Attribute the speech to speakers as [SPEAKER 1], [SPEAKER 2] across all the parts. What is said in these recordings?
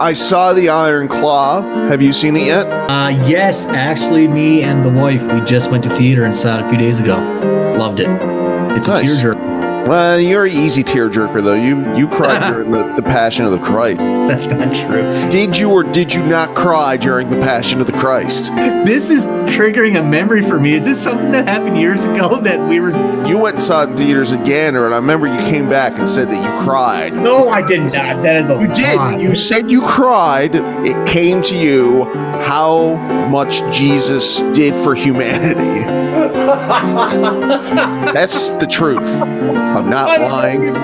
[SPEAKER 1] I saw the Iron Claw. Have you seen it yet?
[SPEAKER 2] Uh, yes, actually, me and the wife, we just went to theater and saw it a few days ago. Loved it. It's
[SPEAKER 1] Nice.
[SPEAKER 2] a tearjerker.
[SPEAKER 1] Well, you're an easy tearjerker though. You you cried during the, the Passion of the Christ.
[SPEAKER 2] That's not true.
[SPEAKER 1] Did you or did you not cry during the Passion of the Christ?
[SPEAKER 2] This is triggering a memory for me. Is this something that happened years ago that we were?
[SPEAKER 1] You went and saw it in theaters again, or and I remember you came back and said that you cried.
[SPEAKER 2] No, I did not. That is a
[SPEAKER 1] You did. You said you cried. It came to you how much Jesus did for humanity. That's the truth. I'm not lying.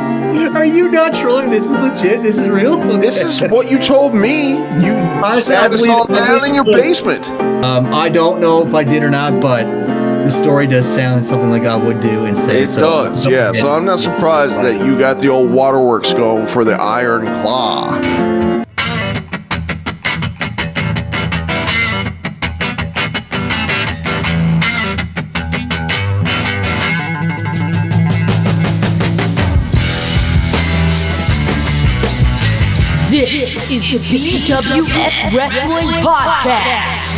[SPEAKER 2] Are you not trolling? This is legit. This is real.
[SPEAKER 1] This is what you told me. You
[SPEAKER 2] Honestly, I
[SPEAKER 1] sat us all down in your basement.
[SPEAKER 2] Um, I don't know if I did or not, but the story does sound something like I would do and say.
[SPEAKER 1] It
[SPEAKER 2] so-
[SPEAKER 1] does, yeah. So I'm not surprised that you got the old waterworks going for the Iron Claw.
[SPEAKER 3] Is the BWF Wrestling Podcast.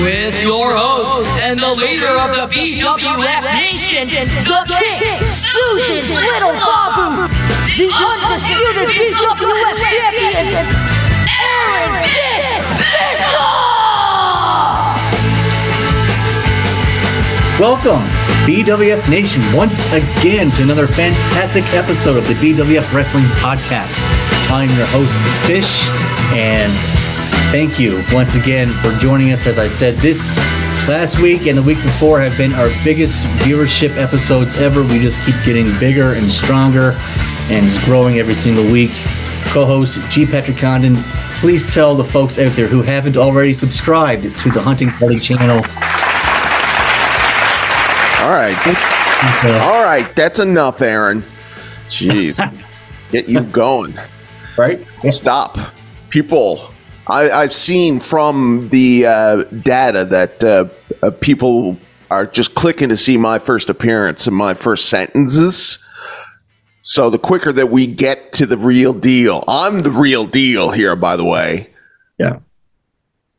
[SPEAKER 3] With your host and the leader of the BWF Nation, the King, Susan Little Babu, the undisputed BWF Champion, Aaron Pitt Bischoff!
[SPEAKER 2] Welcome, BWF Nation, once again to another fantastic episode of the BWF Wrestling Podcast. I'm your host, Fish, and thank you once again for joining us. As I said, this last week and the week before have been our biggest viewership episodes ever. We just keep getting bigger and stronger and just growing every single week. Co host G. Patrick Condon, please tell the folks out there who haven't already subscribed to the Hunting Party channel.
[SPEAKER 1] All right. All right. That's enough, Aaron. Jeez. Get you going.
[SPEAKER 2] right?
[SPEAKER 1] Stop. People, I, I've seen from the uh, data that uh, uh, people are just clicking to see my first appearance and my first sentences. So the quicker that we get to the real deal, I'm the real deal here, by the way.
[SPEAKER 2] Yeah.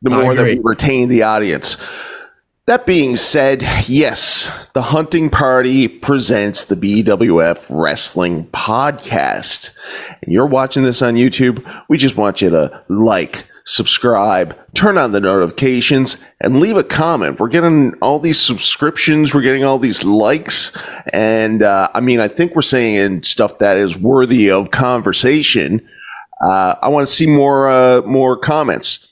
[SPEAKER 1] the more that we retain the audience. That being said, yes, the Hunting Party presents the BWF Wrestling Podcast. And you're watching this on YouTube. We just want you to like, subscribe, turn on the notifications, and leave a comment. We're getting all these subscriptions, we're getting all these likes, and uh, I mean, I think we're saying stuff that is worthy of conversation. Uh, I want to see more uh, more comments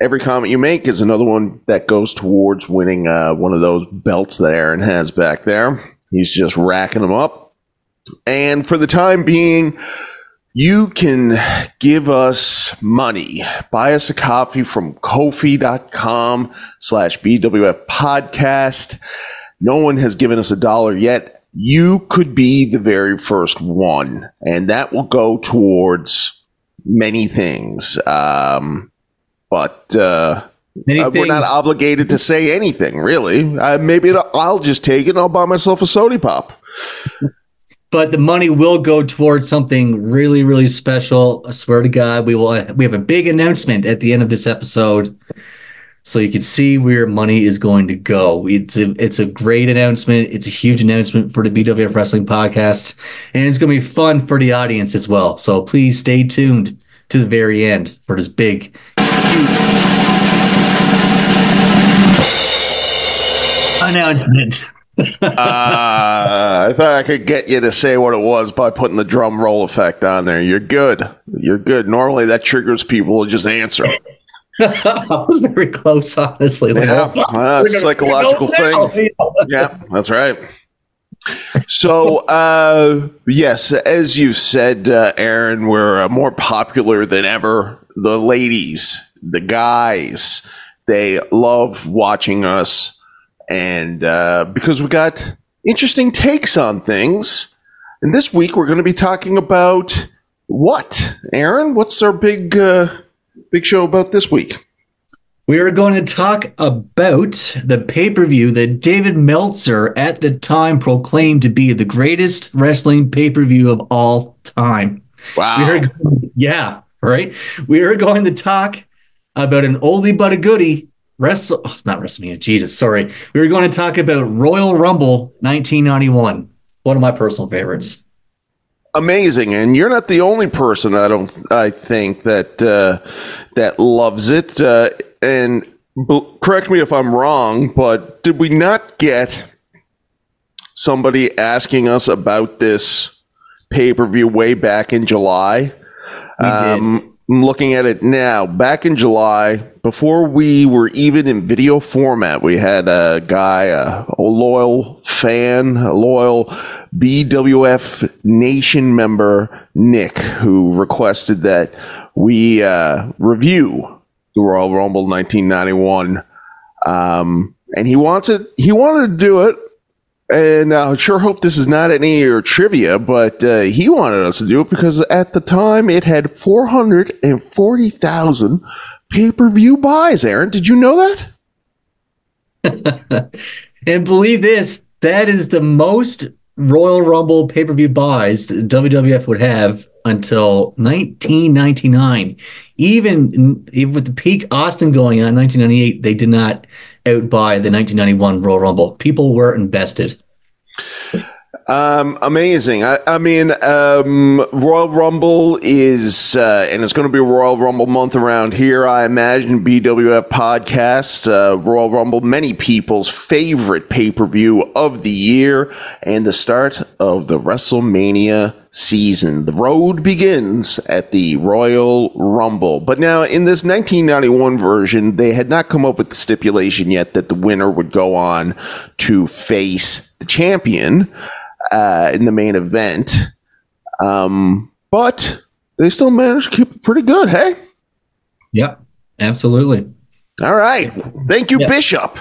[SPEAKER 1] every comment you make is another one that goes towards winning uh, one of those belts that Aaron has back there. He's just racking them up. And for the time being, you can give us money. Buy us a coffee from kofi.com slash BWF podcast. No one has given us a dollar yet. You could be the very first one, and that will go towards many things. Um, but uh, uh, we're not obligated to say anything, really. Uh, maybe I'll just take it and I'll buy myself a sody pop.
[SPEAKER 2] but the money will go towards something really really special. I swear to god we will we have a big announcement at the end of this episode. So you can see where money is going to go. It's a it's a great announcement. It's a huge announcement for the bwf wrestling podcast. And it's going to be fun for the audience as well. So please stay tuned to the very end for this big announcement
[SPEAKER 1] uh, I thought I could get you to say what it was by putting the drum roll effect on there. You're good. You're good. Normally that triggers people to just answer.
[SPEAKER 2] I was very close, honestly. Like,
[SPEAKER 1] Yeah, well, that's a
[SPEAKER 2] we're gonna-
[SPEAKER 1] psychological thing. yeah, that's right. So, uh, yes, as you said, uh, Aaron, we're uh, more popular than ever. The ladies, the guys, they love watching us. And uh, because we got interesting takes on things. And this week we're going to be talking about what, Aaron? What's our big, uh, big show about this week?
[SPEAKER 2] We are going to talk about the pay per view that David Meltzer at the time proclaimed to be the greatest wrestling pay per view of all time.
[SPEAKER 1] Wow.
[SPEAKER 2] We are, yeah, right. We are going to talk about an oldie but a goodie. Wrestle, oh, it's not WrestleMania. Jesus, sorry. We were going to talk about Royal Rumble 1991, one of my personal favorites.
[SPEAKER 1] Amazing, and you're not the only person. I don't. I think that uh, that loves it. Uh, and b- correct me if I'm wrong, but did we not get somebody asking us about this pay per view way back in July?
[SPEAKER 2] We did.
[SPEAKER 1] Um, I'm looking at it now. Back in July, before we were even in video format, we had a guy, a, loyal fan, a loyal BWF Nation member, Nick, who requested that we uh, review the Royal Rumble 1991. Um, and he wants it. He wanted to do it, and I sure hope this is not any of your trivia, but uh, he wanted us to do it because at the time it had 440,000 pay per view buys. Aaron, did you know that?
[SPEAKER 2] And believe this, that is the most Royal Rumble pay per view buys that WWF would have until 1999. Even, even with the peak Austin going on in 1998, they did not outbuy the 1991 Royal Rumble. People were invested.
[SPEAKER 1] Um, amazing. I, I mean, um, Royal Rumble is, uh, and it's going to be Royal Rumble month around here. I imagine BWF podcast, uh, Royal Rumble, many people's favorite pay per view of the year and the start of the WrestleMania season. The road begins at the Royal Rumble. But now, in this 1991 version, they had not come up with the stipulation yet that the winner would go on to face the champion uh, in the main event. Um, but they still managed to keep it pretty good, hey?
[SPEAKER 2] Yep, absolutely.
[SPEAKER 1] All right. Thank you,
[SPEAKER 2] Yeah.
[SPEAKER 1] Bishop.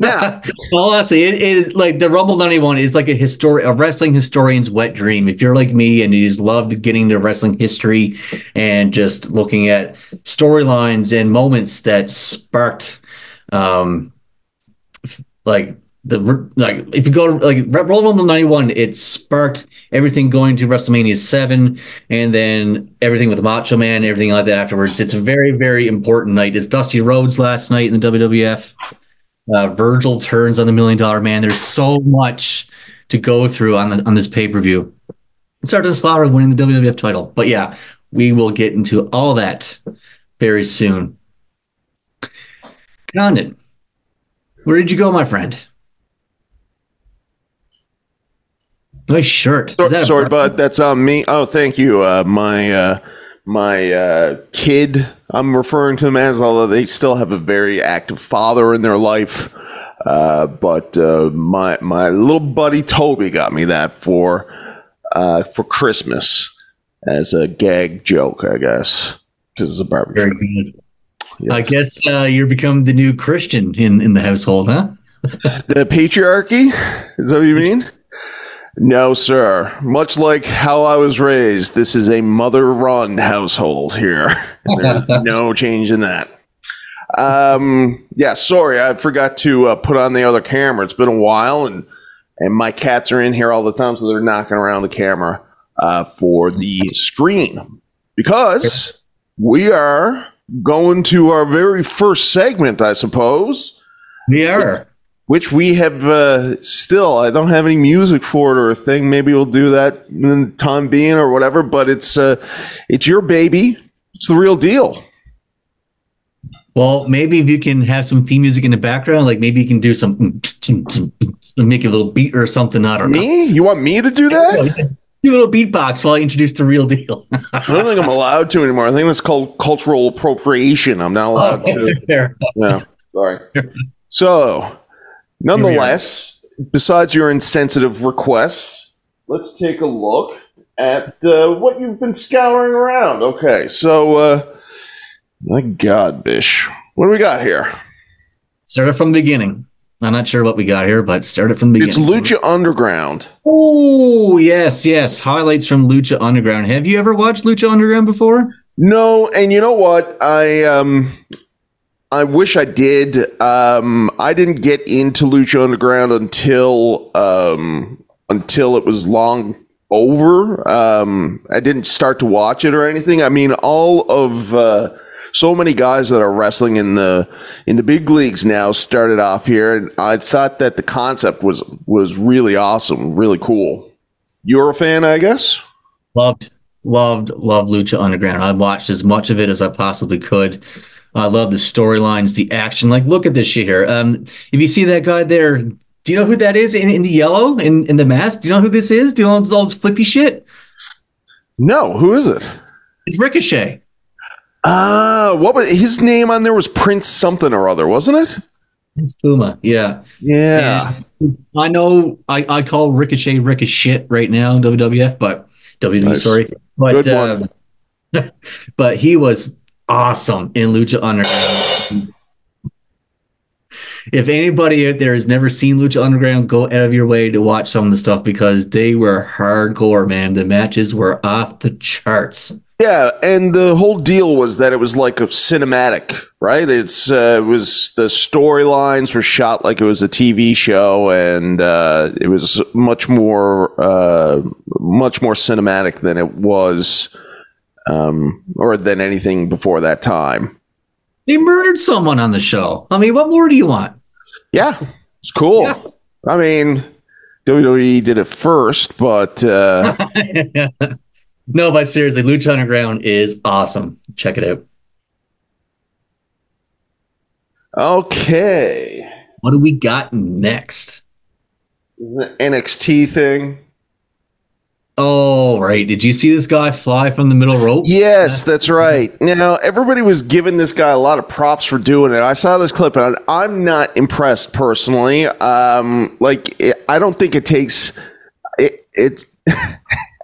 [SPEAKER 1] Now,
[SPEAKER 2] Well, honestly, it is like the Rumble 91 is like a history, a wrestling historian's wet dream. If you're like me and you just loved getting to wrestling history and just looking at storylines and moments that sparked, um, like the like if you go to like Royal Rumble 91, it sparked everything going to WrestleMania 7 and then everything with Macho Man, everything like that afterwards. It's a very, very important night. It's Dusty Rhodes last night in the WWF. Uh, Virgil turns on the Million Dollar Man. There's so much to go through on the, on this pay per view. Sergeant Slaughter winning the WWF title, but yeah, we will get into all that very soon. Condon, where did you go, my friend? Nice shirt. That
[SPEAKER 1] sorry, bud. That's on me. Oh, thank you. Uh, my uh, my uh, kid. I'm referring to them as, although they still have a very active father in their life. Uh, but uh, my my little buddy Toby got me that for uh, for Christmas as a gag joke, I guess, because it's a barbecue.
[SPEAKER 2] Very good. I guess uh, you're become the new Christian in, in the household, huh?
[SPEAKER 1] The patriarchy? Is that what you mean? No, sir. Much like how I was raised, this is a mother run household here. No change in that. Um, yeah, sorry, I forgot to uh, put on the other camera. It's been a while, and and my cats are in here all the time, so they're knocking around the camera uh, for the screen because we are going to our very first segment, I suppose
[SPEAKER 2] We are.
[SPEAKER 1] Which we have uh, still. I don't have any music for it or a thing. Maybe we'll do that in the time being or whatever. But it's uh, it's your baby. It's the real deal.
[SPEAKER 2] Well, maybe if you can have some theme music in the background, like maybe you can do some make a little beat or something. I don't know.
[SPEAKER 1] Me? You want me to do that?
[SPEAKER 2] Do a little beatbox while I introduce the real deal.
[SPEAKER 1] I don't think I'm allowed to anymore. I think that's called cultural appropriation. I'm not allowed to.
[SPEAKER 2] There.
[SPEAKER 1] Yeah, sorry. So, nonetheless, besides your insensitive requests, let's take a look at uh, what you've been scouring around. Okay, so, uh, my God, Bish, what do we got here?
[SPEAKER 2] Start it from the beginning. I'm not sure what we got here, but start it from the beginning. It's.
[SPEAKER 1] Lucha Underground.
[SPEAKER 2] Oh, yes, yes. Highlights from Lucha Underground. Have you ever watched Lucha Underground before?
[SPEAKER 1] No, and you know what? I um I wish I did. Um I didn't get into Lucha Underground until um until it was long over. Um, I didn't start to watch it or anything. I mean, all of uh, so many guys that are wrestling in the in the big leagues now started off here, and I thought that the concept was was really awesome, really cool. You're a fan, I guess.
[SPEAKER 2] Loved, loved, loved Lucha Underground. I watched as much of it as I possibly could. I love the storylines, the action. Like, look at this shit here. Um, if you see that guy there, do you know who that is in, in the yellow in, in the mask? Do you know who this is? Do you know all this flippy shit?
[SPEAKER 1] No, who is it?
[SPEAKER 2] It's Ricochet.
[SPEAKER 1] Ah, what was his name on there? Was Prince something or other, wasn't it?
[SPEAKER 2] It's Puma. Yeah.
[SPEAKER 1] Yeah.
[SPEAKER 2] And I know I, I call Ricochet Ricochet right now in WWF, but WWE,
[SPEAKER 1] Nice.
[SPEAKER 2] sorry. But um, but he was awesome in Lucha Underground. if anybody out there has never seen Lucha Underground, go out of your way to watch some of the stuff because they were hardcore, man. The matches were off the charts.
[SPEAKER 1] Yeah, and the whole deal was that it was like a cinematic, right? It's uh, it was the storylines were shot like it was a TV show, and uh, it was much more uh, much more cinematic than it was, um, or than anything before that time.
[SPEAKER 2] They murdered someone on the show. I mean, what more do you want?
[SPEAKER 1] Yeah, it's cool.
[SPEAKER 2] Yeah.
[SPEAKER 1] I mean, WWE did it first, but uh,
[SPEAKER 2] no, but seriously, Lucha Underground is awesome. Check it out.
[SPEAKER 1] okay,
[SPEAKER 2] What do we got next?
[SPEAKER 1] the NXT thing.
[SPEAKER 2] Oh, right. Did you see this guy fly from the middle rope?
[SPEAKER 1] Yes, that's right. Now, everybody was giving this guy a lot of props for doing it. I saw this clip, and I'm not impressed personally. Um, like, it, I don't think it takes it. It's.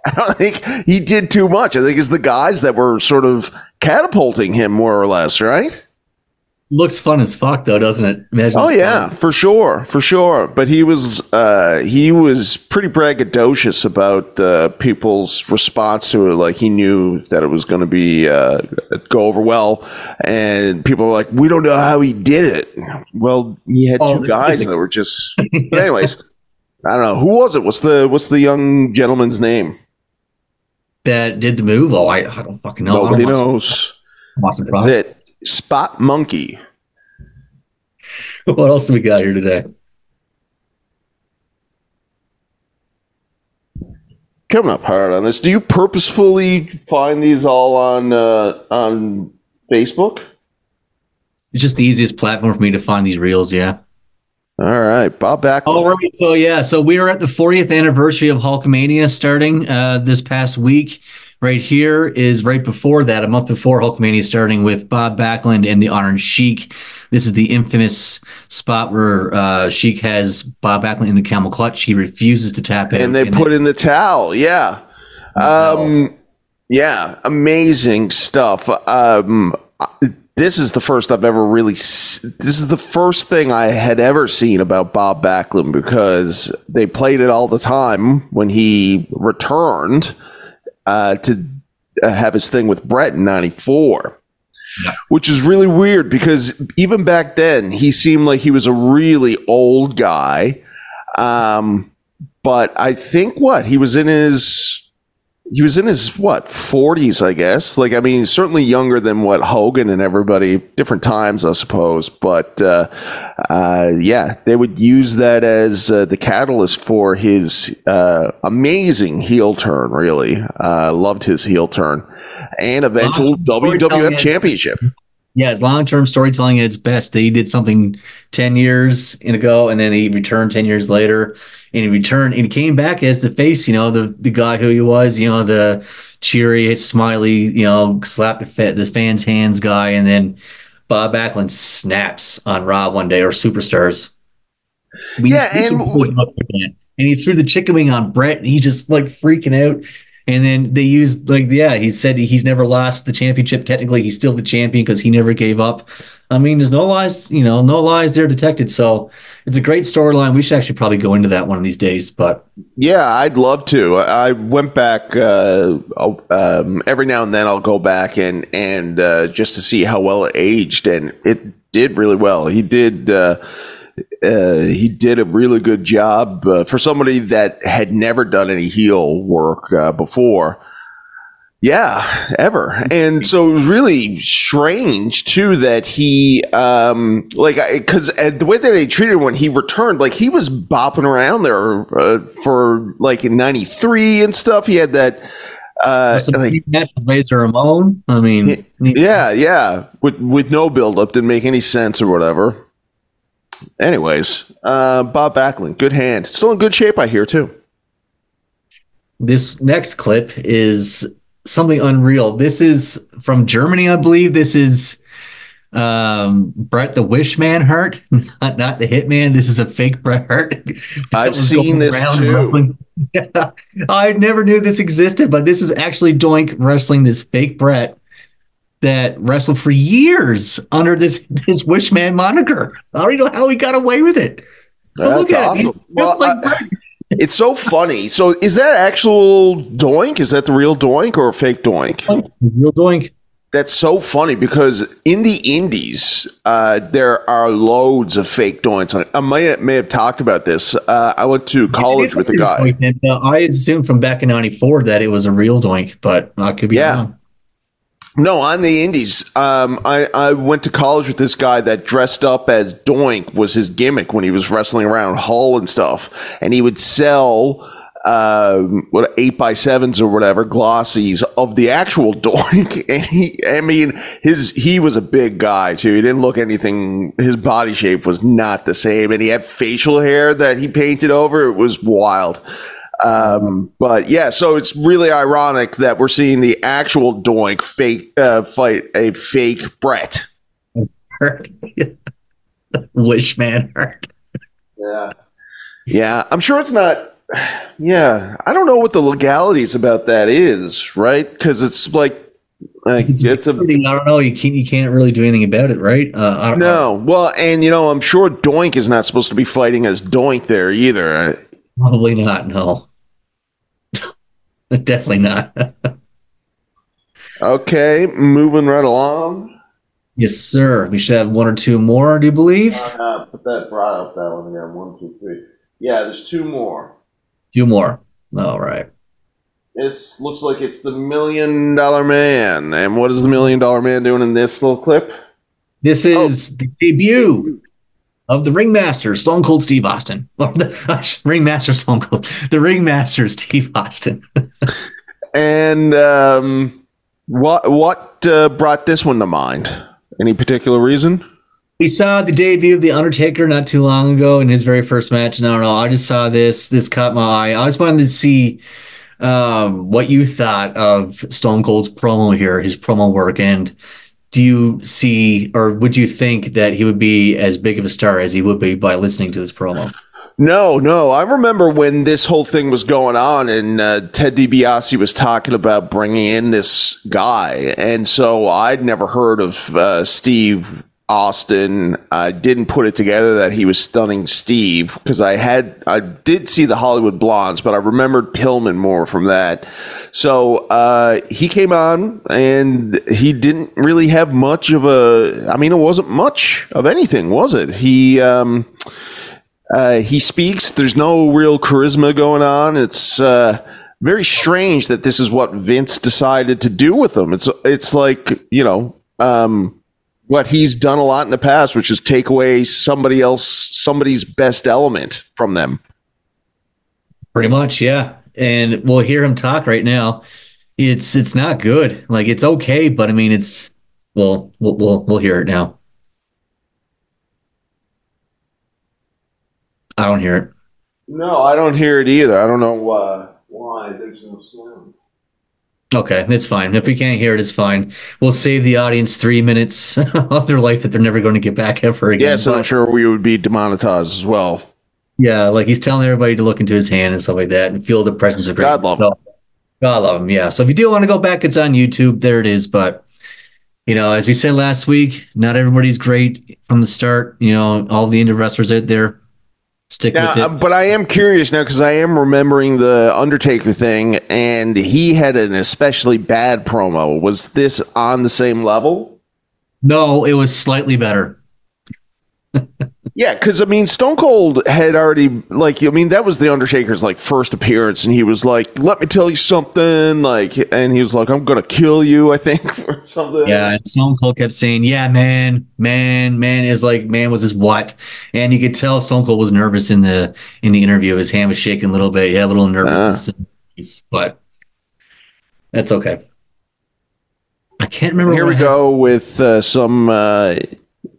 [SPEAKER 1] I don't think he did too much. I think it's the guys that were sort of catapulting him more or less, right?
[SPEAKER 2] Looks fun as fuck, though, doesn't it? Imagine
[SPEAKER 1] Oh yeah,
[SPEAKER 2] fun.
[SPEAKER 1] for sure, for sure. But he was uh, he was pretty braggadocious about uh, people's response to it. Like he knew that it was going to be uh, go over well, and people were like, "We don't know how he did it." Well, he had
[SPEAKER 2] Oh,
[SPEAKER 1] two guys that were just. But anyways, I don't know who was it. What's the what's the young gentleman's name?
[SPEAKER 2] That did the move. Oh, I, I don't fucking know.
[SPEAKER 1] Nobody
[SPEAKER 2] I don't
[SPEAKER 1] knows. That's it. Spot Monkey.
[SPEAKER 2] What else we got here today?
[SPEAKER 1] coming up hard on this. Do you purposefully find these all on uh, on Facebook?
[SPEAKER 2] It's just the easiest platform for me to find these reels. Yeah.
[SPEAKER 1] All right, Bob Backlund.
[SPEAKER 2] All right. So yeah. So we are at the 40th anniversary of Hulkamania starting uh, this past week. Right here is right before that, a month before Hulkamania starting with Bob Backlund and the Iron Sheik. This is the infamous spot where uh, Sheik has Bob Backlund in the camel clutch. He refuses to tap out.
[SPEAKER 1] and they put in the towel. Yeah, um, yeah, amazing stuff. Um, this is the first I've ever really. This is the first thing I had ever seen about Bob Backlund because they played it all the time when he returned uh, to uh, have his thing with Brett in '94. Which is really weird because even back then he seemed like he was a really old guy. Um, but I think what he was in his he was in his what 40s I guess. Like I mean certainly younger than what Hogan and everybody different times I suppose. But uh, uh, yeah they would use that as uh, the catalyst for his uh, amazing heel turn really. Uh, loved his heel turn. And eventual. WWF championship
[SPEAKER 2] Yeah, it's long term storytelling at its best. He did something 10 years ago and then he returned 10 years later and he returned and he came back as the face, you know, the, the guy who he was, you know, the cheery, smiley, you know, slap the, fa- the fans' hands guy. And then Bob Backlund snaps on Raw one day or Superstars. We-
[SPEAKER 1] Yeah, and
[SPEAKER 2] can pull him up for that. and he threw the chicken wing on Brett and he just like freaking out. And then they used like yeah, he said he's never lost the championship. Technically, he's still the champion because he never gave up. I mean, there's no lies, you know, no lies there detected. So it's a great storyline. We should actually probably go into that one of these days. But
[SPEAKER 1] Yeah, I'd love to. I went back uh, um, every now and then. I'll go back and and uh, just to see how well it aged, and it did really well. He did. Uh, uh, he did a really good job uh, for somebody that had never done any heel work uh, before. Yeah, ever. And so it was really strange too that he, um, like, because the way that they treated him when he returned, like he was bopping around there uh, for like in '93 and stuff. He had that. Uh,
[SPEAKER 2] like, match with Razor Ramon. I mean,
[SPEAKER 1] yeah, yeah, with with no build up, didn't make any sense or whatever. Anyways, uh, Bob Backlund, good hand, still in good shape, I hear too.
[SPEAKER 2] This next clip is something unreal. This is from Germany, I believe. This is um, Bret the Wishman Hart, not, not the Hitman. This is a fake Bret Hart.
[SPEAKER 1] I've seen this too.
[SPEAKER 2] I never knew this existed, but this is actually Doink wrestling this fake Bret that wrestled for years under this this Wishman moniker. I don't even know how he got away with it.
[SPEAKER 1] But That's look at awesome. it. Well, like I, it's so funny. So is that actual Doink? Is that the real Doink or fake Doink?
[SPEAKER 2] Real Doink.
[SPEAKER 1] That's so funny because in the indies, uh, there are loads of fake doinks. I may have, may have talked about this. Uh, I went to college with a guy.
[SPEAKER 2] Doink, and, uh, I assumed from back in '94 that it was a real doink, but I could be yeah. wrong.
[SPEAKER 1] No, on the indies. Um, I, I went to college with this guy that dressed up as Doink was his gimmick when he was wrestling around Hull and stuff, and he would sell uh, what eight by sevens or whatever glossies of the actual Doink. And he, I mean, his he was a big guy too. He didn't look anything. His body shape was not the same, and he had facial hair that he painted over. It was wild. Um, but yeah, so it's really ironic that we're seeing the actual Doink fake uh, fight a fake Bret.
[SPEAKER 2] Wishman Hart.
[SPEAKER 1] Yeah, yeah. I'm sure it's not. Yeah, I don't know what the legalities about that is, right? Because it's like like
[SPEAKER 2] it's, it's a, I don't know. You can't you can't really do anything about it, right?
[SPEAKER 1] Uh, no. Well, and you know, I'm sure Doink is not supposed to be fighting as Doink there either.
[SPEAKER 2] Probably not. No. Definitely not.
[SPEAKER 1] okay, moving right along.
[SPEAKER 2] Yes, sir. We should have one or two more, do you believe?
[SPEAKER 1] Uh, put that brought up that one again. One, two, three. Yeah, there's two more.
[SPEAKER 2] Two more. All right.
[SPEAKER 1] This looks like it's the Million Dollar Man. And what is the Million Dollar Man doing in this little clip?
[SPEAKER 2] This is oh. the debut of the ringmaster Stone Cold Steve Austin, or the ringmaster Stone Cold, the ringmaster Steve Austin.
[SPEAKER 1] and um, what what uh, brought this one to mind? Any particular reason?
[SPEAKER 2] We saw the debut of the Undertaker not too long ago in his very first match. And I don't know. I just saw this. This caught my eye. I just wanted to see um, what you thought of Stone Cold's promo here, his promo work, and do you see or would you think that he would be as big of a star as he would be by listening to this promo?
[SPEAKER 1] No, no. I remember when this whole thing was going on, and uh, Ted DiBiase was talking about bringing in this guy, and so I'd never heard of uh, Steve Austin. I didn't put it together that he was stunning Steve because I had I did see the Hollywood Blondes, but I remembered Pillman more from that. So uh, he came on and he didn't really have much of a. I mean, it wasn't much of anything, was it? He. Um, uh, he speaks. There's no real charisma going on. It's uh, very strange that this is what Vince decided to do with him. It's it's like you know um, what he's done a lot in the past, which is take away somebody else somebody's best element from them.
[SPEAKER 2] Pretty much, yeah and we'll hear him talk right now. It's it's not good. Like it's okay, but I mean it's well we'll we'll, we'll hear it now. I don't hear it.
[SPEAKER 1] No, I don't hear it either. I don't know uh, why. There's no sound.
[SPEAKER 2] Okay, it's fine. If we can't hear it, it's fine. We'll save the audience three minutes of their life that they're never going to get back ever again.
[SPEAKER 1] Yes, but, I'm sure we would be demonetized as well.
[SPEAKER 2] Yeah, like he's telling everybody to look into his hand and stuff like that and feel the presence of
[SPEAKER 1] God love him.
[SPEAKER 2] God love him. Yeah. So if you do want to go back, it's on YouTube. There it is. But you know, as we said last week, not everybody's great from the start. You know, all the indie wrestlers out there stick
[SPEAKER 1] now,
[SPEAKER 2] with it.
[SPEAKER 1] Uh, but I am curious now because I am remembering the Undertaker thing, and he had an especially bad promo. Was this on the same level?
[SPEAKER 2] No, it was slightly better.
[SPEAKER 1] Yeah, because I mean, Stone Cold had already like I mean that was the Undertaker's like first appearance, and he was like, "Let me tell you something," like, and he was like, "I'm gonna kill you," I think, or something.
[SPEAKER 2] Yeah, and Stone Cold kept saying, "Yeah, man, man, man." Is like, man was his what? And you could tell Stone Cold was nervous in the in the interview. His hand was shaking a little bit. Yeah, a little nervousness, but that's okay. I can't remember.
[SPEAKER 1] Here we go with uh, some uh,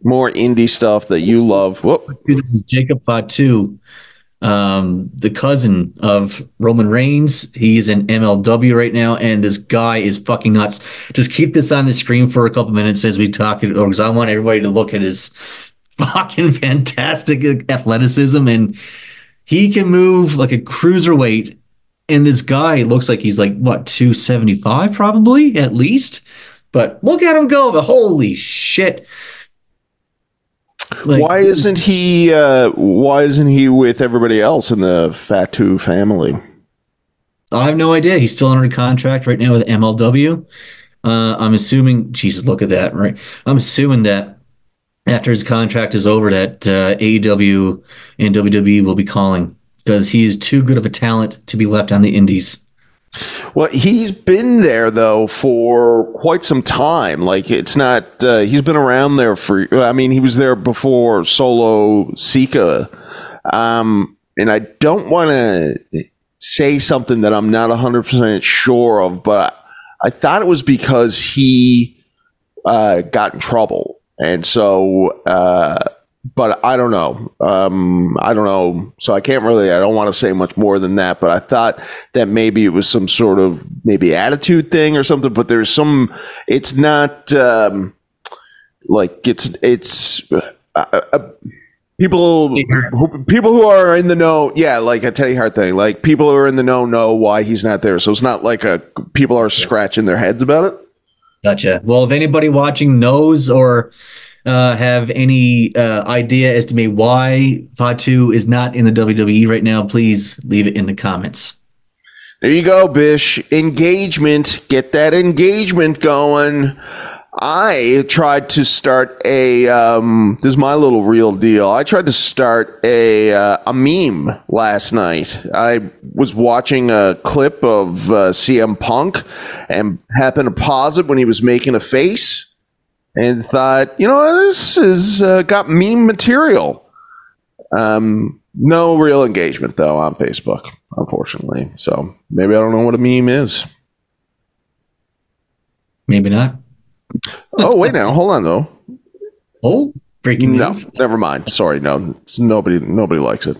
[SPEAKER 1] more indie stuff that you love. Whoop.
[SPEAKER 2] This is Jacob Fatu, um, the cousin of Roman Reigns. He's in MLW right now, and this guy is fucking nuts. Just keep this on the screen for a couple minutes as we talk because I want everybody to look at his fucking fantastic athleticism, and he can move like a cruiserweight. And this guy looks like he's like what 275 probably at least. But look at him go! The holy shit! Like,
[SPEAKER 1] why isn't he? Uh, why isn't he with everybody else in the Fatu family?
[SPEAKER 2] I have no idea. He's still under contract right now with MLW. Uh, I'm assuming. Jesus, look at that! Right, I'm assuming that after his contract is over, that uh, AEW and WWE will be calling because he is too good of a talent to be left on the Indies.
[SPEAKER 1] Well, he's been there though for quite some time. Like it's not. Uh, he's been around there for. I mean, he was there before Solo Sikoa, um, and I don't want to say something that I'm not 100 percent sure of, but I thought it was because he uh, got in trouble, and so. Uh, but I don't know. Um, I don't know. So I can't really, I don't want to say much more than that, but I thought that maybe it was some sort of maybe attitude thing or something, but there's some, it's not, um, like it's, it's, uh, uh, people who, people who are in the know yeah like a teddy hart thing like people who are in the know know why he's not there so it's not like a people are scratching their heads about it
[SPEAKER 2] Gotcha. Well, if anybody watching knows or uh, have any uh, idea as to maybe why Fatu is not in the WWE right now, please leave it in the comments.
[SPEAKER 1] There you go, Bish. Engagement. Get that engagement going. I tried to start a. Um, this is my little real deal. I tried to start a uh, a meme last night. I was watching a clip of uh, CM Punk and happened to pause it when he was making a face, and thought, you know, this has uh, got meme material. Um, no real engagement though on Facebook, unfortunately. So maybe I don't know what a meme is.
[SPEAKER 2] Maybe not.
[SPEAKER 1] Oh wait, now hold on though.
[SPEAKER 2] Oh, breaking
[SPEAKER 1] No,
[SPEAKER 2] news.
[SPEAKER 1] never mind. Sorry, no, nobody. Nobody likes it.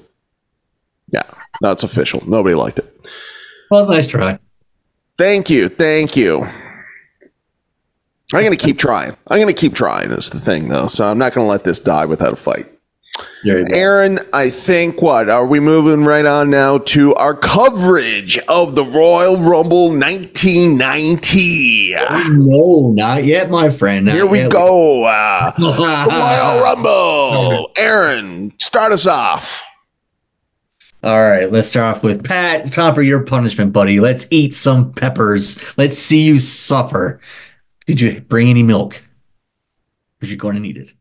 [SPEAKER 1] Yeah, no, it's official. Nobody liked it.
[SPEAKER 2] Well, nice try.
[SPEAKER 1] Thank you, thank you. I'm gonna keep trying. I'm gonna keep trying. Is the thing though, so I'm not gonna let this die without a fight.
[SPEAKER 2] Go.
[SPEAKER 1] Aaron, I think what are we moving right on now to our coverage of the Royal Rumble 1990?
[SPEAKER 2] No, not yet, my friend. Not
[SPEAKER 1] Here we
[SPEAKER 2] yet.
[SPEAKER 1] go. Uh, Royal Rumble. Aaron, start us off.
[SPEAKER 2] All right, let's start off with Pat. It's time for your punishment, buddy. Let's eat some peppers. Let's see you suffer. Did you bring any milk? Because you're going to need it.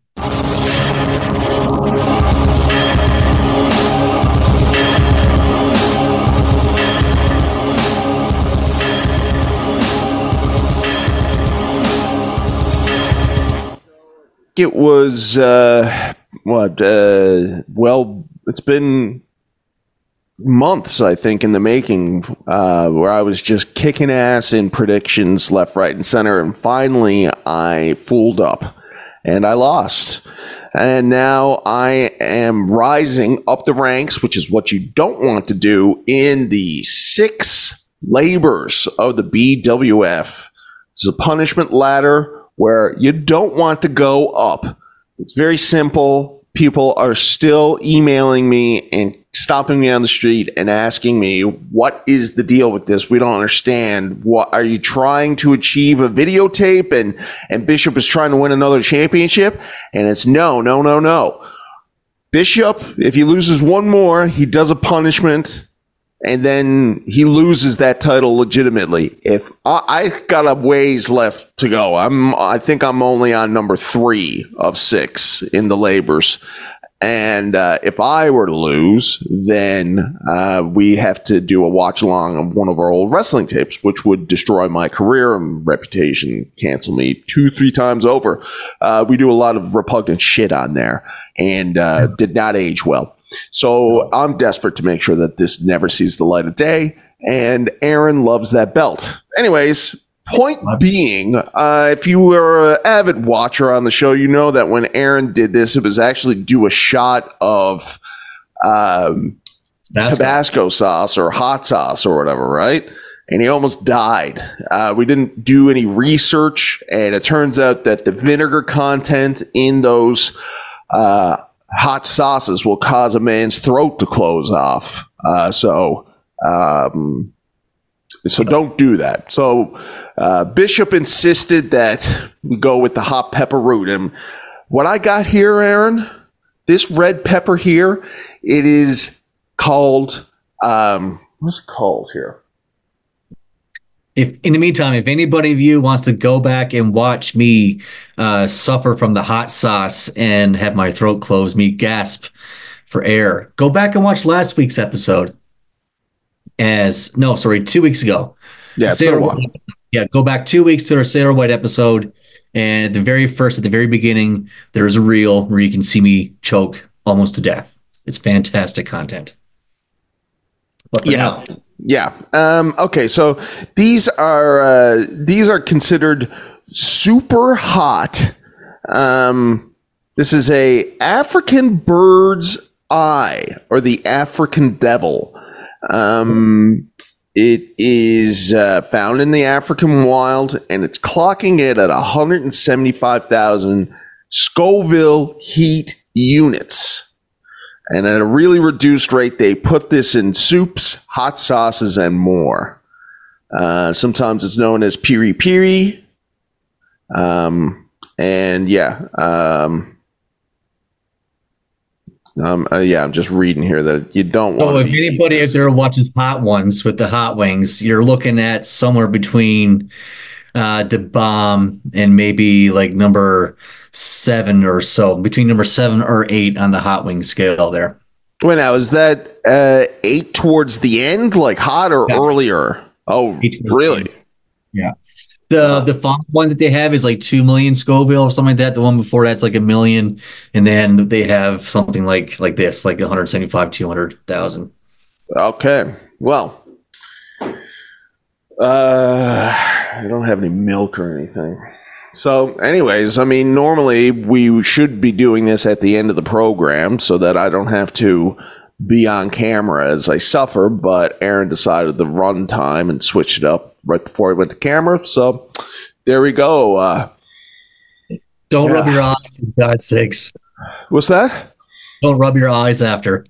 [SPEAKER 1] It was uh, what? Uh, well, it's been months, I think, in the making, uh, where I was just kicking ass in predictions left, right, and center, and finally I fooled up and I lost. And now I am rising up the ranks, which is what you don't want to do in the six labors of the BWF. It's a punishment ladder where you don't want to go up. It's very simple. People are still emailing me and stopping me on the street and asking me, "What is the deal with this? We don't understand. What are you trying to achieve a videotape?" And and Bishop is trying to win another championship, and it's no, no, no, no. Bishop, if he loses one more, he does a punishment, and then he loses that title legitimately. If I, I got a ways left to go, I'm I think I'm only on number three of six in the labors, And uh, if I were to lose, then uh, we have to do a watch along of one of our old wrestling tapes, which would destroy my career and reputation, cancel me two, three times over. Uh, we do a lot of repugnant shit on there and uh, did not age well. So I'm desperate to make sure that this never sees the light of day. And Aaron loves that belt. Anyways, point being, uh, if you were an avid watcher on the show, you know that when Aaron did this, it was actually do a shot of um,
[SPEAKER 2] Tabasco.
[SPEAKER 1] Tabasco sauce or hot sauce or whatever, right? And he almost died. Uh, we didn't do any research, and it turns out that the vinegar content in those uh, hot sauces will cause a man's throat to close off. Uh, so, um, so don't do that. So, uh, Bishop insisted that we go with the hot pepper root. And what I got here, Aaron, this red pepper here, it is called, um, what's it called here?
[SPEAKER 2] If in the meantime, if anybody of you wants to go back and watch me uh, suffer from the hot sauce and have my throat close, me gasp for air, go back and watch last week's episode. As no, sorry, two weeks ago.
[SPEAKER 1] Yeah, it's been a while.
[SPEAKER 2] White- yeah, go back two weeks to our Sailor White episode, and at the very first, at the very beginning, there's a reel where you can see me choke almost to death. It's fantastic content. But
[SPEAKER 1] Yeah.
[SPEAKER 2] now,
[SPEAKER 1] Yeah. Um, okay. So these are uh, these are considered super hot. Um, this is a African bird's eye or the African devil. Um, it is uh, found in the African wild, and it's clocking it at 175,000 Scoville heat units. And at a really reduced rate, they put this in soups, hot sauces, and more. Uh, sometimes it's known as piri piri. Um, and yeah, um, um, uh, yeah, I'm just reading here that you don't
[SPEAKER 2] So if anybody out there watches hot ones with the hot wings, you're looking at somewhere between uh the bomb and maybe like number seven or so, between number seven or eight on the hot wing scale there.
[SPEAKER 1] Wait, now is that uh, eight towards the end, like hot or
[SPEAKER 2] Yeah.
[SPEAKER 1] earlier? Oh, really?
[SPEAKER 2] Yeah. The the font one that they have is like two million Scoville or something like that. The one before that's like a million, and then they have something like like this, like 175, 200,000.
[SPEAKER 1] Okay. Well, uh, I don't have any milk or anything. So, anyways, I mean, normally we should be doing this at the end of the program so that I don't have to be on camera as I suffer. But Aaron decided to run time and switch it up right before I went to camera. So, there we go. Uh,
[SPEAKER 2] Don't rub your eyes, for God's sakes.
[SPEAKER 1] what's that?
[SPEAKER 2] Don't rub your eyes after.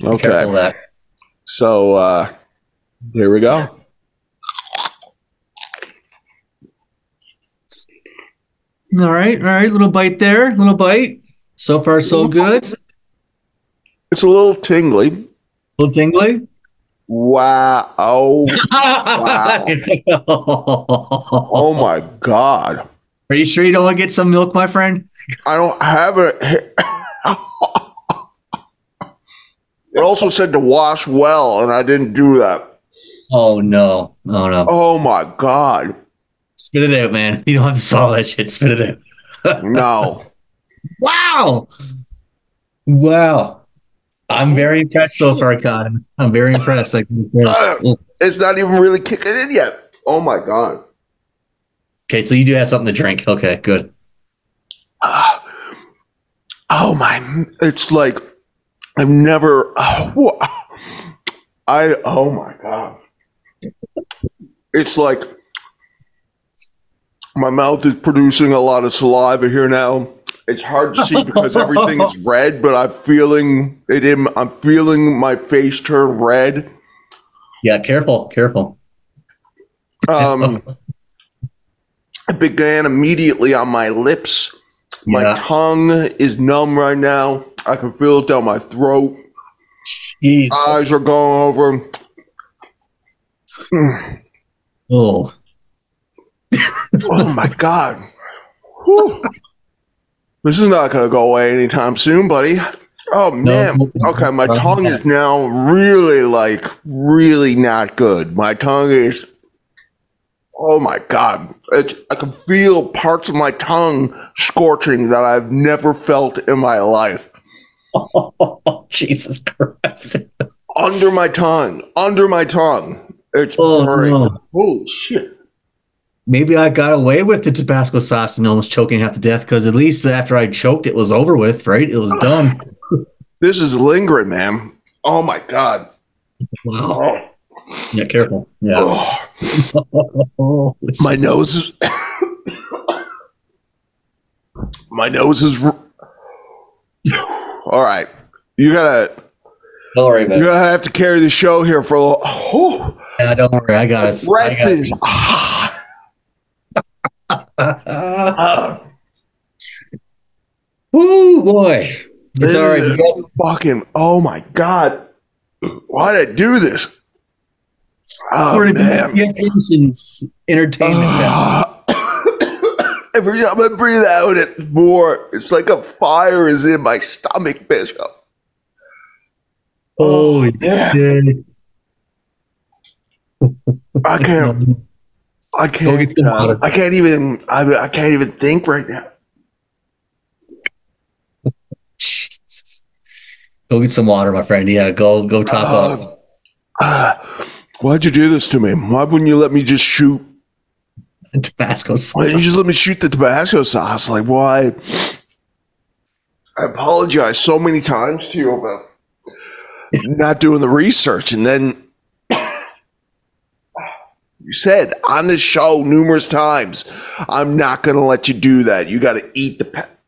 [SPEAKER 2] Be
[SPEAKER 1] Okay.
[SPEAKER 2] careful of that.
[SPEAKER 1] So, uh, there we go.
[SPEAKER 2] All right, all right, little bite there, little bite. So far, so good.
[SPEAKER 1] It's a little tingly.
[SPEAKER 2] A little tingly.
[SPEAKER 1] Wow. Oh, oh my God.
[SPEAKER 2] Are you sure you don't want to get some milk, my friend?
[SPEAKER 1] I don't have it. it also said to wash well, and I didn't do that.
[SPEAKER 2] Oh no, oh no.
[SPEAKER 1] Oh my God.
[SPEAKER 2] Spit it out, man. You don't have to swallow that shit. Spit it out.
[SPEAKER 1] No.
[SPEAKER 2] Wow. Wow. I'm very impressed so far, Con. I'm very impressed. Like, uh,
[SPEAKER 1] it's not even really kicking in yet. Oh my God.
[SPEAKER 2] okay, so you do have something to drink. Okay, good.
[SPEAKER 1] Uh, oh my. It's like I've never. Oh, I. Oh my God. It's like my mouth is producing a lot of saliva here now. It's hard to see because everything is red, but I'm feeling it in. I'm feeling my face turn red.
[SPEAKER 2] Yeah, careful, careful.
[SPEAKER 1] Um, it began immediately on my lips. My
[SPEAKER 2] Yeah.
[SPEAKER 1] tongue is numb right now. I can feel it down my throat.
[SPEAKER 2] Jeez.
[SPEAKER 1] Eyes are going over.
[SPEAKER 2] Oh,
[SPEAKER 1] Oh my god. This is not going to go away anytime soon, buddy. Oh man. Okay, my tongue is now really like really not good. My tongue is. Oh my god! It's, I can feel parts of my tongue scorching that I've never felt in my life.
[SPEAKER 2] Oh, Jesus Christ.
[SPEAKER 1] Under my tongue, under my tongue. It's
[SPEAKER 2] Oh,
[SPEAKER 1] burning.
[SPEAKER 2] no.
[SPEAKER 1] Holy shit!
[SPEAKER 2] Maybe I got away with the Tabasco sauce and almost choking half to death because at least after I choked, it was over with, right? It was done.
[SPEAKER 1] This is lingering, man. Oh my god.
[SPEAKER 2] Wow.
[SPEAKER 1] Oh,
[SPEAKER 2] Yeah, careful. Yeah.
[SPEAKER 1] oh. My nose is. my nose is. All right, you gotta.
[SPEAKER 2] don't worry about
[SPEAKER 1] You're gonna have to carry the show here for a little. Oh,
[SPEAKER 2] Yeah, don't worry. I got it.
[SPEAKER 1] Breath is. Ah, ah,
[SPEAKER 2] Woo, boy. It's all right. Got-
[SPEAKER 1] fucking. Oh my god. Why did I do this? Oh
[SPEAKER 2] We're
[SPEAKER 1] man.
[SPEAKER 2] in Anderson's entertainment now.
[SPEAKER 1] Ah. Every time I breathe out, it's more. It's like a fire is in my stomach, Bishop.
[SPEAKER 2] Holy
[SPEAKER 1] yeah.
[SPEAKER 2] shit.
[SPEAKER 1] I can't. I can't. uh. I can't even. I, I can't even think right now.
[SPEAKER 2] Go get some water, my friend. Yeah, go go top
[SPEAKER 1] Uh,
[SPEAKER 2] up.
[SPEAKER 1] Ah, why'd you do this to me? Why wouldn't you let me just shoot?
[SPEAKER 2] Tabasco sauce.
[SPEAKER 1] Why didn't you just let me shoot the Tabasco sauce? Like, why? I apologize so many times to you about not doing the research, and then said on this show numerous times, "I'm not going to let you do that. You got to eat the pep."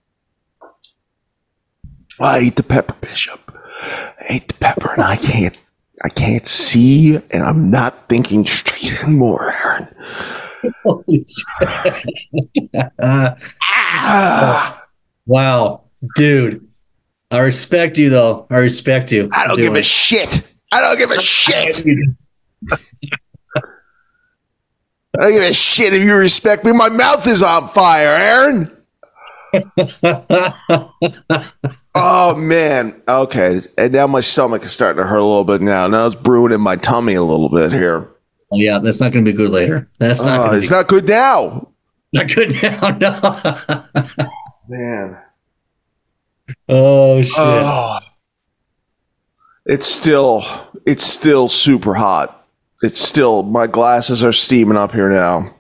[SPEAKER 1] I eat the pepper, Bishop. I ate the pepper, and I can't. I can't see, and I'm not thinking straight anymore, Aaron.
[SPEAKER 2] Holy shit.
[SPEAKER 1] Ah.
[SPEAKER 2] wow, dude. I respect you, though. I respect you.
[SPEAKER 1] I don't give a shit. I don't give a shit. I don't give a shit if you respect me. My mouth is on fire, Aaron. Oh man. Okay. And now my stomach is starting to hurt a little bit now. Now it's brewing in my tummy a little bit here.
[SPEAKER 2] Oh, yeah, that's not going to be good later. That's not
[SPEAKER 1] oh,
[SPEAKER 2] to
[SPEAKER 1] it's not good now.
[SPEAKER 2] not good now. No.
[SPEAKER 1] Man.
[SPEAKER 2] oh shit.
[SPEAKER 1] Oh. It's still it's still super hot. It's still my glasses are steaming up here now.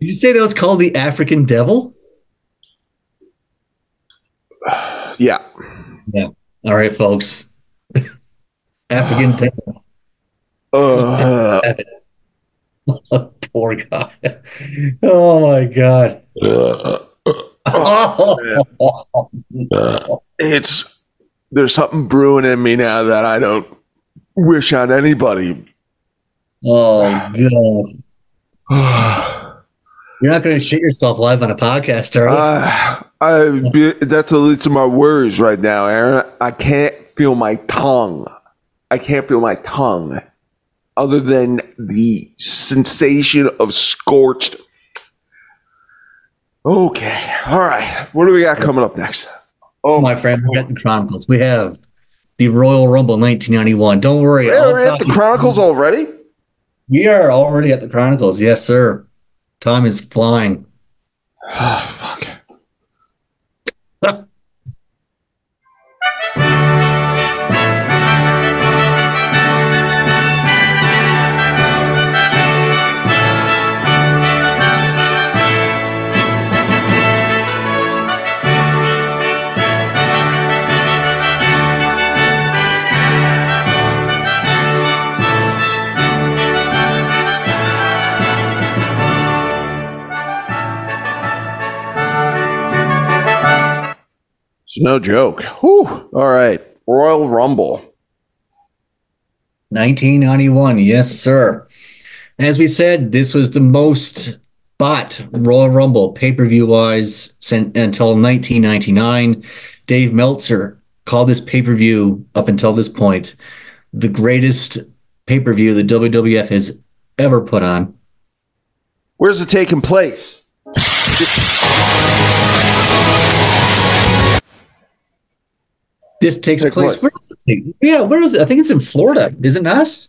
[SPEAKER 2] Did you say that was called the African Devil?
[SPEAKER 1] Yeah. Yeah.
[SPEAKER 2] All right, folks. African Devil.
[SPEAKER 1] Uh,
[SPEAKER 2] Poor guy. Oh my god. Oh,
[SPEAKER 1] it's there's something brewing in me now that I don't wish on anybody.
[SPEAKER 2] Oh god. You're not going to shit yourself live on a podcast, are you?
[SPEAKER 1] Uh, I be, that's the least of my worries right now, Aaron. I can't feel my tongue. I can't feel my tongue, other than the sensation of scorched. Okay, all right. What do we got coming up next?
[SPEAKER 2] oh, my friend, we got the Chronicles. We have the Royal Rumble 1991. Don't worry.
[SPEAKER 1] We're at the Chronicles already.
[SPEAKER 2] We are already at the Chronicles. Yes, sir. Time is flying.
[SPEAKER 1] Ah, fuck. It's no joke. Whew. All right, Royal Rumble.
[SPEAKER 2] 1991. Yes, sir. As we said, this was the most bought Royal Rumble pay per view wise until 1999. Dave Meltzer called this pay per view up until this point the greatest pay per view the WWF has ever put on.
[SPEAKER 1] Where's it taking place?
[SPEAKER 2] This takes
[SPEAKER 1] Take
[SPEAKER 2] place.
[SPEAKER 1] place.
[SPEAKER 2] Where is it? Yeah, where is it? I think it's in Florida, is it not?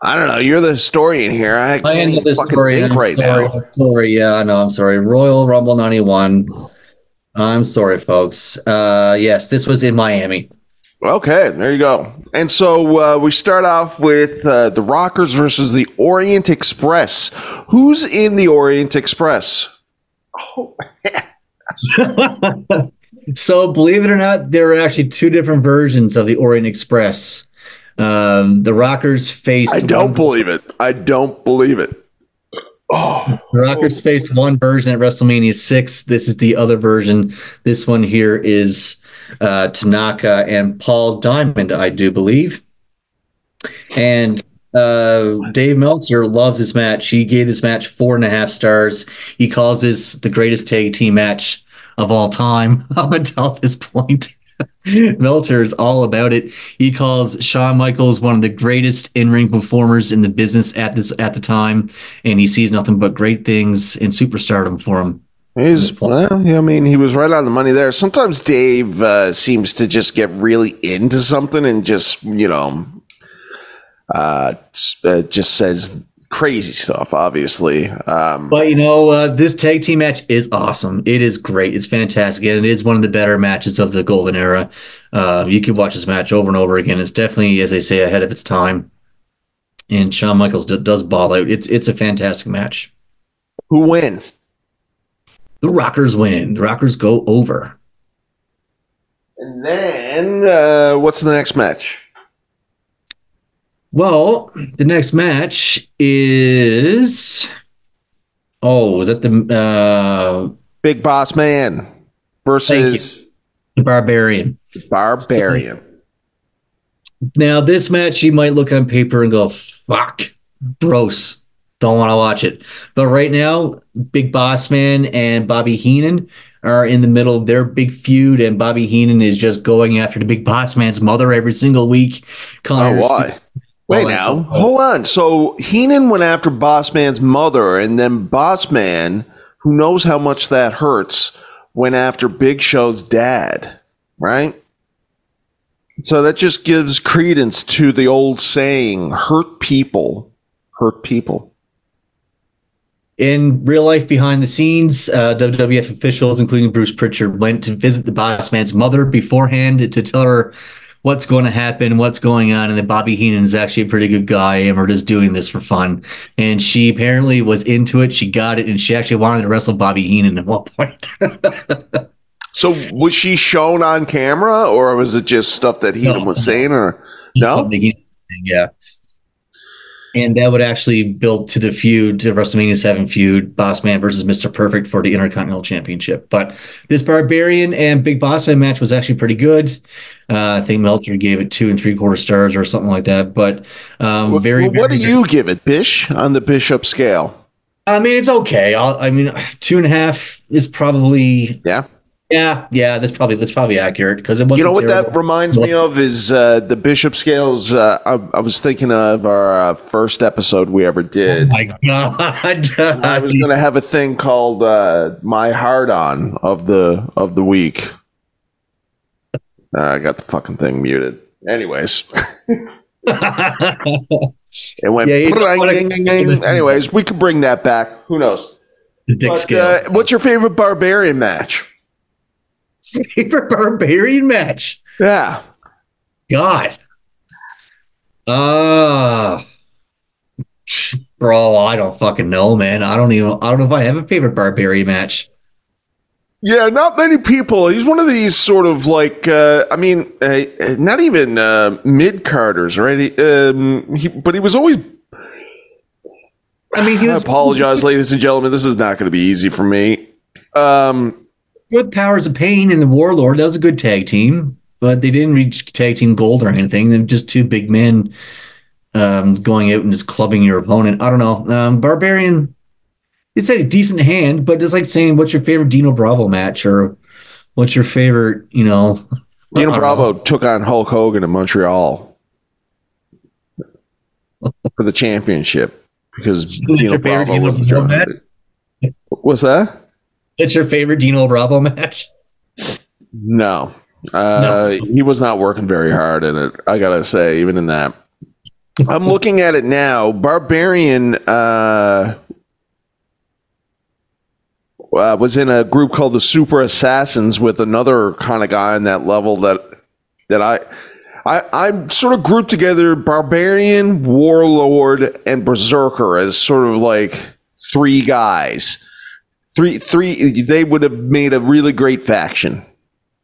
[SPEAKER 1] I don't know. You're the historian here. I
[SPEAKER 2] I
[SPEAKER 1] can't
[SPEAKER 2] am the
[SPEAKER 1] fucking
[SPEAKER 2] story.
[SPEAKER 1] think
[SPEAKER 2] I'm
[SPEAKER 1] right
[SPEAKER 2] sorry.
[SPEAKER 1] now.
[SPEAKER 2] I'm sorry. Yeah, I know. I'm sorry. Royal Rumble 91. I'm sorry, folks. Uh, yes, this was in Miami.
[SPEAKER 1] Okay, there you go. And so uh, we start off with uh, the Rockers versus the Orient Express. Who's in the Orient Express? Oh,
[SPEAKER 2] so, believe it or not, there are actually two different versions of the Orient Express. Um, the Rockers faced.
[SPEAKER 1] I don't
[SPEAKER 2] one-
[SPEAKER 1] believe it. I don't believe it. Oh,
[SPEAKER 2] The Rockers faced one version at WrestleMania 6. This is the other version. This one here is uh, Tanaka and Paul Diamond, I do believe. And uh, Dave Meltzer loves this match. He gave this match four and a half stars. He calls this the greatest tag team match of all time up until this point. Meltzer is all about it. He calls Shawn Michaels one of the greatest in-ring performers in the business at this at the time, and he sees nothing but great things in superstardom for him.
[SPEAKER 1] he's well. I mean, he was right on the money there. Sometimes Dave uh, seems to just get really into something and just you know, uh, uh, just says crazy stuff. Obviously, um,
[SPEAKER 2] But you know, uh, this tag team match is awesome. It is great. It's fantastic, and it is one of the better matches of the golden era. Uh, you can watch this match over and over again. It's definitely, as they say, ahead of its time. And Shawn Michaels d- does ball out. It's it's a fantastic match.
[SPEAKER 1] who wins?
[SPEAKER 2] The Rockers win. The Rockers go over.
[SPEAKER 1] And then uh, what's the next match?
[SPEAKER 2] Well, the next match is. Oh, is that the uh,
[SPEAKER 1] Big Boss Man versus
[SPEAKER 2] the Barbarian?
[SPEAKER 1] Barbarian.
[SPEAKER 2] Now, this match you might look on paper and go, "Fuck, gross." Don't want to watch it. But right now, Big Boss Man and Bobby Heenan are in the middle of their big feud, and Bobby Heenan is just going after the Big Boss Man's mother every single week.
[SPEAKER 1] Oh, why? Wait
[SPEAKER 2] Well,
[SPEAKER 1] now, hold on. So Heenan went after Bossman's mother, and then Bossman, who knows how much that hurts, went after Big Show's dad, right? So that just gives credence to the old saying, hurt people, hurt people.
[SPEAKER 2] In real life, behind the scenes, uh, WWF officials, including Bruce Pritchard, went to visit the boss man's mother beforehand to tell her what's going to happen, what's going on, and that Bobby Heenan is actually a pretty good guy, and we're just doing this for fun. And she apparently was into it. She got it, and she actually wanted to wrestle Bobby Heenan at one point.
[SPEAKER 1] So was she shown on camera, or was it just stuff that Heenan
[SPEAKER 2] No.
[SPEAKER 1] was saying? Or no?
[SPEAKER 2] Something he- yeah. And that would actually build to the feud, to WrestleMania 7 feud, Boss Man versus Mr. Perfect for the Intercontinental Championship. But this Barbarian and Big Boss Man match was actually pretty good. Uh, I think Meltzer gave it two and three quarter stars or something like that. But um,
[SPEAKER 1] Well,
[SPEAKER 2] very,
[SPEAKER 1] what
[SPEAKER 2] very
[SPEAKER 1] do you give it, Bish, on the Bishop scale?
[SPEAKER 2] I mean, it's okay. I'll, I mean, two and a half is probably
[SPEAKER 1] Yeah.
[SPEAKER 2] Yeah, yeah. That's probably that's probably accurate because it wasn't.
[SPEAKER 1] You know what
[SPEAKER 2] terrible.
[SPEAKER 1] that reminds me of is uh, the Bishop scales. Uh, I, I was thinking of our uh, first episode we ever did.
[SPEAKER 2] Oh my God!
[SPEAKER 1] I was going to have a thing called uh, "My Hard On" of the of the week. Uh, I got the fucking thing muted. Anyways, it went.
[SPEAKER 2] Yeah,
[SPEAKER 1] Anyways, we could bring that back. Who knows?
[SPEAKER 2] the dick
[SPEAKER 1] But,
[SPEAKER 2] scale.
[SPEAKER 1] uh, what's your favorite barbarian match?
[SPEAKER 2] Favorite barbarian match.
[SPEAKER 1] Yeah.
[SPEAKER 2] God. Uh bro, I don't fucking know, man. I don't even I don't know if I have a favorite barbarian match.
[SPEAKER 1] Yeah, not many people. He's one of these sort of like, uh, I mean, uh, uh, not even uh, mid carders, right? He, um, he, but he was always.
[SPEAKER 2] I mean, he
[SPEAKER 1] I apologize, ladies and gentlemen. This is not going to be easy for me. Um,
[SPEAKER 2] with Powers of Pain and the Warlord. That was a good tag team, but they didn't reach tag team gold or anything. They're just two big men um, going out and just clubbing your opponent. I don't know. Um, Barbarian, it's a decent hand, but it's like saying, "What's your favorite Dino Bravo match?" or "What's your favorite?" You know,
[SPEAKER 1] Dino Bravo took on Hulk Hogan in Montreal for the championship because Dino Bravo
[SPEAKER 2] Dino
[SPEAKER 1] was the
[SPEAKER 2] Bravo.
[SPEAKER 1] What's that?
[SPEAKER 2] That's your favorite Dino Bravo match?
[SPEAKER 1] No, Uh, He was not working very hard in it. I gotta say, even in that. I'm looking at it now. Barbarian uh, uh, was in a group called the Super Assassins with another kind of guy on that level that that I. I, I sort of grouped together Barbarian, Warlord, and Berserker as sort of like three guys. Three, three. They would have made a really great faction.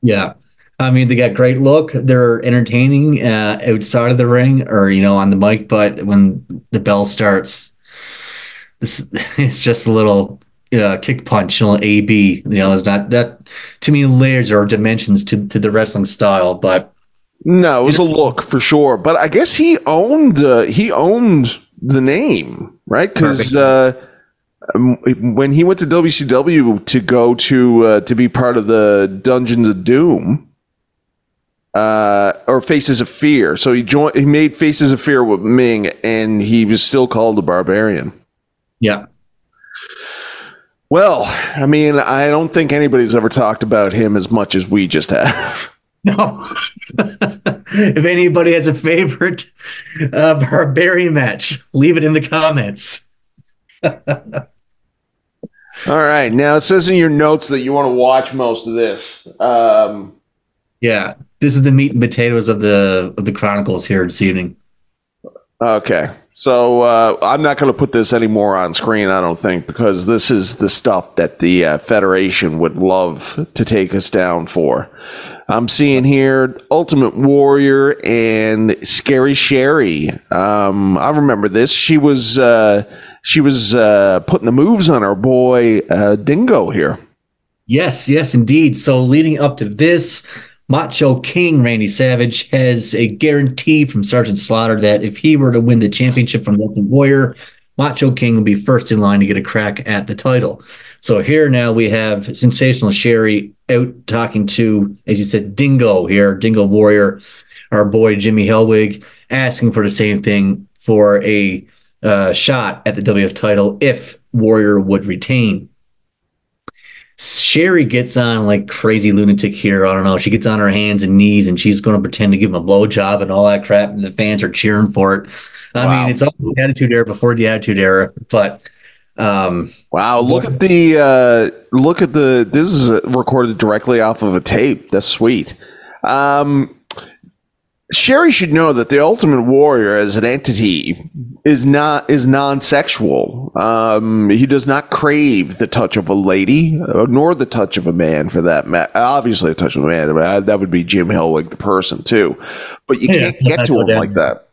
[SPEAKER 2] Yeah. I mean, they got great look. They're entertaining uh, outside of the ring or you know on the mic, but when the bell starts, this it's just a little uh, kick punch, you know, A B. You know, there's not that too many layers or dimensions to to the wrestling style, but
[SPEAKER 1] No, it was a look for sure. But I guess he owned uh, he owned the name, right? Because uh, um, when he went to WCW to go to uh, to be part of the Dungeons of Doom, uh, or Faces of Fear, so he joined. He made Faces of Fear with Ming, and he was still called the Barbarian.
[SPEAKER 2] yeah.
[SPEAKER 1] Well, I mean, I don't think anybody's ever talked about him as much as we just have.
[SPEAKER 2] No. if anybody has a favorite uh, barbarian match, leave it in the comments.
[SPEAKER 1] All right, now it says in your notes that you want to watch most of this. Um,
[SPEAKER 2] Yeah, this is the meat and potatoes of the of the chronicles here this evening.
[SPEAKER 1] Okay. So uh, I'm not going to put this anymore on screen, I don't think, because this is the stuff that the uh, Federation would love to take us down for. I'm seeing here Ultimate Warrior and Scary Sherry. Um, I remember this. She was uh, she was uh, putting the moves on our boy uh, Dingo here.
[SPEAKER 2] Yes, yes, indeed. So leading up to this, Macho King Randy Savage has a guarantee from Sergeant Slaughter that if he were to win the championship from Ultimate Warrior, Macho King would be first in line to get a crack at the title. So here now we have Sensational Sherry out talking to, as you said, Dingo here, Dingo Warrior, our boy Jimmy Hellwig, asking for the same thing for a uh, shot at the WF title if Warrior would retain. Sherry gets on like crazy lunatic here. I don't know. She gets on her hands and knees and she's going to pretend to give him a blowjob and all that crap. And the fans are cheering for it. I
[SPEAKER 1] Wow.
[SPEAKER 2] mean, it's all the attitude era before the attitude era. But um,
[SPEAKER 1] Wow, look at the uh, look at the this is recorded directly off of a tape. That's sweet. Um, Sherry should know that the Ultimate Warrior as an entity is not is non-sexual. Um, he does not crave the touch of a lady, uh, nor the touch of a man, for that matter. Obviously, a touch of a man that would be Jim Hellwig, the person, too. But you
[SPEAKER 2] Yeah,
[SPEAKER 1] can't get to him
[SPEAKER 2] doubt.
[SPEAKER 1] like that.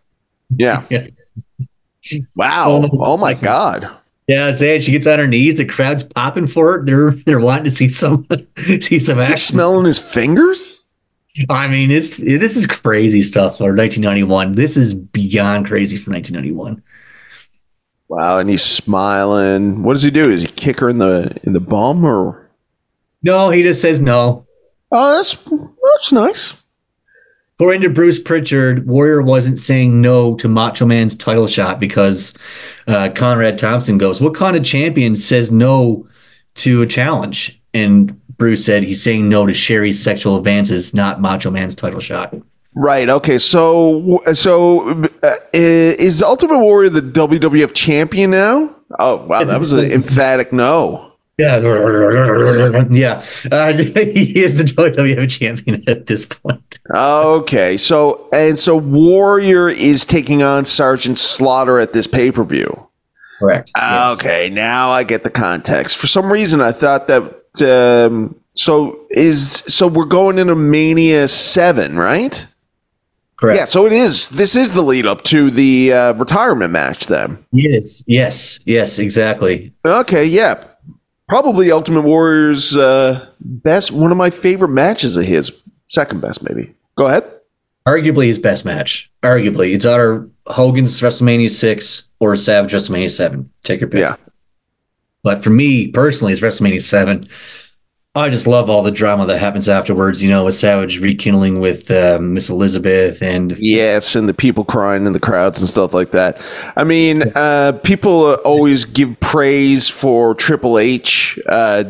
[SPEAKER 1] Yeah.
[SPEAKER 2] Yeah.
[SPEAKER 1] Wow. Oh my God.
[SPEAKER 2] yeah, it. She gets on her knees. The crowd's popping for it. They're they're wanting to see some see some
[SPEAKER 1] Is
[SPEAKER 2] action.
[SPEAKER 1] smelling his fingers?
[SPEAKER 2] I mean, it's this is crazy stuff for 1991. This is beyond crazy for 1991.
[SPEAKER 1] Wow, and he's smiling. What does he do? Is he kick her in the in the bum or?
[SPEAKER 2] No, he just says no.
[SPEAKER 1] Oh, that's that's nice.
[SPEAKER 2] According to Bruce Pritchard, Warrior wasn't saying no to Macho Man's title shot because uh, Conrad Thompson goes, "What kind of champion says no to a challenge?" And Bruce said he's saying no to Sherry's sexual advances, not Macho Man's title shot.
[SPEAKER 1] Right. Okay. So so uh, is Ultimate Warrior the WWF champion now? Oh wow, that was an emphatic no.
[SPEAKER 2] Yeah, yeah. Uh, he is the WWF champion at this point.
[SPEAKER 1] Okay. So and so Warrior is taking on Sergeant Slaughter at this pay per view.
[SPEAKER 2] Correct. Yes.
[SPEAKER 1] Okay, now I get the context. For some reason, I thought that. Um, so is so we're going into Mania Seven, right?
[SPEAKER 2] Correct.
[SPEAKER 1] Yeah. So it is. This is the lead up to the uh, retirement match. Then.
[SPEAKER 2] Yes. Yes. Yes. Exactly.
[SPEAKER 1] Okay. Yeah. Probably Ultimate Warrior's uh, best. One of my favorite matches of his. Second best, maybe. Go ahead.
[SPEAKER 2] Arguably his best match. Arguably, it's either Hogan's WrestleMania six or Savage WrestleMania seven. Take your pick.
[SPEAKER 1] Yeah.
[SPEAKER 2] But for me personally, it's WrestleMania seven. I just love all the drama that happens afterwards. You know, with Savage rekindling with uh, Miss Elizabeth and
[SPEAKER 1] Yes, and the people crying in the crowds and stuff like that. I mean, uh, people uh, always give praise for Triple H uh,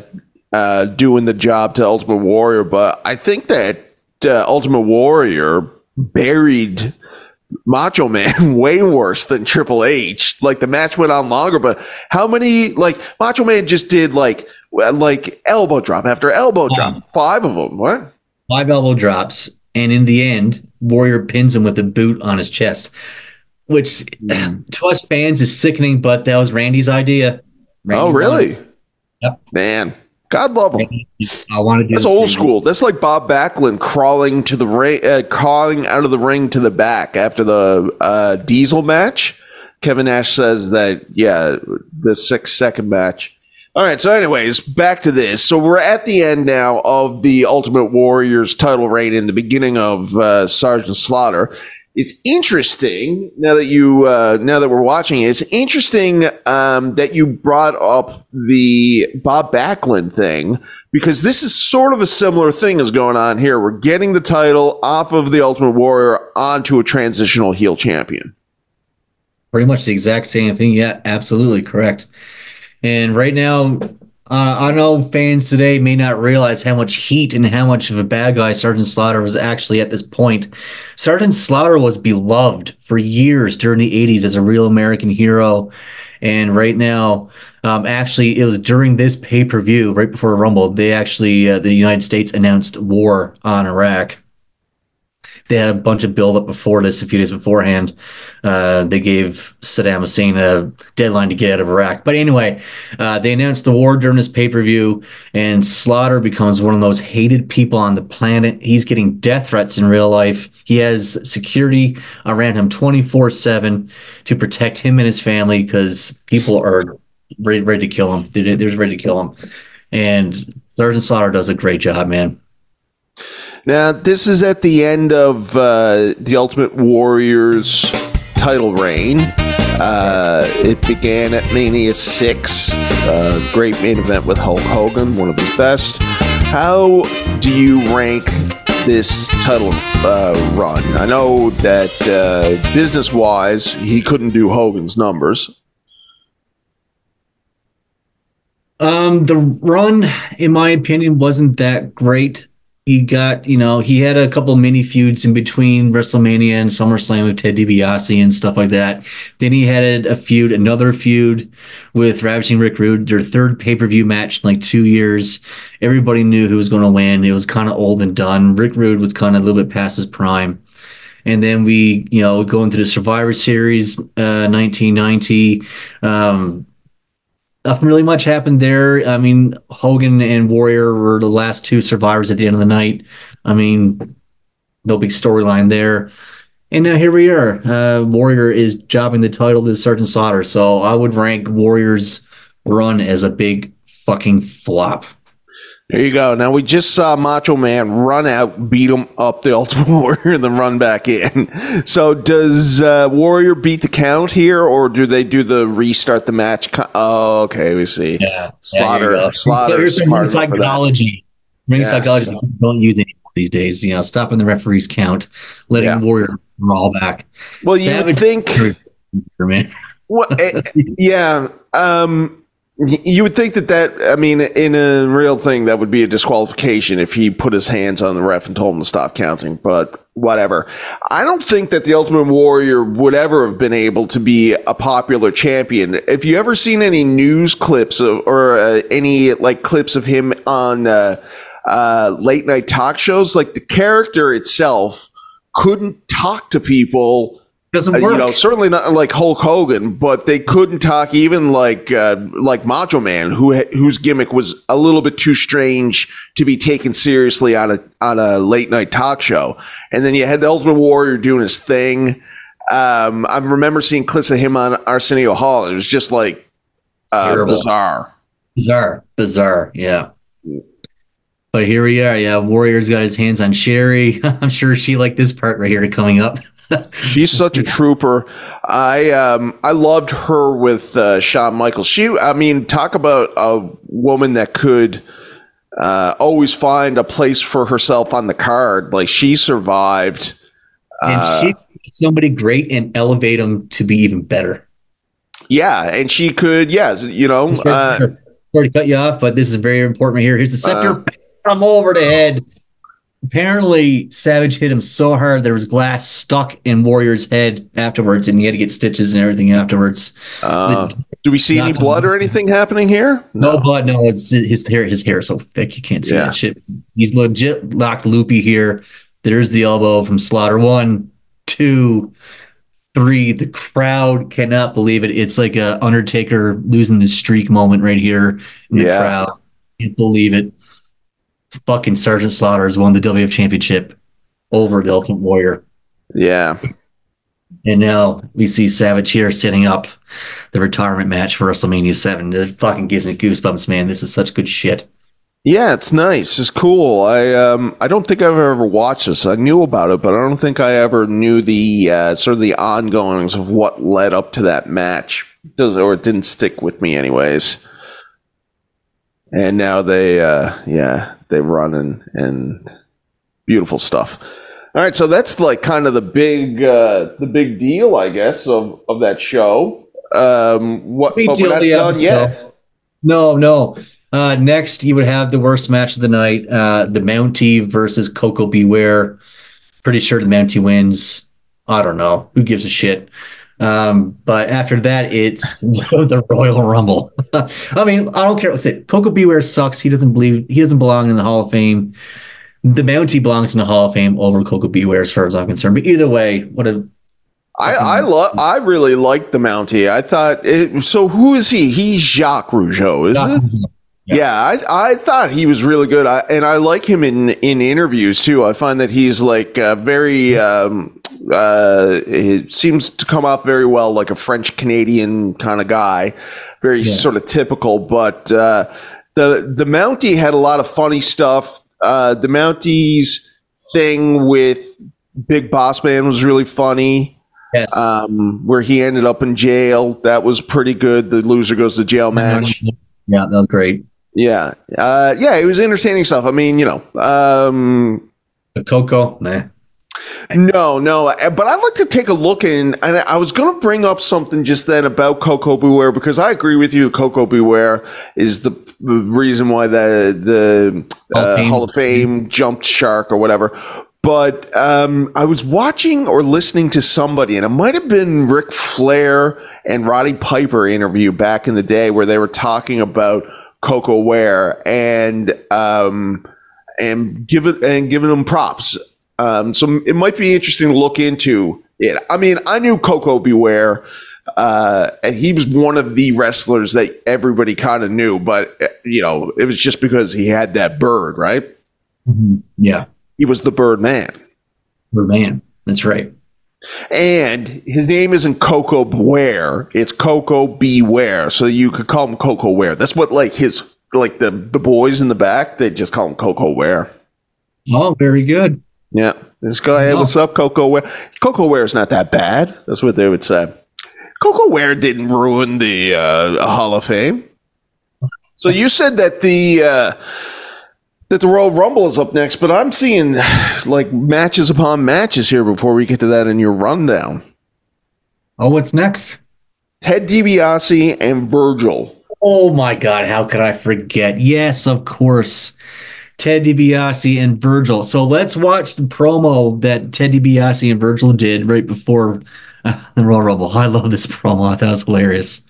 [SPEAKER 1] uh, doing the job to Ultimate Warrior, but I think that uh, Ultimate Warrior buried Macho Man way worse than Triple H. Like the match went on longer, but how many like Macho Man just did like like elbow drop after elbow drop, five of them. What?
[SPEAKER 2] Five elbow drops, and in the end, Warrior pins him with a boot on his chest, which mm. to us fans is sickening. But that was Randy's idea. Randy
[SPEAKER 1] oh, really?
[SPEAKER 2] Yep.
[SPEAKER 1] Man, God love him.
[SPEAKER 2] I want to do
[SPEAKER 1] That's old
[SPEAKER 2] you.
[SPEAKER 1] school. That's like Bob Backlund crawling to the ring, uh, crawling out of the ring to the back after the uh, Diesel match. Kevin Nash says that yeah, the six second match. All right. So, anyways, back to this. So we're at the end now of the Ultimate Warriors title reign in the beginning of uh, Sergeant Slaughter. It's interesting now that you uh, now that we're watching it. It's interesting um, that you brought up the Bob Backlund thing because this is sort of a similar thing is going on here. We're getting the title off of the Ultimate Warrior onto a transitional heel champion.
[SPEAKER 2] Pretty much the exact same thing. Yeah, absolutely correct. And right now, uh, I know fans today may not realize how much heat and how much of a bad guy Sergeant Slaughter was actually at this point. Sergeant Slaughter was beloved for years during the 80s as a real American hero. And right now, um, actually, it was during this pay per view, right before Rumble, they actually, uh, the United States announced war on Iraq they had a bunch of buildup before this a few days beforehand. Uh, they gave Saddam Hussein a deadline to get out of Iraq. But anyway, uh, they announced the war during this pay per view, and Slaughter becomes one of those hated people on the planet. He's getting death threats in real life. He has security around him 24 7 to protect him and his family because people are ready, ready to kill him. They're, they're ready to kill him. And Sergeant Slaughter does a great job, man.
[SPEAKER 1] Now, this is at the end of uh, the Ultimate Warriors title reign. Uh, it began at Mania 6. Uh, great main event with Hulk Hogan, one of his best. How do you rank this title uh, run? I know that uh, business wise, he couldn't do Hogan's numbers.
[SPEAKER 2] Um, the run, in my opinion, wasn't that great. He got, you know, he had a couple mini feuds in between WrestleMania and SummerSlam with Ted DiBiase and stuff like that. Then he had a feud, another feud with Ravishing Rick Rude, their third pay per view match in like two years. Everybody knew who was going to win. It was kind of old and done. Rick Rude was kind of a little bit past his prime. And then we, you know, going into the Survivor Series, uh, 1990. Um, nothing really much happened there. I mean, Hogan and Warrior were the last two survivors at the end of the night. I mean, no big storyline there. And now here we are. Uh, Warrior is jobbing the title to Sergeant Slaughter. So I would rank Warrior's run as a big fucking flop.
[SPEAKER 1] There you go. Now we just saw Macho Man run out, beat him up the Ultimate Warrior, and then run back in. So does uh, Warrior beat the count here, or do they do the restart the match? Oh, okay, we see.
[SPEAKER 2] Yeah.
[SPEAKER 1] Slaughter, Slaughter,
[SPEAKER 2] Here's
[SPEAKER 1] smart
[SPEAKER 2] ring
[SPEAKER 1] enough for
[SPEAKER 2] psychology. Ring
[SPEAKER 1] Yes.
[SPEAKER 2] psychology don't use anymore these days. You know, stopping the referee's count, letting
[SPEAKER 1] Yeah.
[SPEAKER 2] Warrior roll back.
[SPEAKER 1] Well, you would
[SPEAKER 2] Savage-
[SPEAKER 1] think.
[SPEAKER 2] man.
[SPEAKER 1] Well, eh, yeah. Um, you would think that that, I mean, in a real thing, that would be a disqualification if he put his hands on the ref and told him to stop counting, but whatever. I don't think that the Ultimate Warrior would ever have been able to be a popular champion. Have you ever seen any news clips of, or uh, any like clips of him on uh, uh, late night talk shows? Like the character itself couldn't talk to people
[SPEAKER 2] Doesn't
[SPEAKER 1] uh,
[SPEAKER 2] work.
[SPEAKER 1] you know, certainly not like Hulk Hogan, but they couldn't talk even like uh, like Macho Man, who whose gimmick was a little bit too strange to be taken seriously on a on a late night talk show. And then you had the Ultimate Warrior doing his thing. Um, I remember seeing clips of him on Arsenio Hall. It was just like uh, bizarre.
[SPEAKER 2] Bizarre, bizarre, yeah. But here we are. Yeah, Warrior's got his hands on Sherry. I'm sure she liked this part right here coming up.
[SPEAKER 1] She's such a trooper. I um I loved her with uh, Shawn Michaels. She, I mean, talk about a woman that could uh, always find a place for herself on the card. Like she survived.
[SPEAKER 2] and
[SPEAKER 1] Uh,
[SPEAKER 2] she somebody great and elevate them to be even better.
[SPEAKER 1] Yeah, and she could. Yes, you know.
[SPEAKER 2] Sorry,
[SPEAKER 1] Uh,
[SPEAKER 2] sorry to cut you off, but this is very important right here. Here's the scepter
[SPEAKER 1] Uh,
[SPEAKER 2] from over the head. Apparently Savage hit him so hard there was glass stuck in Warrior's head afterwards, and he had to get stitches and everything afterwards.
[SPEAKER 1] Uh, do we see any blood or anything happening here?
[SPEAKER 2] No, blood. No, it's his hair. His hair is so thick you can't see
[SPEAKER 1] Yeah.
[SPEAKER 2] that shit. He's legit locked loopy here. There's the elbow from Slaughter. One, two, three. The crowd cannot believe it. It's like a Undertaker losing the streak moment right here in the
[SPEAKER 1] Yeah.
[SPEAKER 2] crowd. Can't believe it. Fucking Sergeant Slaughter has won the WF Championship over the Ultimate Warrior.
[SPEAKER 1] Yeah.
[SPEAKER 2] And now we see Savage here setting up the retirement match for WrestleMania 7. It fucking gives me goosebumps, man. This is such good shit.
[SPEAKER 1] Yeah, it's nice. It's cool. I um I don't think I've ever watched this. I knew about it, but I don't think I ever knew the uh, sort of the ongoings of what led up to that match. Does or it didn't stick with me anyways. And now they uh yeah, they run and and beautiful stuff. All right, so that's like kind of the big uh the big deal, I guess, of of that show. Um what
[SPEAKER 2] Big deal
[SPEAKER 1] done yet.
[SPEAKER 2] No, no. Uh, next, you would have the worst match of the night uh, the Mountie versus Koko B. Ware. Pretty sure the Mountie wins. I don't know. Who gives a shit? Um, but after that, it's the Royal Rumble. I mean, I don't care what's it. Koko B. Ware sucks. He doesn't believe he doesn't belong in the Hall of Fame. The Mountie belongs in the Hall of Fame over Koko B. Ware, as far as I'm concerned. But either way, what a
[SPEAKER 1] I I love I really like the Mountie. I thought it, so. Who is he? He's Jacques Rougeau, is it? Yeah, I I thought he was really good. I, and I like him in in interviews too. I find that he's like uh, very. Um, uh, it seems to come off very well, like a French Canadian kind of guy, very sort of typical. But uh, the the Mountie had a lot of funny stuff. Uh, the Mountie's thing with Big Boss Man was really funny
[SPEAKER 2] yes.
[SPEAKER 1] um, where he ended up in jail. That was pretty good. The loser goes to jail match.
[SPEAKER 2] Yeah, that was great.
[SPEAKER 1] Yeah, uh, yeah, it was entertaining stuff. I mean, you know, um,
[SPEAKER 2] The Coco, nah.
[SPEAKER 1] No, no, uh, but I'd like to take a look in, and I was going to bring up something just then about Koko B. Ware because I agree with you. Koko B. Ware is the, the reason why the the
[SPEAKER 2] Hall of
[SPEAKER 1] uh,
[SPEAKER 2] Fame.
[SPEAKER 1] Hall of Fame jumped shark or whatever. But um, I was watching or listening to somebody, and it might have been Ric Flair and Roddy Piper interview back in the day where they were talking about Koko Ware and um, and giving and giving them props. Um, so it might be interesting to look into it. I mean, I knew Koko B. Ware. Uh, and he was one of the wrestlers that everybody kind of knew, but uh, you know, it was just because he had that bird, right?
[SPEAKER 2] Yeah,
[SPEAKER 1] He was the bird man.
[SPEAKER 2] we're man. That's right.
[SPEAKER 1] And his name isn't Coco Beware, it's Koko B. Ware. So you could call him Koko Ware. That's what like his like the the boys in the back, they just call him Koko Ware.
[SPEAKER 2] Oh, very good.
[SPEAKER 1] Yeah. Just go ahead.
[SPEAKER 2] No.
[SPEAKER 1] What's up, Koko Ware? Koko Ware is not that bad. That's what they would say. Koko Ware didn't ruin the uh, Hall of Fame. So you said that the uh, that the Royal Rumble is up next, but I'm seeing like matches upon matches here before we get to that in your rundown.
[SPEAKER 2] Oh, what's next?
[SPEAKER 1] Ted DiBiase and Virgil.
[SPEAKER 2] Oh my God, how could I forget? Yes, of course. Ted DiBiase and Virgil. So let's watch the promo that Ted DiBiase and Virgil did right before uh, the Royal Rumble. I love this promo. I thought it was hilarious.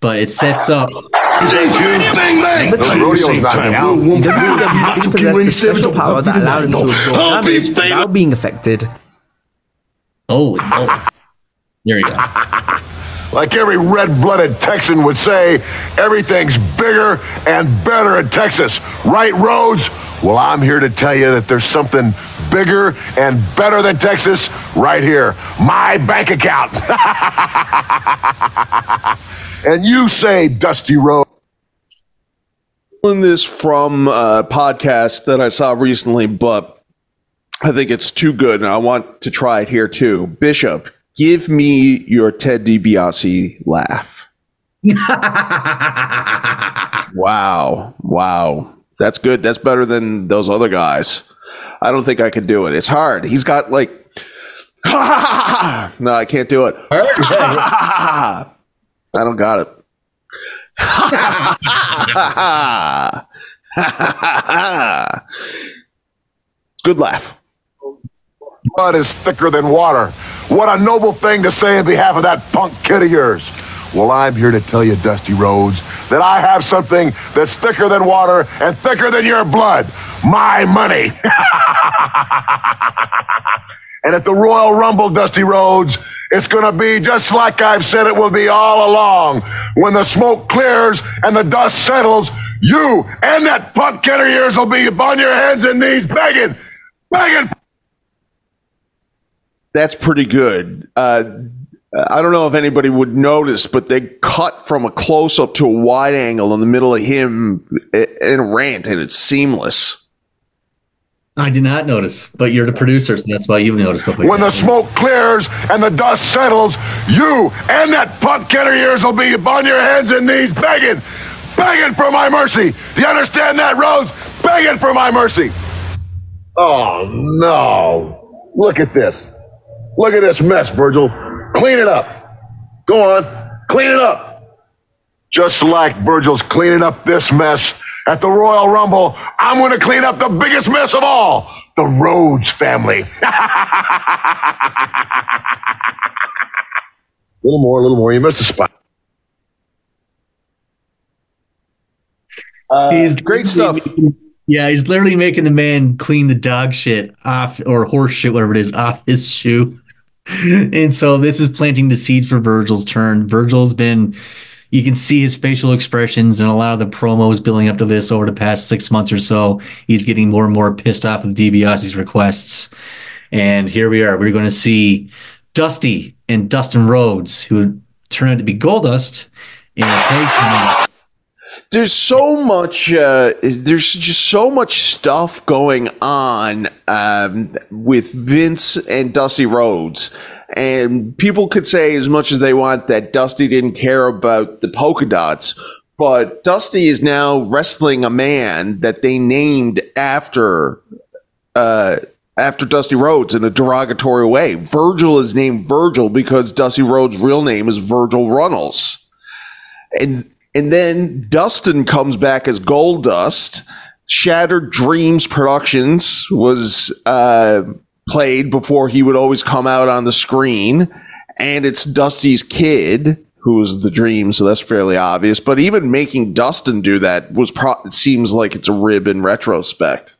[SPEAKER 2] But it sets up.
[SPEAKER 4] WWF possessed the special power that allowed him to absorb damage without being affected.
[SPEAKER 2] Holy moly. There you go.
[SPEAKER 5] Like every red-blooded Texan would say, everything's bigger and better in Texas. Right, Rhodes? Well, I'm here to tell you that there's something bigger and better than Texas right here. My bank account. and you say, Dusty Rhodes.
[SPEAKER 1] Pulling this from a podcast that I saw recently, but I think it's too good, and I want to try it here too. Bishop, give me your Ted DiBiase laugh. wow, wow, that's good. That's better than those other guys. I don't think I could do it. It's hard. He's got like, no, I can't do it. I don't got it. Good laugh.
[SPEAKER 5] Blood is thicker than water. What a noble thing to say in behalf of that punk kid of yours. Well, I'm here to tell you, Dusty Rhodes, that I have something that's thicker than water and thicker than your blood. My money. and at the Royal Rumble, Dusty Rhodes, it's going to be just like I've said it will be all along. When the smoke clears and the dust settles, you and that punk kid of yours will be on your hands and knees begging, begging
[SPEAKER 1] That's pretty good. Uh, I don't know if anybody would notice, but they cut from a close up to a wide angle in the middle of him in a rant, and it's seamless.
[SPEAKER 2] I did not notice, but you're the producer, so that's why you noticed stuff like
[SPEAKER 5] when
[SPEAKER 2] that.
[SPEAKER 5] the smoke clears and the dust settles, you and that punk kid of yours will be on your hands and knees begging, begging for my mercy. Do you understand that, Rhodes? Begging for my mercy. Oh, no. Look at this. Look at this mess, Virgil. Clean it up. Go on. Clean it up. Just like Virgil's cleaning up this mess at the Royal Rumble, I'm going to clean up the biggest mess of all the Rhodes family. A little more, a little more. You missed a spot.
[SPEAKER 2] Uh, he's
[SPEAKER 1] Great stuff.
[SPEAKER 2] Yeah, he's literally making the man clean the dog shit off or horse shit, whatever it is, off his shoe. And so this is planting the seeds for Virgil's turn. Virgil's been, you can see his facial expressions and a lot of the promos building up to this over the past six months or so. He's getting more and more pissed off of DiBiase's requests. And here we are. We're going to see Dusty and Dustin Rhodes, who turn out to be Goldust, in a tag team.
[SPEAKER 1] There's so much uh, there's just so much stuff going on um, with Vince and Dusty Rhodes. And people could say as much as they want that Dusty didn't care about the polka dots, but Dusty is now wrestling a man that they named after uh, after Dusty Rhodes in a derogatory way. Virgil is named Virgil because Dusty Rhodes' real name is Virgil Runnels. And and then Dustin comes back as Goldust. Shattered Dreams Productions was uh, played before he would always come out on the screen, and it's Dusty's kid who is the Dream, so that's fairly obvious. But even making Dustin do that was pro- it seems like it's a rib in retrospect.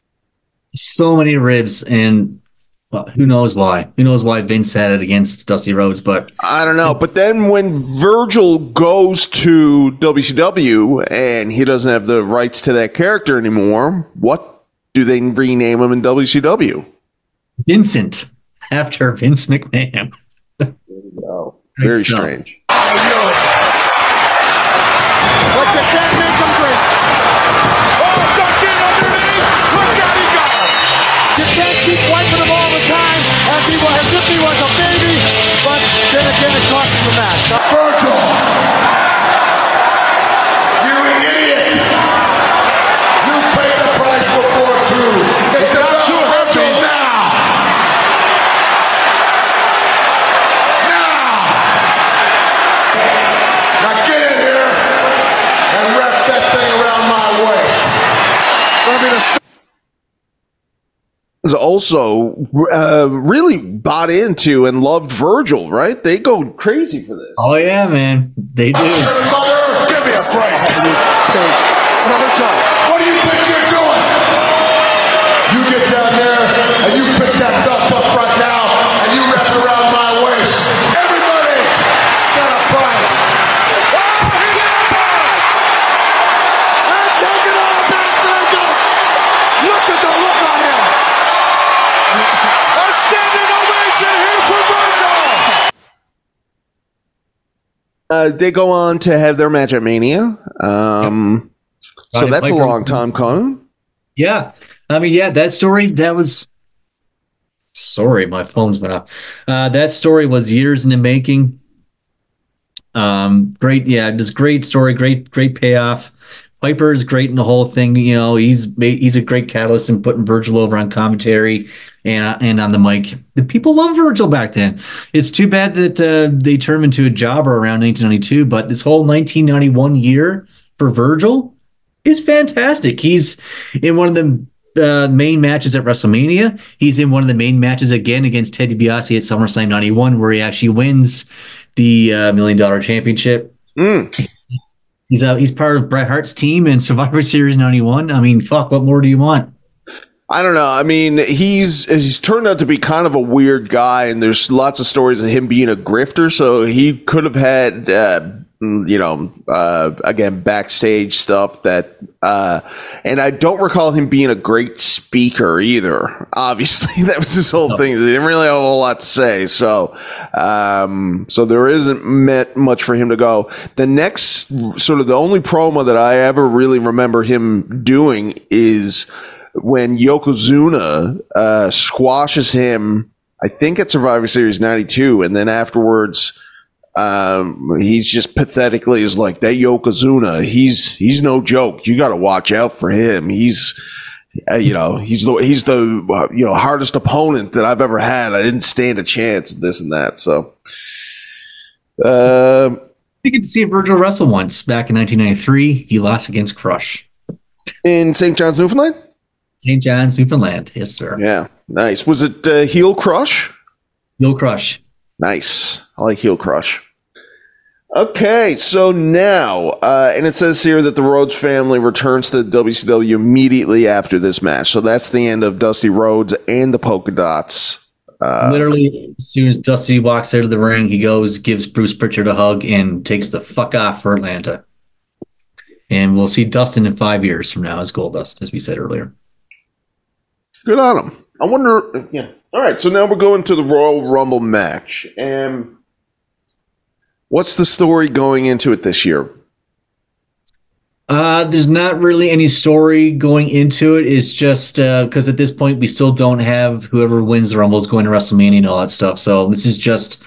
[SPEAKER 2] so many ribs and well, who knows why who knows why vince had it against dusty rhodes but
[SPEAKER 1] I don't know. But then when Virgil goes to WCW and he doesn't have the rights to that character anymore, what do they rename him in WCW?
[SPEAKER 2] vincent after vince mcmahon
[SPEAKER 1] Very
[SPEAKER 2] stuff.
[SPEAKER 1] strange.
[SPEAKER 6] What's it that make keep wiping him all the time as, he, as if he was a baby, but then again, it cost him the match.
[SPEAKER 5] Virgil! You idiot! You paid the price for Fortune! Get the belt to Virgil now! Now! Now get in here and wrap that thing around my waist.
[SPEAKER 6] Gonna be the
[SPEAKER 1] Is also uh, really bought into and loved Virgil, right? They go crazy for this.
[SPEAKER 2] oh yeah man they do
[SPEAKER 5] Mother, give me a break!
[SPEAKER 6] another time.
[SPEAKER 5] What do you think you're doing? You get down there and you pick that belt up right now and you wrap it around my waist. Everybody's got a price.
[SPEAKER 6] Oh, he got a pass! And take it all back, Virgil. Look at the look on him. A standing ovation here for Virgil.
[SPEAKER 1] Uh, they go on to have their match at Mania. Um, so that's a long time coming.
[SPEAKER 2] yeah i mean yeah that story that was sorry my phone's been off uh that story was years in the making um great yeah just great story great great payoff Piper is great in the whole thing. You know, he's he's a great catalyst in putting Virgil over on commentary and and on the mic. The people love Virgil back then. It's too bad that uh, they turned him into a jobber around 1992. But this whole 1991 year for Virgil is fantastic. He's in one of the uh, main matches at WrestleMania. He's in one of the main matches again against Ted DiBiase at SummerSlam 91, where he actually wins the uh, Million Dollar Championship.
[SPEAKER 1] Mm.
[SPEAKER 2] He's uh, he's part of Bret Hart's team in Survivor Series 91. I mean, fuck, what more do you want?
[SPEAKER 1] I don't know. I mean, he's he's turned out to be kind of a weird guy, and there's lots of stories of him being a grifter. So he could have had, uh, you know, uh, again backstage stuff that, uh, and I don't recall him being a great speaker either. Obviously, that was his whole thing. He didn't really have a whole lot to say. So, um, so there isn't much for him to go. The next, sort of, the only promo that I ever really remember him doing is when Yokozuna uh, squashes him, I think at Survivor Series 92, and then afterwards, um, he's just pathetically is like that Yokozuna. He's he's no joke. You got to watch out for him. He's uh, you know he's the he's the uh, you know hardest opponent that I've ever had. I didn't stand a chance. This and that. So. Uh,
[SPEAKER 2] You get to see Virgil wrestle once back in 1993. He lost against Crush.
[SPEAKER 1] in St. John's, Newfoundland.
[SPEAKER 2] St. John's, Newfoundland. Yes, sir.
[SPEAKER 1] Yeah, nice. Was it uh, heel crush?
[SPEAKER 2] Heel Crush.
[SPEAKER 1] Nice. I like heel crush. Okay, so now, uh, and it says here that the Rhodes family returns to the WCW immediately after this match. So that's the end of Dusty Rhodes and the Polka Dots. Uh,
[SPEAKER 2] Literally, as soon as Dusty walks out of the ring, he goes, gives Bruce Pritchard a hug, and takes the fuck off for Atlanta. And we'll see Dustin in five years from now as Goldust, as we said earlier.
[SPEAKER 1] Good on him. I wonder. Yeah. All right, so now we're going to the Royal Rumble match. And what's the story going into it this year?
[SPEAKER 2] Uh, there's not really any story going into it. It's just because at this point we still don't have whoever wins the Rumble is going to WrestleMania and all that stuff. So this is just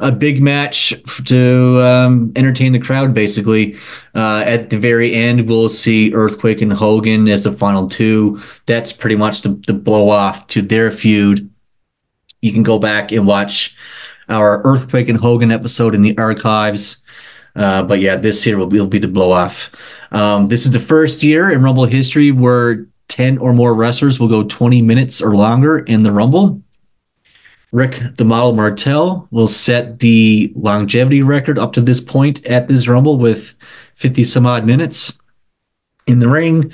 [SPEAKER 2] a big match to um, entertain the crowd, basically. Uh, at the very end, we'll see Earthquake and Hogan as the final two. That's pretty much the, the blow off to their feud. You can go back and watch our Earthquake and Hogan episode in the archives. Uh, but yeah, this here will be, will be the blow off. Um, this is the first year in Rumble history where 10 or more wrestlers will go 20 minutes or longer in the Rumble. Rick the Model Martel will set the longevity record up to this point at this Rumble with 50 some odd minutes in the ring.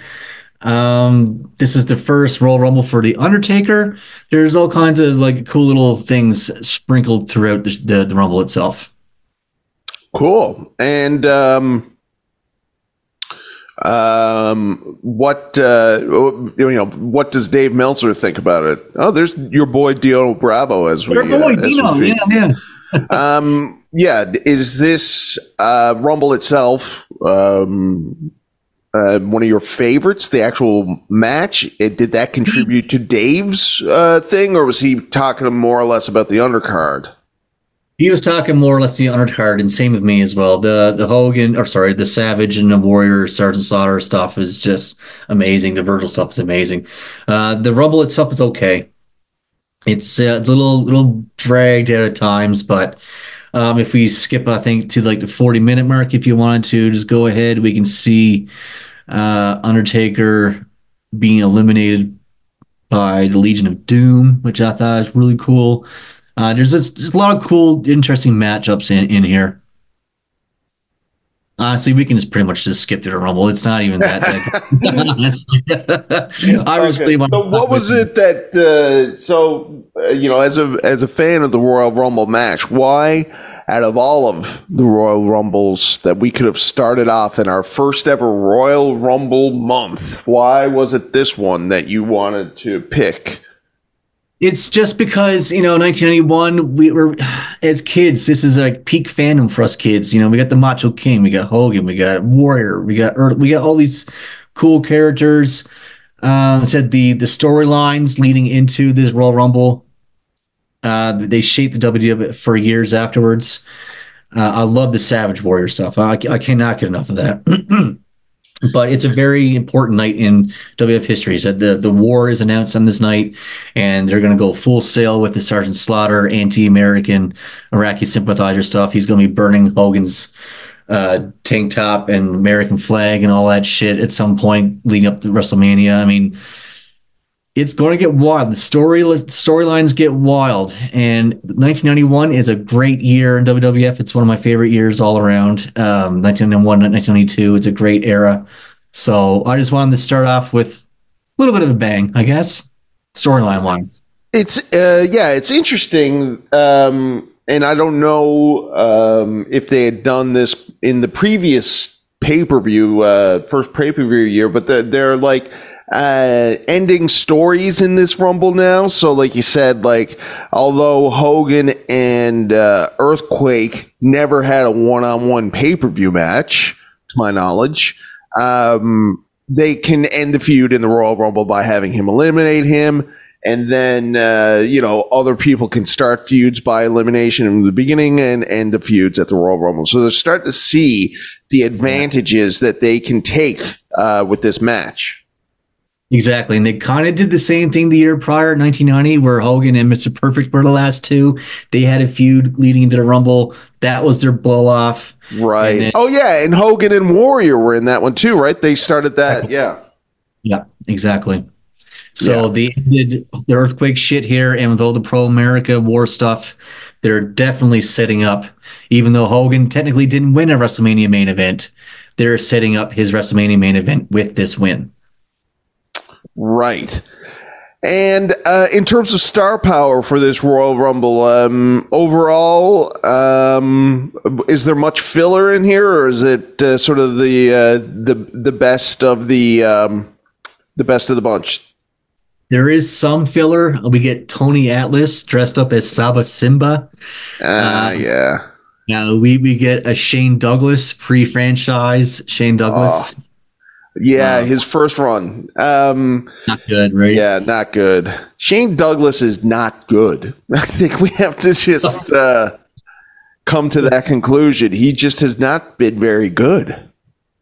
[SPEAKER 2] Um, this is the first Royal Rumble for the Undertaker. There's all kinds of like cool little things sprinkled throughout the, the, the Rumble itself.
[SPEAKER 1] Cool. And um, um, what uh, you know? What does Dave Meltzer think about it? Oh, there's your boy Dino Bravo as we.
[SPEAKER 2] Your boy
[SPEAKER 1] uh,
[SPEAKER 2] Dino,
[SPEAKER 1] we
[SPEAKER 2] yeah, yeah.
[SPEAKER 1] um, yeah. Is this uh, Rumble itself um, uh, one of your favorites? The actual match? It, did that contribute to Dave's uh, thing, or was he talking more or less about the undercard?
[SPEAKER 2] He was talking more or less the undercard, and same with me as well. The the Hogan, or sorry, the Savage and the Warrior Sergeant Slaughter stuff is just amazing. The Virgil stuff is amazing. Uh, the Rumble itself is okay. It's uh, a little little dragged out at times, but um, if we skip, I think to like the forty minute mark, if you wanted to, just go ahead. We can see uh, Undertaker being eliminated by the Legion of Doom, which I thought was really cool. Uh, there's just, just a lot of cool, interesting matchups in, in here. Honestly, we can just pretty much just skip through the Rumble. It's not even that. that honestly. I was
[SPEAKER 1] Okay,
[SPEAKER 2] really
[SPEAKER 1] So what was it that? Uh, so uh, you know, as a as a fan of the Royal Rumble match, why, out of all of the Royal Rumbles that we could have started off in our first ever Royal Rumble month, why was it this one that you wanted to pick?
[SPEAKER 2] It's just because you know, 1991. We were as kids. This is like peak fandom for us kids. You know, we got the Macho King, we got Hogan, we got Warrior, we got we got all these cool characters. Um, said the the storylines leading into this Royal Rumble. Uh, they shaped the WWE for years afterwards. Uh, I love the Savage Warrior stuff. I, I cannot get enough of that. but it's a very important night in WF history. So the the war is announced on this night, and they're going to go full sail with the Sergeant Slaughter anti-American Iraqi sympathizer stuff. He's going to be burning Hogan's uh, tank top and American flag and all that shit at some point leading up to WrestleMania. I mean, it's going to get wild. The story storylines get wild, and 1991 is a great year in WWF. It's one of my favorite years all around. Um, 1991, 1992, it's a great era. So I just wanted to start off with a little bit of a bang, I guess, storyline wise.
[SPEAKER 1] It's uh, yeah, it's interesting, um, and I don't know um, if they had done this in the previous pay per view, uh, first pay per view year, but they're, they're like uh, ending stories in this Rumble now. So, like you said, like although Hogan and uh, Earthquake never had a one on one pay per view match, to my knowledge, um, they can end the feud in the Royal Rumble by having him eliminate him. And then, uh, you know, other people can start feuds by elimination in the beginning and end the feuds at the Royal Rumble. So they're starting to see the advantages that they can take uh, with this match.
[SPEAKER 2] Exactly. And they kind of did the same thing the year prior, 1990, where Hogan and Mr. Perfect were the last two. They had a feud leading into the Rumble. That was their blow off.
[SPEAKER 1] Right. Then, oh, yeah. And Hogan and Warrior were in that one too, right? They started that. Yeah.
[SPEAKER 2] Yeah, exactly. So yeah. they did the earthquake shit here. And with all the pro America war stuff, they're definitely setting up, even though Hogan technically didn't win a WrestleMania main event, they're setting up his WrestleMania main event with this win.
[SPEAKER 1] Right. And uh, in terms of star power for this Royal Rumble, um, overall, um, is there much filler in here, or is it uh, sort of the uh, the the best of the um, the best of the bunch?
[SPEAKER 2] There is some filler. We get Tony Atlas dressed up as Saba Simba.
[SPEAKER 1] Ah, yeah.
[SPEAKER 2] Now we we get a Shane Douglas pre-franchise. Shane Douglas. Oh
[SPEAKER 1] yeah, his first run. Um,
[SPEAKER 2] not good, right?
[SPEAKER 1] Yeah, not good. Shane Douglas is not good. I think we have to just uh, come to that conclusion. He just has not been very good.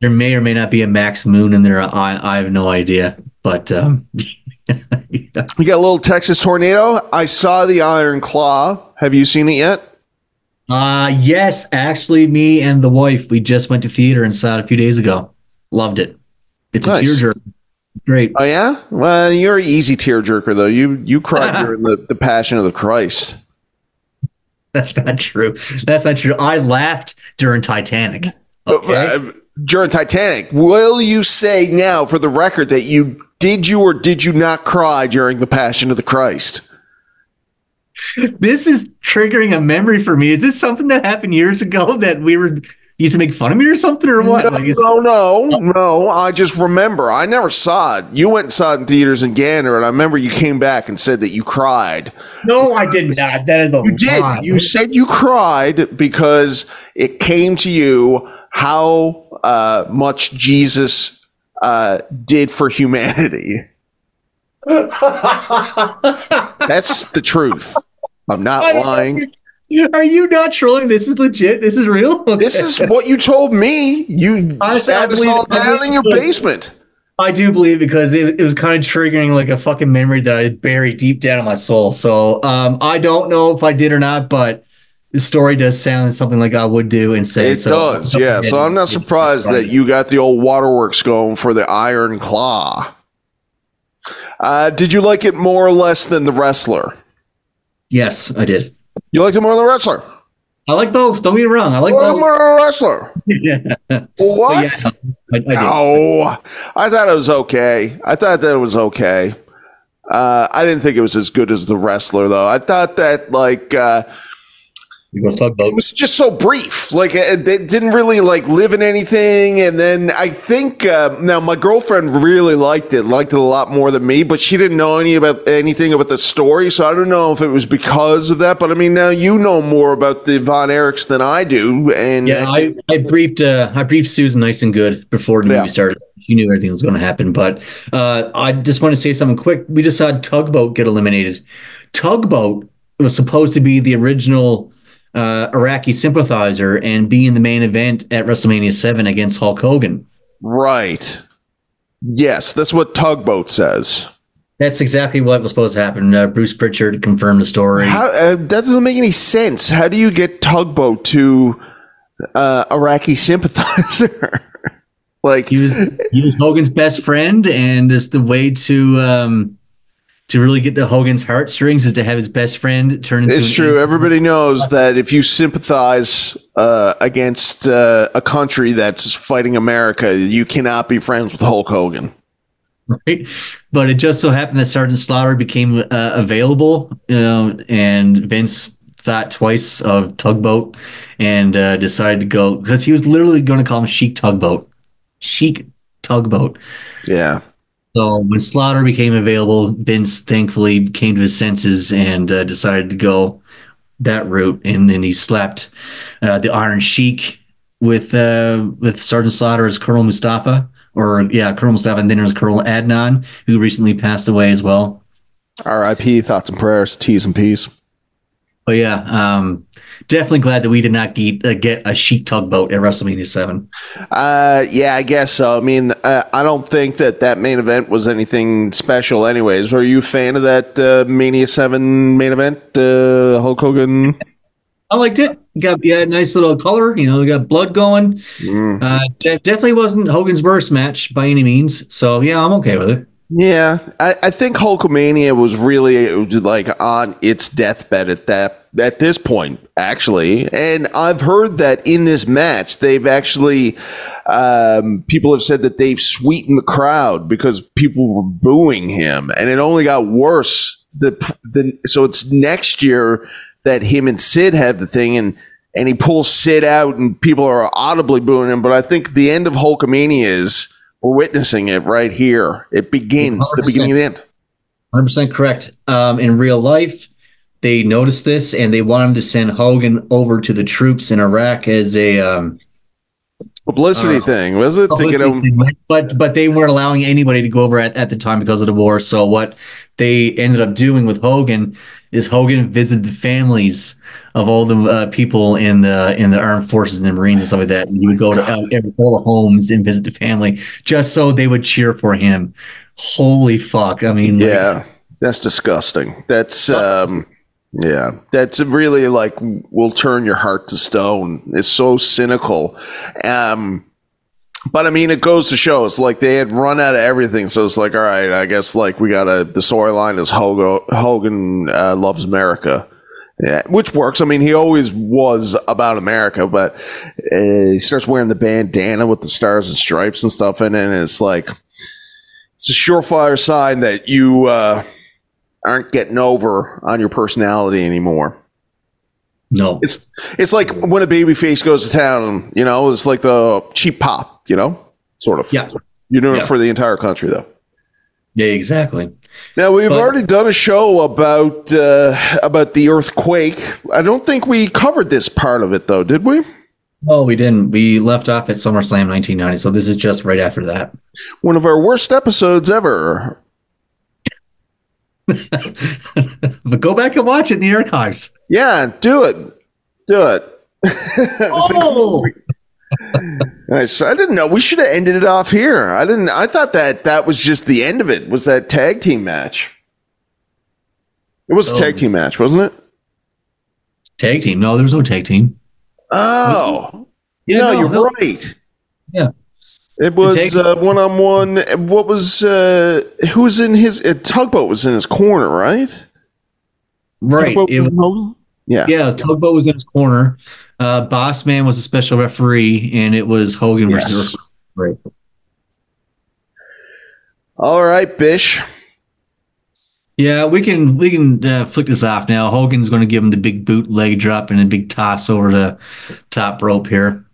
[SPEAKER 2] There may or may not be a Max Moon in there. I, I have no idea. But um,
[SPEAKER 1] yeah. we got a little Texas tornado. I saw the Iron Claw. Have you seen it yet?
[SPEAKER 2] Uh yes, actually, me and the wife we just went to theater and saw it a few days ago. Loved it. It's nice. a tearjerker. Great.
[SPEAKER 1] Oh yeah. Well, you're an easy tearjerker though. You you cried during the, the Passion of the Christ.
[SPEAKER 2] That's not true. That's not true. I laughed during Titanic. Okay? Uh,
[SPEAKER 1] during Titanic, will you say now, for the record, that you did you or did you not cry during the Passion of the Christ?
[SPEAKER 2] This is triggering a memory for me. Is this something that happened years ago that we were used to make fun of me or something or what?
[SPEAKER 1] No, like, no, no, no. I just remember. I never saw it. You went and saw it in theaters in Gander, and I remember you came back and said that you cried.
[SPEAKER 2] No, I did not. That is a
[SPEAKER 1] you lie. did. You said you cried because it came to you how uh, much Jesus uh, did for humanity. That's the truth. I'm not lying.
[SPEAKER 2] Are you not trolling? This is legit. This is real.
[SPEAKER 1] Okay. This is what you told me. You I sat us all down in your basement.
[SPEAKER 2] I do believe because it, it, was kind of triggering like a fucking memory that I buried deep down in my soul. So um, I don't know if I did or not, but the story does sound something like I would do and say.
[SPEAKER 1] It so, does, yeah. So I'm not surprised that you got the old waterworks going for the Iron Claw. Uh, did you like it more or less than the wrestler?
[SPEAKER 2] Yes, I did.
[SPEAKER 1] You liked him more than wrestler?
[SPEAKER 2] I like both. Don't get me wrong. I like both.
[SPEAKER 1] More than wrestler. yeah. What? Yeah, I, I no, I thought it was okay. I thought that it was okay. Uh, I didn't think it was as good as the wrestler, though. I thought that like. Uh, it was just so brief. Like it, it, didn't really like live in anything. And then I think uh, now my girlfriend really liked it, liked it a lot more than me, but she didn't know any about anything about the story. So I don't know if it was because of that. But I mean, now you know more about the Von Erichs than I do. And
[SPEAKER 2] yeah, I, I briefed uh, I briefed Susan nice and good before the yeah. movie started. She knew everything was going to happen. But uh, I just want to say something quick. We just saw Tugboat get eliminated. Tugboat was supposed to be the original uh, Iraqi sympathizer and be in the main event at WrestleMania 7 against Hulk Hogan.
[SPEAKER 1] Right. Yes, that's what Tugboat says.
[SPEAKER 2] That's exactly what was supposed to happen. Uh, Bruce Pritchard confirmed the story.
[SPEAKER 1] How, uh, that doesn't make any sense. How do you get Tugboat to uh, Iraqi sympathizer? like
[SPEAKER 2] he was, he was Hogan's best friend, and it's the way to um, to really get to Hogan's heartstrings is to have his best friend turn into.
[SPEAKER 1] It's
[SPEAKER 2] an
[SPEAKER 1] true. Everybody knows that if you sympathize uh, against uh, a country that's fighting America, you cannot be friends with Hulk Hogan.
[SPEAKER 2] right? But it just so happened that Sergeant Slaughter became uh, available, uh, and Vince thought twice of Tugboat and uh, decided to go because he was literally going to call him Sheik Tugboat, Sheik Tugboat.
[SPEAKER 1] Yeah.
[SPEAKER 2] So when Slaughter became available, Vince thankfully came to his senses and uh, decided to go that route, and then he slapped uh, the Iron Sheik with uh, with Sergeant Slaughter as Colonel Mustafa, or yeah, Colonel Mustafa, and then there's Colonel Adnan, who recently passed away as well.
[SPEAKER 1] R.I.P. Thoughts and prayers, T's and P's.
[SPEAKER 2] But yeah, um, definitely glad that we did not get uh, get a Sheik tugboat at WrestleMania Seven.
[SPEAKER 1] Uh, yeah, I guess so. I mean, uh, I don't think that that main event was anything special, anyways. Are you a fan of that uh, Mania Seven main event, uh, Hulk Hogan?
[SPEAKER 2] I liked it. Got yeah, nice little color. You know, got blood going.
[SPEAKER 1] Mm.
[SPEAKER 2] Uh, de- definitely wasn't Hogan's worst match by any means. So yeah, I'm okay with it.
[SPEAKER 1] Yeah, I, I think Hulkamania was really like on its deathbed at that at this point, actually. And I've heard that in this match, they've actually um, people have said that they've sweetened the crowd because people were booing him, and it only got worse. The the so it's next year that him and Sid have the thing, and and he pulls Sid out, and people are audibly booing him. But I think the end of Hulkamania is we're witnessing it right here. It begins the
[SPEAKER 2] 100%.
[SPEAKER 1] beginning of the end.
[SPEAKER 2] 100% correct. Um, in real life, they noticed this and they wanted to send Hogan over to the troops in Iraq as a um,
[SPEAKER 1] Publicity
[SPEAKER 2] Uh,
[SPEAKER 1] thing was it to get him?
[SPEAKER 2] thing, but but they weren't allowing anybody to go over at, at the time because of the war. So what they ended up doing with Hogan is Hogan visited the families of all the uh, people in the in the armed forces and the Marines and stuff like that. And he would go to uh, all the homes and visit the family just so they would cheer for him. Holy fuck! I mean, like,
[SPEAKER 1] Yeah, that's disgusting. That's um, yeah, that's really like will turn your heart to stone. It's so cynical. Um, but I mean, it goes to show it's like they had run out of everything. So it's like, all right, I guess like we got a the storyline is Hogan Hogan uh, loves America. Yeah, which works. I mean, he always was about America, but uh, he starts wearing the bandana with the stars and stripes and stuff in it, and it's like it's a surefire sign that you uh, aren't getting over on your personality anymore.
[SPEAKER 2] no,
[SPEAKER 1] It's it's like when a baby face goes to town, you know, it's like the cheap pop, you know, sort of.
[SPEAKER 2] Yeah.
[SPEAKER 1] You're doing
[SPEAKER 2] Yeah.
[SPEAKER 1] it for the entire country, though.
[SPEAKER 2] yeah, exactly.
[SPEAKER 1] Now we've
[SPEAKER 2] But-
[SPEAKER 1] already done a show about uh, about the earthquake. I don't think we covered this part of it, though, did we?
[SPEAKER 2] No, we didn't. We left off at SummerSlam 1990, so this is just right after that.
[SPEAKER 1] One of our worst episodes ever.
[SPEAKER 2] but go back and watch it in the archives.
[SPEAKER 1] Yeah, do it, do it.
[SPEAKER 2] Oh,
[SPEAKER 1] Nice. I didn't know. We should have ended it off here. I didn't. I thought that that was just the end of it. Was that tag team match? It was a
[SPEAKER 2] Oh.
[SPEAKER 1] tag team match, wasn't it?
[SPEAKER 2] tag team. No, there was no tag team.
[SPEAKER 1] Oh,
[SPEAKER 2] Yeah,
[SPEAKER 1] no, you're
[SPEAKER 2] no.
[SPEAKER 1] right.
[SPEAKER 2] Yeah.
[SPEAKER 1] It was one on one. What was uh, who was in his uh, tugboat was in his corner, right?
[SPEAKER 2] Right. Was-
[SPEAKER 1] yeah.
[SPEAKER 2] yeah, Tugboat was in his corner. Uh, Boss Man was a special referee, and it was Hogan
[SPEAKER 1] Yes.
[SPEAKER 2] versus right.
[SPEAKER 1] All right, Bish.
[SPEAKER 2] Yeah, we can we can uh, flick this off now. Hogan's going to give him the big boot leg drop and a big toss over the top rope here.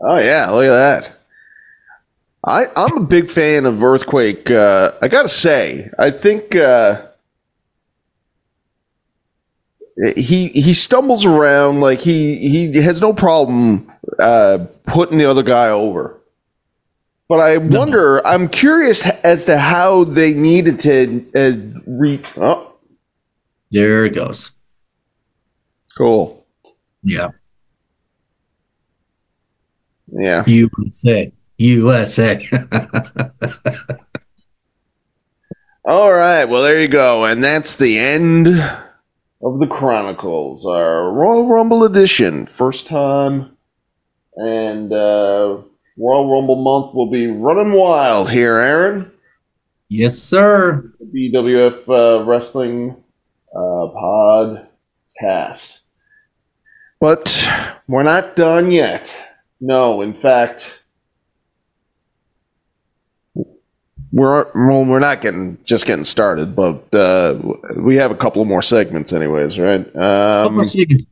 [SPEAKER 1] Oh yeah, look at that. I I'm a big fan of Earthquake. Uh, I gotta say, I think uh, he he stumbles around like he he has no problem uh, putting the other guy over. But I wonder. I'm curious as to how they needed to uh, re. Oh,
[SPEAKER 2] There it goes.
[SPEAKER 1] cool.
[SPEAKER 2] Yeah,
[SPEAKER 1] Yeah.
[SPEAKER 2] USA, USA.
[SPEAKER 1] All right. Well, there you go. And that's the end of the Chronicles, our Royal Rumble edition. First time. And uh, Royal Rumble month will be running wild here, Aaron.
[SPEAKER 2] Yes, sir.
[SPEAKER 1] BWF uh, Wrestling uh, podcast. But we're not done yet. No, in fact, we're well, we're not getting just getting started, but uh, we have a couple more segments, anyways, right? Um,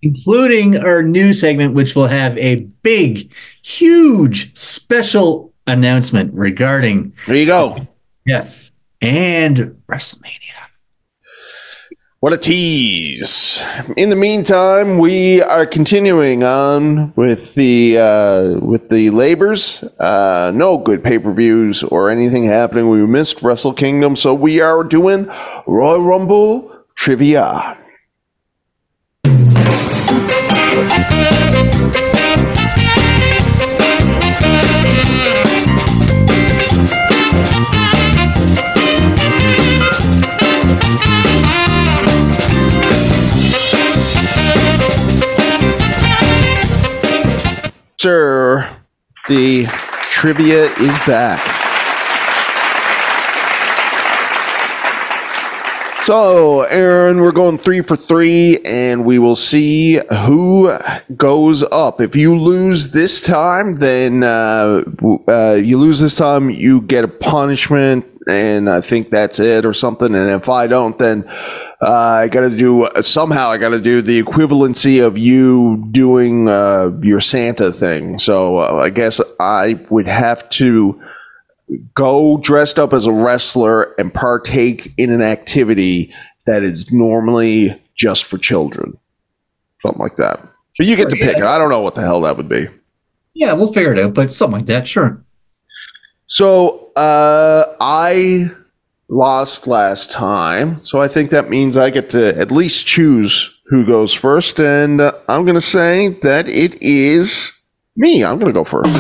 [SPEAKER 2] including our new segment, which will have a big, huge special announcement regarding
[SPEAKER 1] there you go.
[SPEAKER 2] Jeff and WrestleMania.
[SPEAKER 1] What a tease! In the meantime, we are continuing on with the uh, with the labors. Uh, no good pay per views or anything happening. We missed Wrestle Kingdom, so we are doing Royal Rumble trivia. Sir, the trivia is back. So, Aaron, we're going three for three, and we will see who goes up. If you lose this time, then uh, uh, you lose this time, you get a punishment, and I think that's it or something. And if I don't, then uh, I got to do somehow. I got to do the equivalency of you doing uh, your Santa thing. So uh, I guess I would have to go dressed up as a wrestler and partake in an activity that is normally just for children, something like that. But you get to pick it. I don't know what the hell that would be.
[SPEAKER 2] Yeah, we'll figure it out, but something like that, sure.
[SPEAKER 1] So uh, I lost last time. So I think that means I get to at least choose who goes first. And uh, I'm going to say that it is me. I'm going to go first.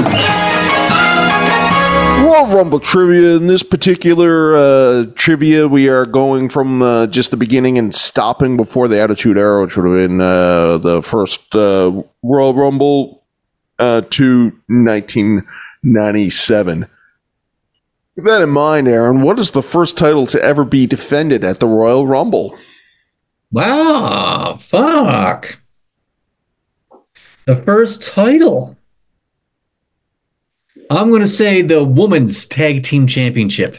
[SPEAKER 1] Royal Rumble trivia. In this particular uh, trivia, we are going from uh, just the beginning and stopping before the Attitude Era, which would have been uh, the first uh, Royal Rumble uh, to 1997. Keep that in mind, Aaron. What is the first title to ever be defended at the Royal Rumble?
[SPEAKER 2] Wow, fuck. The first title. I'm going to say the Women's Tag Team Championship.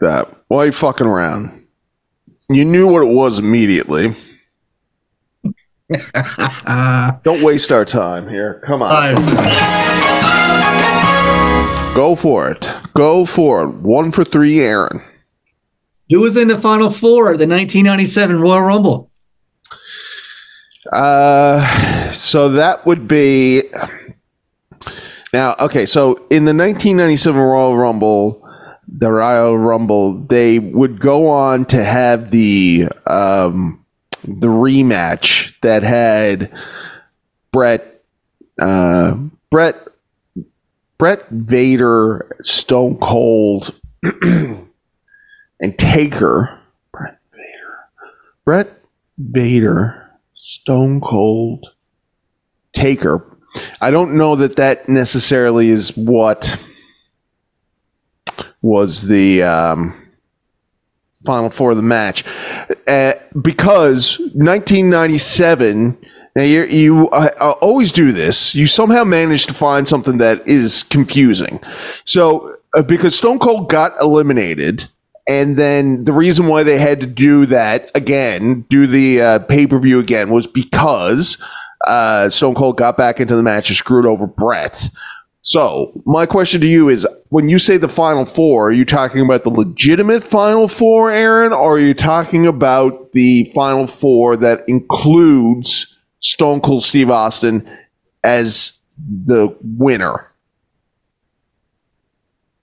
[SPEAKER 1] That. Why are you fucking around? You knew what it was immediately. Don't waste our time here. Come on. Go for it. Go for it. One for three, Aaron.
[SPEAKER 2] Who was in the final four of the 1997 Royal Rumble?
[SPEAKER 1] Uh, so that would be now. Okay, so in the 1997 Royal Rumble, the Royal Rumble, they would go on to have the um, the rematch that had Bret, uh, Bret, Bret Vader, Stone Cold, and Taker. Bret Vader, Bret Vader, Stone Cold, Taker. I don't know that that necessarily is what was the. Um, final four of the match. Uh, because 1997 now you you uh, always do this. You somehow manage to find something that is confusing. So uh, because stone cold got eliminated and then the reason why they had to do that again do the uh, pay-per-view again was because uh, stone cold got back into the match and screwed over brett so, my question to you is when you say the final four, are you talking about the legitimate final four, Aaron, or are you talking about the final four that includes Stone Cold Steve Austin as the winner?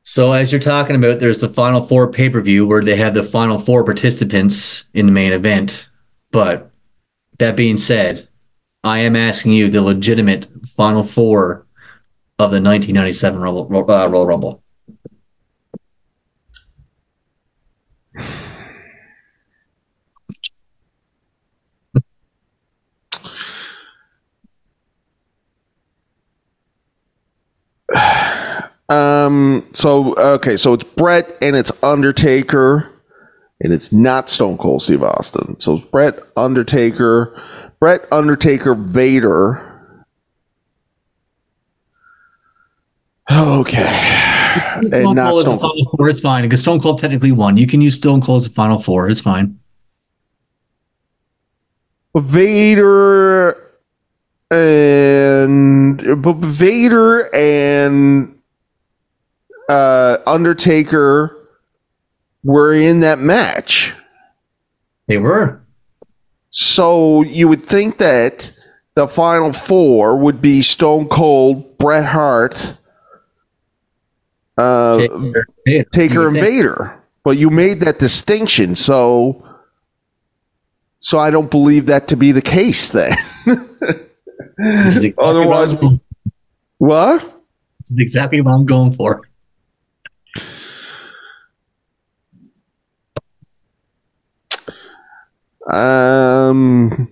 [SPEAKER 2] So, as you're talking about, there's the final four pay per view where they have the final four participants in the main event. But that being said, I am asking you the legitimate final four of the 1997 Rumble, uh, Royal Rumble?
[SPEAKER 1] Um. So okay. So it's Bret and it's Undertaker, and it's not Stone Cold Steve Austin. So it's Bret, Undertaker, Bret, Undertaker, Vader, Okay. And
[SPEAKER 2] Stone
[SPEAKER 1] not Stone Cold.
[SPEAKER 2] final four. It's fine because Stone Cold technically won. You can use Stone Cold as a final four. It's fine.
[SPEAKER 1] Vader and Vader and uh, Undertaker were in that match.
[SPEAKER 2] They were.
[SPEAKER 1] So you would think that the final four would be Stone Cold, Bret Hart, uh,
[SPEAKER 2] Taker, Vader.
[SPEAKER 1] Taker and. Vader. But you made that distinction, so so I don't believe that to be the case then. Otherwise-
[SPEAKER 2] what I'm-
[SPEAKER 1] what?
[SPEAKER 2] this is exactly what I'm going for.
[SPEAKER 1] Um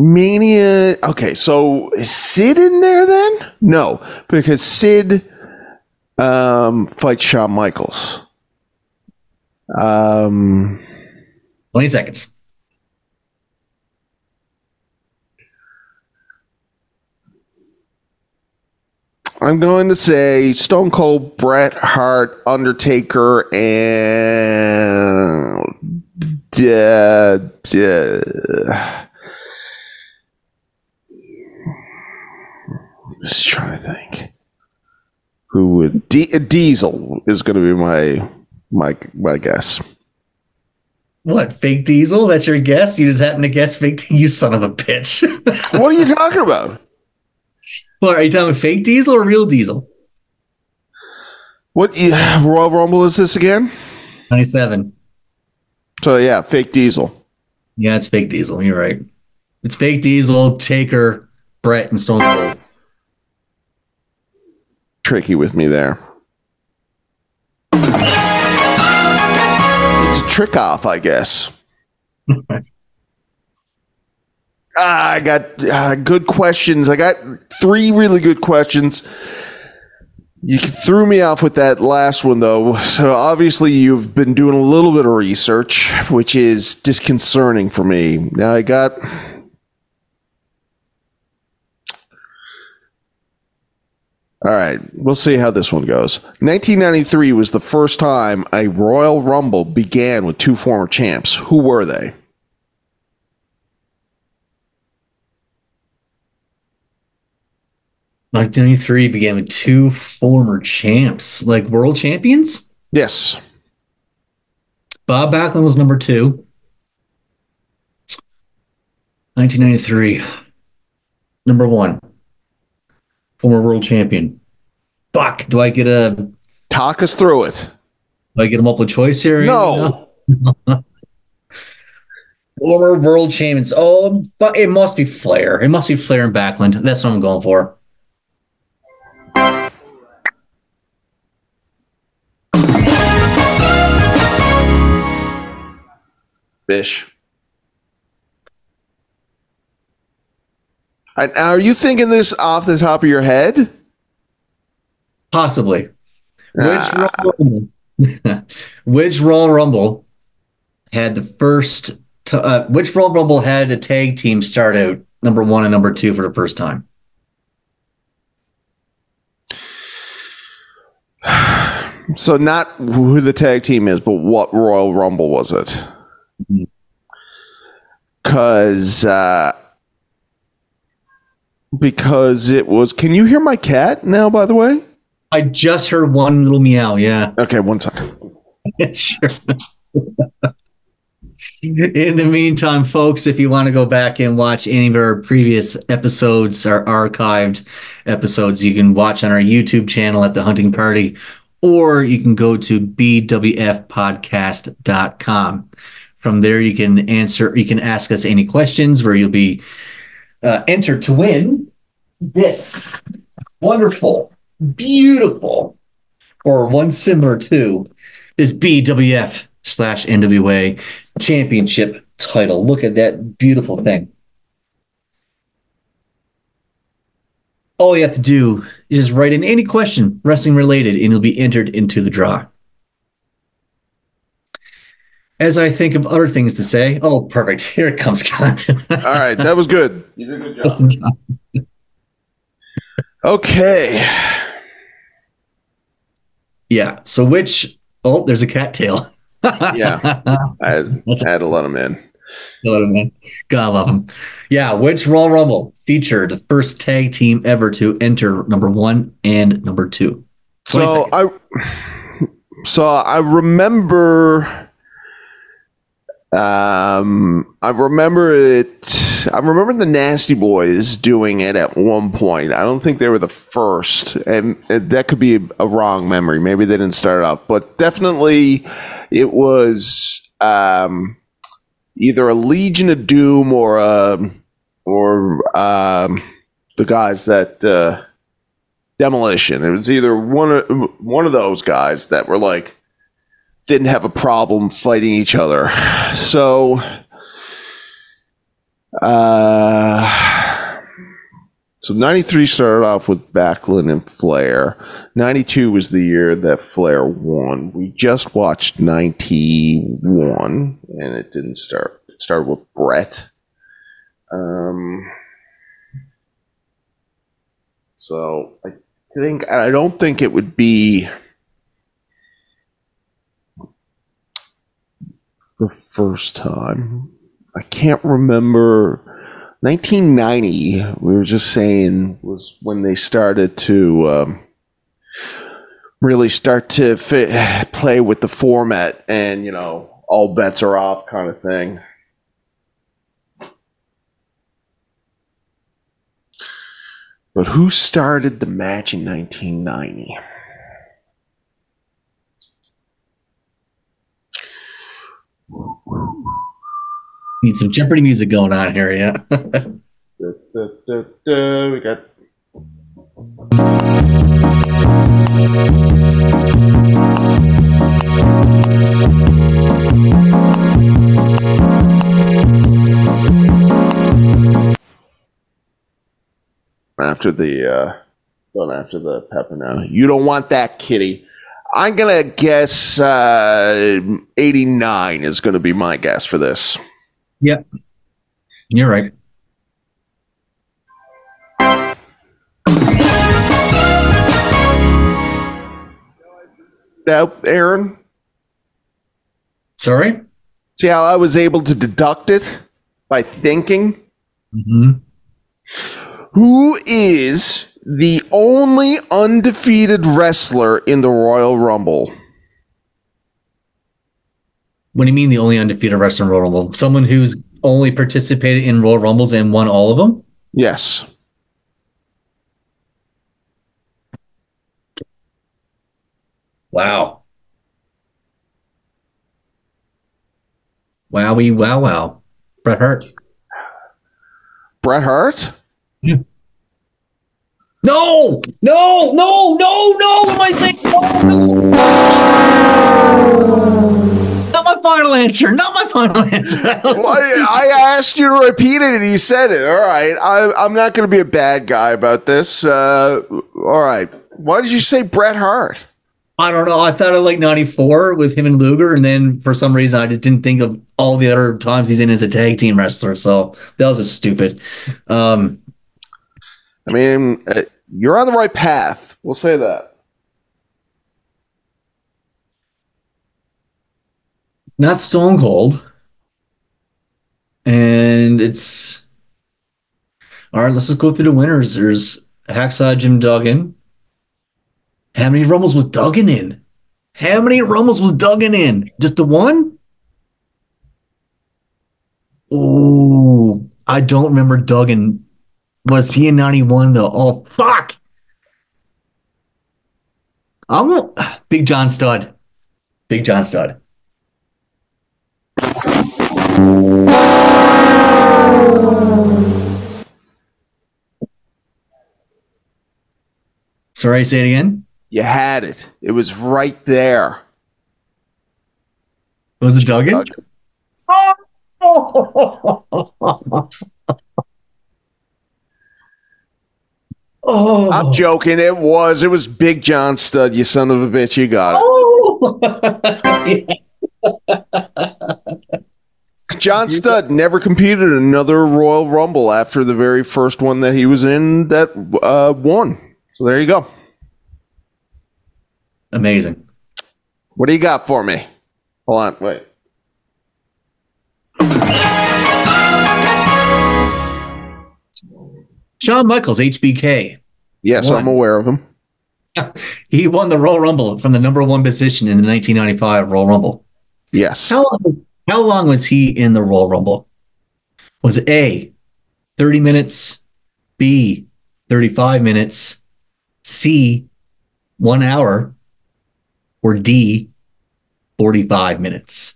[SPEAKER 1] Mania. Okay, so is Sid in there then? No, because Sid um, fights Shawn Michaels. Um,
[SPEAKER 2] 20 seconds.
[SPEAKER 1] I'm going to say Stone Cold, Bret Hart, Undertaker, and uh, uh, just trying to think who would D- Diesel is going to be my my my guess.
[SPEAKER 2] What, fake diesel? That's your guess? You just happen to guess fake diesel? You son of a bitch.
[SPEAKER 1] What are you talking about?
[SPEAKER 2] what, are you talking fake diesel or real diesel?
[SPEAKER 1] What yeah, Royal Rumble is this again?
[SPEAKER 2] 97.
[SPEAKER 1] So yeah, fake Diesel.
[SPEAKER 2] Yeah, it's fake diesel. You're right. It's fake diesel, Taker, Bret, and Stone Cold.
[SPEAKER 1] Tricky with me there. It's a trick off, I guess. Ah, I got uh, good questions. I got three really good questions. You threw me off with that last one, though. So obviously, you've been doing a little bit of research, which is disconcerting for me. Now, I got All right, we'll see how this one goes. 1993 was the first time a Royal Rumble began with two former champs. Who were they?
[SPEAKER 2] Nineteen ninety three began with two former champs, like world champions.
[SPEAKER 1] Yes.
[SPEAKER 2] Bob Backlund was number two. 1993. Number one. Former world champion. Fuck. Do I get a
[SPEAKER 1] Talk us through it.
[SPEAKER 2] do I get a multiple choice here?
[SPEAKER 1] No.
[SPEAKER 2] Former world champions. Oh, but it must be Flair. It must be Flair and Backlund. That's what I'm going for.
[SPEAKER 1] Bish. And Are you thinking this off the top of your head?
[SPEAKER 2] Possibly. Which
[SPEAKER 1] Ah.
[SPEAKER 2] Royal Rumble? which Royal Rumble had the first? T- uh, which Royal Rumble had a tag team start out number one and number two for the first time?
[SPEAKER 1] So not who the tag team is, but what Royal Rumble was it? Because uh, because it was. Can you hear my cat now? By the way.
[SPEAKER 2] I just heard one little meow. Yeah,
[SPEAKER 1] Okay, one second.
[SPEAKER 2] sure. In the meantime, folks, if you want to go back and watch any of our previous episodes, our archived episodes, you can watch on our YouTube channel at the Hunting Party, or you can go to bwfpodcast.com. From there, you can answer, you can ask us any questions where you'll be uh, entered to win this wonderful, beautiful, or one similar to this BWF slash NWA championship title. Look at that beautiful thing. all you have to do is just write in any question wrestling related and you'll be entered into the draw. As I think of other things to say, oh, perfect. Here it comes, Con.
[SPEAKER 1] All right, that was good. You did a good job. Okay.
[SPEAKER 2] yeah. So, which, oh, there's a cattail.
[SPEAKER 1] Yeah. I had, I had to let him in.
[SPEAKER 2] Love him, man. God love him. Yeah, which Royal Rumble featured the first tag team ever to enter number one and number two?
[SPEAKER 1] So
[SPEAKER 2] seconds.
[SPEAKER 1] I so I remember um I remember it I remember the Nasty Boys doing it at one point. I don't think they were the first and that could be a wrong memory. Maybe they didn't start it off, but definitely it was um either a Legion of Doom or a or um the guys that uh demolition. It was either one of one of those guys that were like didn't have a problem fighting each other. So uh so 93 started off with Backlund and Flair. 92 was the year that Flair won. We just watched 91 and it didn't start. It started with Bret. Um so I think I don't think it would be the first time. I can't remember. 1990, we were just saying, was when they started to um, really start to fit, play with the format and, you know, all bets are off kind of thing. But who started the match in 1990?
[SPEAKER 2] Need some Jeopardy music going on here, yeah.
[SPEAKER 1] Da, da, da. We got after the uh going after the pepper now. You don't want that kitty. I'm gonna guess uh 89 is gonna be my guess for this.
[SPEAKER 2] yep. You're right.
[SPEAKER 1] Now, Aaron,
[SPEAKER 2] Sorry?
[SPEAKER 1] see how I was able to deduct it by thinking?
[SPEAKER 2] hmm
[SPEAKER 1] Who is the only undefeated wrestler in the Royal Rumble?
[SPEAKER 2] What do you mean the only undefeated wrestler in Royal Rumble? Someone who's only participated in Royal Rumbles and won all of them?
[SPEAKER 1] Yes.
[SPEAKER 2] Wow. Wowie, wow, wow. Bret Hart.
[SPEAKER 1] Bret Hart?
[SPEAKER 2] No, no, no, no, no. What am I saying? No, no. Not my final answer. Not my final answer.
[SPEAKER 1] Well, I, I asked you to repeat it and you said it. All right. I, I'm not going to be a bad guy about this. Uh, all right. Why did you say Bret Hart?
[SPEAKER 2] I don't know. I thought of like 94 with him and Luger, and then for some reason I just didn't think of all the other times he's in as a tag team wrestler. So that was just stupid. Um,
[SPEAKER 1] I mean, uh, you're on the right path. We'll say that.
[SPEAKER 2] not Stone Cold. And it's all right. Let's just go through the winners. There's Hacksaw Jim Duggan. How many Rumbles was Duggan in? How many Rumbles was Duggan in? Just the one? Oh, I don't remember Duggan. Was he in 91 though? Oh, fuck. I'm gonna, Big John Studd. Big John Studd. Sorry, say it again.
[SPEAKER 1] You had it. It was right there.
[SPEAKER 2] Was it Duggan?
[SPEAKER 1] Duggan.
[SPEAKER 2] Oh,
[SPEAKER 1] I'm joking. It was. It was Big John Studd. You son of a bitch. You got it.
[SPEAKER 2] oh.
[SPEAKER 1] John Studd never competed in another Royal Rumble after the very first one that he was in that uh, won. So there you go.
[SPEAKER 2] Amazing.
[SPEAKER 1] What do you got for me? Hold on, wait.
[SPEAKER 2] Shawn Michaels, HBK.
[SPEAKER 1] Yes,
[SPEAKER 2] One.
[SPEAKER 1] I'm aware of him.
[SPEAKER 2] He won the Royal Rumble from the number one position in the 1995 Royal Rumble.
[SPEAKER 1] Yes.
[SPEAKER 2] How long, how long was he in the Royal Rumble? Was it A, 30 minutes, B, 35 minutes, C, one hour, or D, 45 minutes?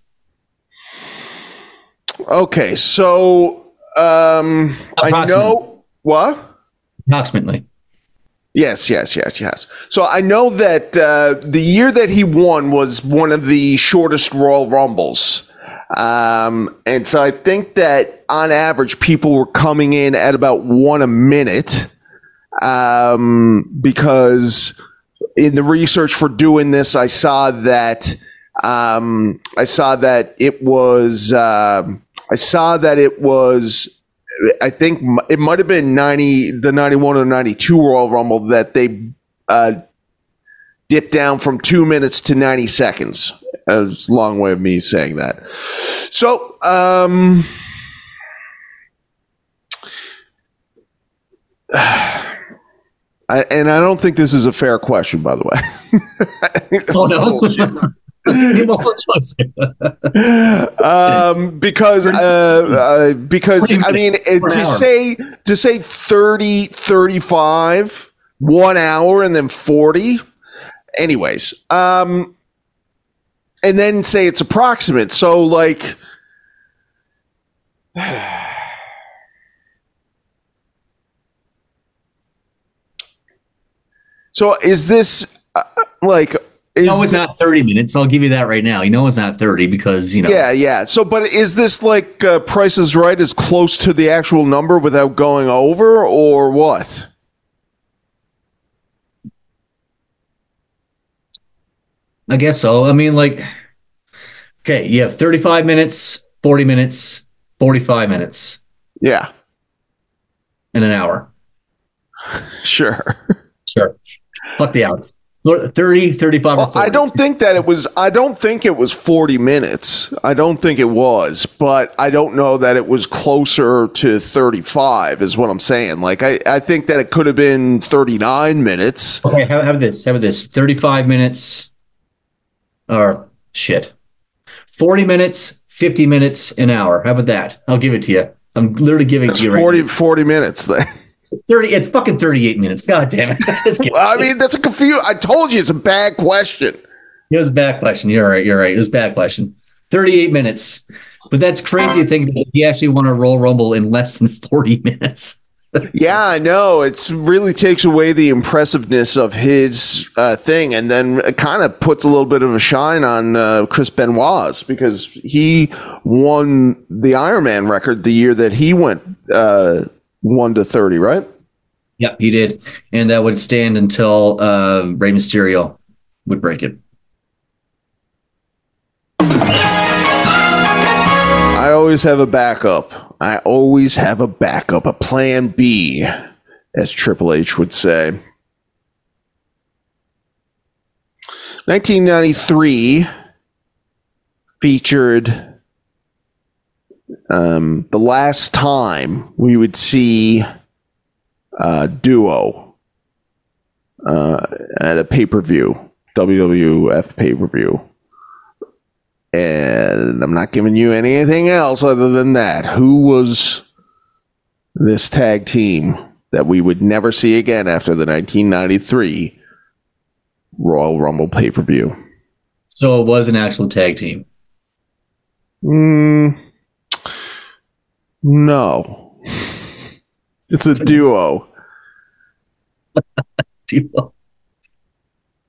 [SPEAKER 1] Okay, so um, I know what.
[SPEAKER 2] Approximately.
[SPEAKER 1] Yes, yes, yes, yes. So I know that uh, the year that he won was one of the shortest Royal Rumbles. Um, and so I think that on average, people were coming in at about one a minute um, because in the research for doing this, I saw that um, I saw that it was um I saw that it was I think it might have been 90, the 91 or 92 Royal Rumble that they uh, dipped down from two minutes to 90 seconds. It's a long way of me saying that. So, um, I, and I don't think this is a fair question, by the way. I think this
[SPEAKER 2] Oh, no.
[SPEAKER 1] um, because uh, uh, because I mean to say to say 30 35 1 hour and then 40 anyways um and then say it's approximate so like so is this uh, like is
[SPEAKER 2] No, it's not 30 minutes. I'll give you that right now. You know it's not 30 because, you know.
[SPEAKER 1] Yeah, yeah. So, but is this like uh, Price is Right as close to the actual number without going over, or what?
[SPEAKER 2] I guess so. I mean, like, okay, you have 35 minutes, 40 minutes, 45 minutes,
[SPEAKER 1] Yeah,
[SPEAKER 2] In an hour.
[SPEAKER 1] sure.
[SPEAKER 2] Sure. Fuck the hour. 30, 35, or
[SPEAKER 1] Well,
[SPEAKER 2] 40.
[SPEAKER 1] I don't think that it was. I don't think it was forty minutes. I don't think it was, but I don't know that it was closer to thirty-five. Is what I'm saying. Like, I, I think that it could have been thirty-nine minutes.
[SPEAKER 2] Okay, how, about this? How about this? 35 minutes, or shit, 40 minutes, 50 minutes, an hour. How about that? I'll give it to you. I'm literally giving it to you right
[SPEAKER 1] 40,
[SPEAKER 2] now.
[SPEAKER 1] 40 minutes. Then
[SPEAKER 2] 30, it's fucking 38 minutes. God damn it.
[SPEAKER 1] I mean, that's a confuse. I told you it's a bad question.
[SPEAKER 2] It was a bad question. You're right. You're right. It was a bad question. 38 minutes. But that's crazy to think that he actually won a Royal Rumble in less than 40 minutes.
[SPEAKER 1] Yeah, I know. It's really takes away the impressiveness of his uh, thing, and then it kind of puts a little bit of a shine on uh, Chris Benoit's because he won the Ironman record the year that he went uh, one to thirty, right?
[SPEAKER 2] Yep, he did. And that would stand until uh, Rey Mysterio would break it.
[SPEAKER 1] I always have a backup. I always have a backup, a plan B, as Triple H would say. 1993 featured um, the last time we would see uh, duo uh, at a pay per view, WWF pay per view. And I'm not giving you anything else other than that. Who was this tag team that we would never see again after the 1993 Royal Rumble pay per view?
[SPEAKER 2] So it was an actual tag team.
[SPEAKER 1] Mm, no. It's a duo. duo.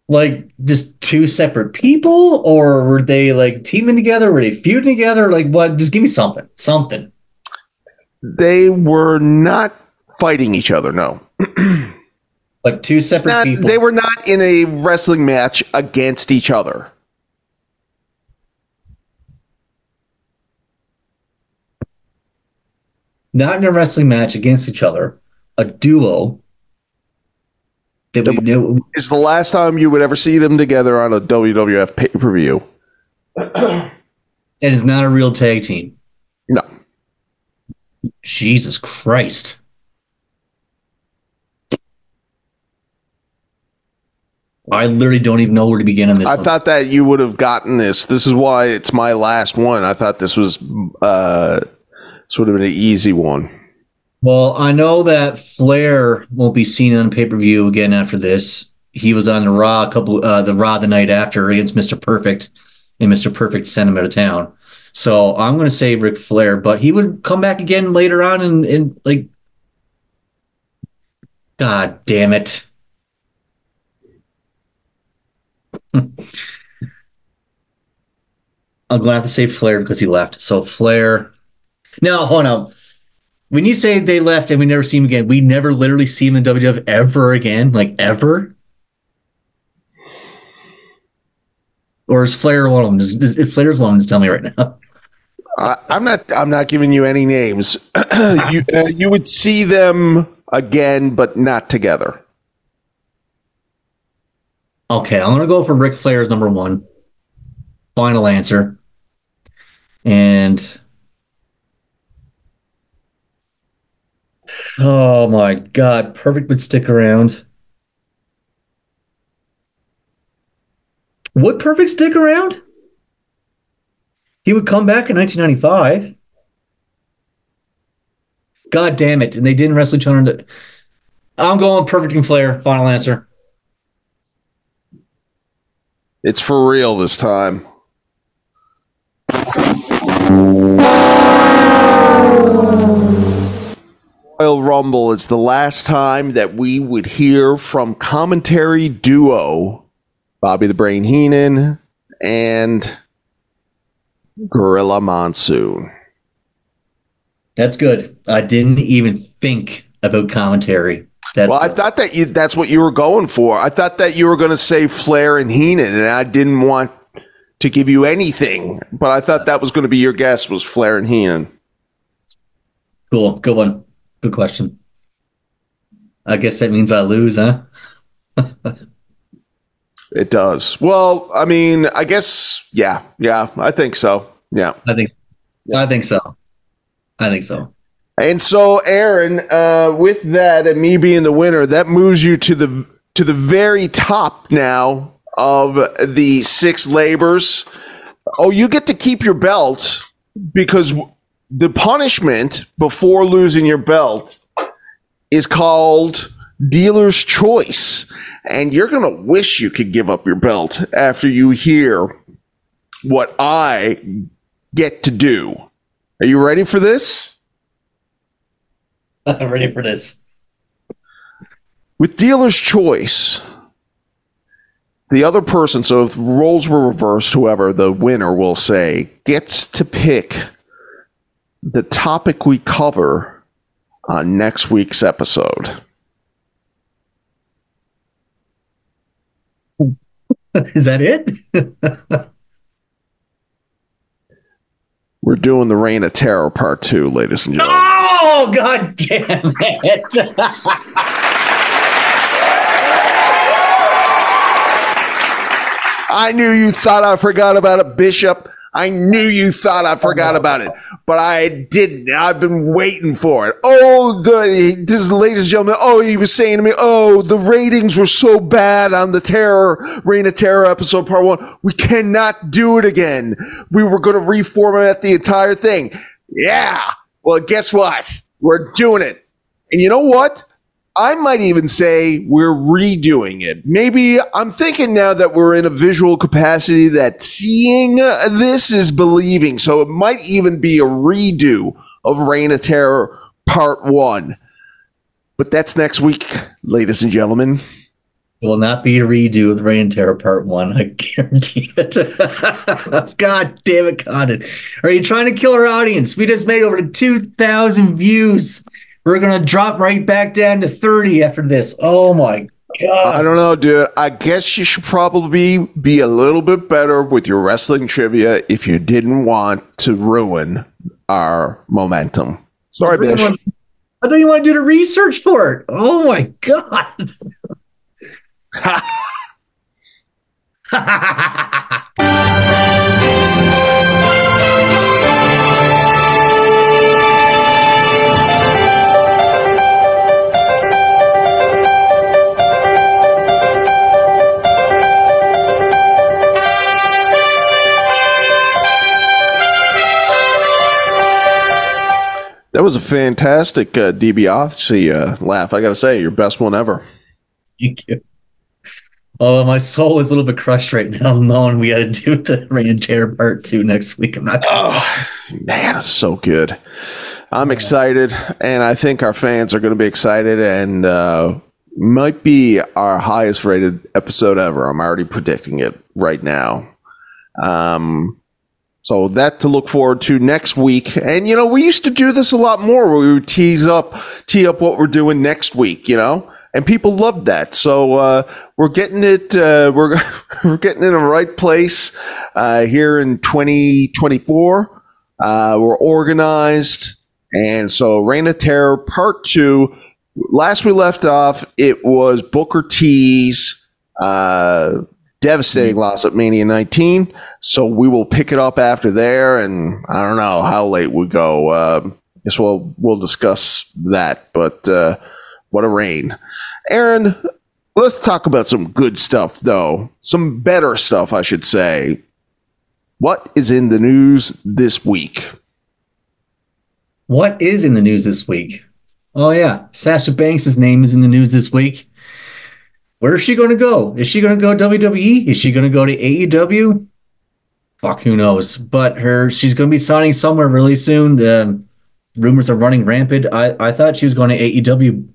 [SPEAKER 2] Like just two separate people, or were they like teaming together? Were they feuding together? Like what? Just give me something. Something.
[SPEAKER 1] They were not fighting each other, no.
[SPEAKER 2] like two separate
[SPEAKER 1] Not-
[SPEAKER 2] people.
[SPEAKER 1] they were not in a wrestling match against each other.
[SPEAKER 2] Not in a wrestling match against each other. A duo that we knew.
[SPEAKER 1] Is the last time you would ever see them together on a WWF pay per view?
[SPEAKER 2] And it's not a real tag team.
[SPEAKER 1] No.
[SPEAKER 2] Jesus Christ. I literally don't even know where to begin on this.
[SPEAKER 1] I
[SPEAKER 2] one.
[SPEAKER 1] thought that you would have gotten this. This is why it's my last one. I thought this was uh, sort of an easy one.
[SPEAKER 2] Well, I know that Flair won't be seen on pay per view again after this. He was on the Raw a couple, uh, the Raw the night after against Mister Perfect, and Mister Perfect sent him out of town. So I'm going to say Ric Flair, but he would come back again later on, and, and like, God damn it! I'm glad to say Flair because he left. So Flair. Now, hold on. When you say they left and we never see him again, we never literally see him in WWF ever again, like ever. Or is Flair one of them? Just, is, if Flair's one of them, just tell me right now.
[SPEAKER 1] I, I'm not. I'm not giving you any names. you uh, you would see them again, but not together.
[SPEAKER 2] Okay, I'm gonna go for Ric Flair as number one. Final answer. And oh my god, perfect would stick around. Would perfect stick around? He would come back in 1995. God damn it. And they didn't wrestle each other. I'm going perfect and Flair. Final answer.
[SPEAKER 1] It's for real this time. Royal Rumble is the last time that we would hear from commentary duo Bobby the Brain Heenan and Gorilla Monsoon.
[SPEAKER 2] That's good. I didn't even think about commentary. That's
[SPEAKER 1] Well, I thought that you, that's what you were going for. I thought that you were going to say Flair and Heenan, and I didn't want to give you anything, but I thought that was going to be your guess was Flair and Heenan.
[SPEAKER 2] cool. Good one. Good question. I guess that means I lose, huh?
[SPEAKER 1] It does. Well, I mean, I guess, yeah, yeah, I think so. Yeah.
[SPEAKER 2] I think I think so. I think so.
[SPEAKER 1] And so, Aaron, uh, with that and me being the winner, that moves you to the to the very top now of the six labors. Oh, you get to keep your belt because the punishment before losing your belt is called dealer's choice, and you're gonna wish you could give up your belt after you hear what I get to do. Are you ready for this?
[SPEAKER 2] I'm ready for this.
[SPEAKER 1] With dealer's choice, the other person, so if roles were reversed, whoever the winner will say, gets to pick the topic we cover on next week's episode.
[SPEAKER 2] Is that it?
[SPEAKER 1] We're doing the Reign of Terror Part 2, ladies and gentlemen.
[SPEAKER 2] oh god damn it.
[SPEAKER 1] I knew you thought I forgot about it, Bishop. I knew you thought I oh, forgot about it, but I didn't. I've been waiting for it. Oh, the this ladies and gentlemen. Oh, he was saying to me, "Oh, the ratings were so bad on the Terror Reign of Terror episode part one. We cannot do it again. We were going to reformat the entire thing." Yeah. Well, guess what? We're doing it. And you know what? I might even say we're redoing it. Maybe I'm thinking now that we're in a visual capacity that seeing this is believing. So it might even be a redo of Reign of Terror Part 1. But that's next week, ladies and gentlemen.
[SPEAKER 2] It will not be a redo of Rain and Terror Part One. I guarantee it. God damn it, Conan! Are you trying to kill our audience? We just made over two thousand views. We're gonna drop right back down to thirty after this. Oh my god.
[SPEAKER 1] I don't know, dude. I guess you should probably be a little bit better with your wrestling trivia if you didn't want to ruin our momentum. Sorry,
[SPEAKER 2] I
[SPEAKER 1] Bish.
[SPEAKER 2] want- I don't even want to do the research for it. Oh my god.
[SPEAKER 1] That was a fantastic uh, DiBiase uh, laugh. I got to say, your best one ever.
[SPEAKER 2] Thank you. Oh, my soul is a little bit crushed right now, knowing we got to do the Terror part two next week. I'm not.
[SPEAKER 1] Oh, man, it's so good. I'm excited, and I think our fans are going to be excited, and uh, might be our highest rated episode ever. I'm already predicting it right now. Um, so that to look forward to next week. And you know, we used to do this a lot more we would tease up, tee up what we're doing next week. You know, and people loved that. So uh, we're getting it. Uh, we're we're getting in the right place uh, here in 2024. Uh, we're organized, and so Reign of Terror Part Two. Last we left off, it was Booker T's uh, devastating loss at Mania 19. So we will pick it up after there, and I don't know how late we go. Uh, guess we'll we'll discuss that. But uh, what a rain, Aaron. Let's talk about some good stuff, though. Some better stuff, I should say. What is in the news this week?
[SPEAKER 2] What is in the news this week? Oh yeah, Sasha Banks' name is in the news this week. Where is she going to go? Is she going to go WWE? Is she going to go to AEW? Fuck, who knows? But her, she's going to be signing somewhere really soon. The rumors are running rampant. I, I thought she was going to AEW.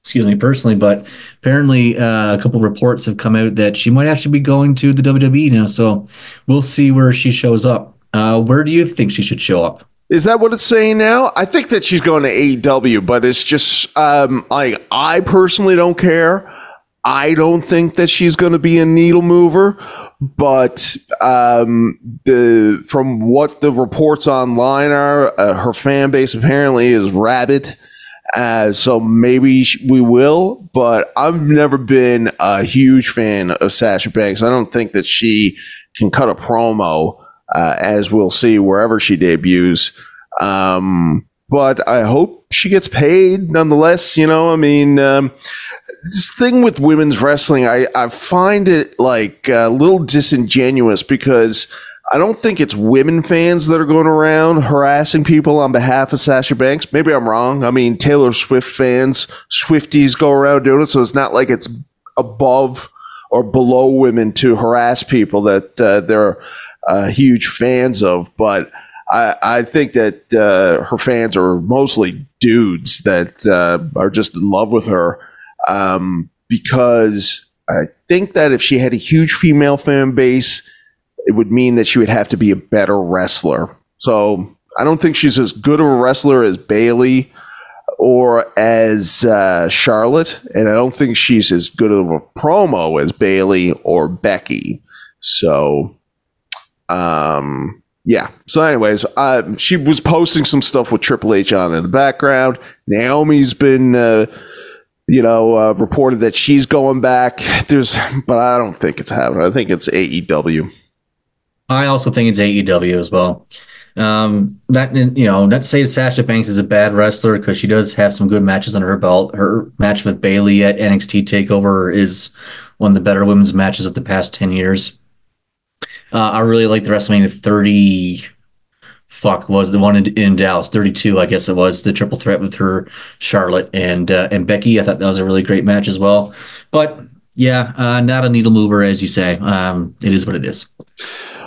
[SPEAKER 2] Excuse me, personally, but apparently uh, a couple reports have come out that she might actually be going to the WWE now. So we'll see where she shows up. Uh, where do you think she should show up?
[SPEAKER 1] Is that what it's saying now? I think that she's going to AEW, but it's just um, I I personally don't care. I don't think that she's going to be a needle mover, but um, the from what the reports online are, uh, her fan base apparently is rabid. Uh, so maybe we will, but I've never been a huge fan of Sasha Banks. I don't think that she can cut a promo, uh, as we'll see wherever she debuts. Um, but I hope she gets paid nonetheless. You know, I mean, um, this thing with women's wrestling, I, I find it like a little disingenuous because I don't think it's women fans that are going around harassing people on behalf of Sasha Banks. Maybe I'm wrong. I mean, Taylor Swift fans, Swifties go around doing it, so it's not like it's above or below women to harass people that uh, they're uh, huge fans of. But I, I think that uh, her fans are mostly dudes that uh, are just in love with her um, because I think that if she had a huge female fan base, it would mean that she would have to be a better wrestler. So I don't think she's as good of a wrestler as Bayley or as uh, Charlotte, and I don't think she's as good of a promo as Bayley or Becky. So, um, yeah. So, anyways, uh, she was posting some stuff with Triple H on in the background. Naomi's been, uh, you know, uh, reported that she's going back. There's, but I don't think it's happening. I think it's AEW.
[SPEAKER 2] I also think it's AEW as well. Um, that you know, not to say Sasha Banks is a bad wrestler because she does have some good matches under her belt. Her match with Bayley at NXT Takeover is one of the better women's matches of the past ten years. Uh, I really like the WrestleMania 30. Fuck was the one in, in Dallas 32, I guess it was the triple threat with her, Charlotte and uh, and Becky. I thought that was a really great match as well. But yeah, uh, not a needle mover as you say. Um, it is what it is.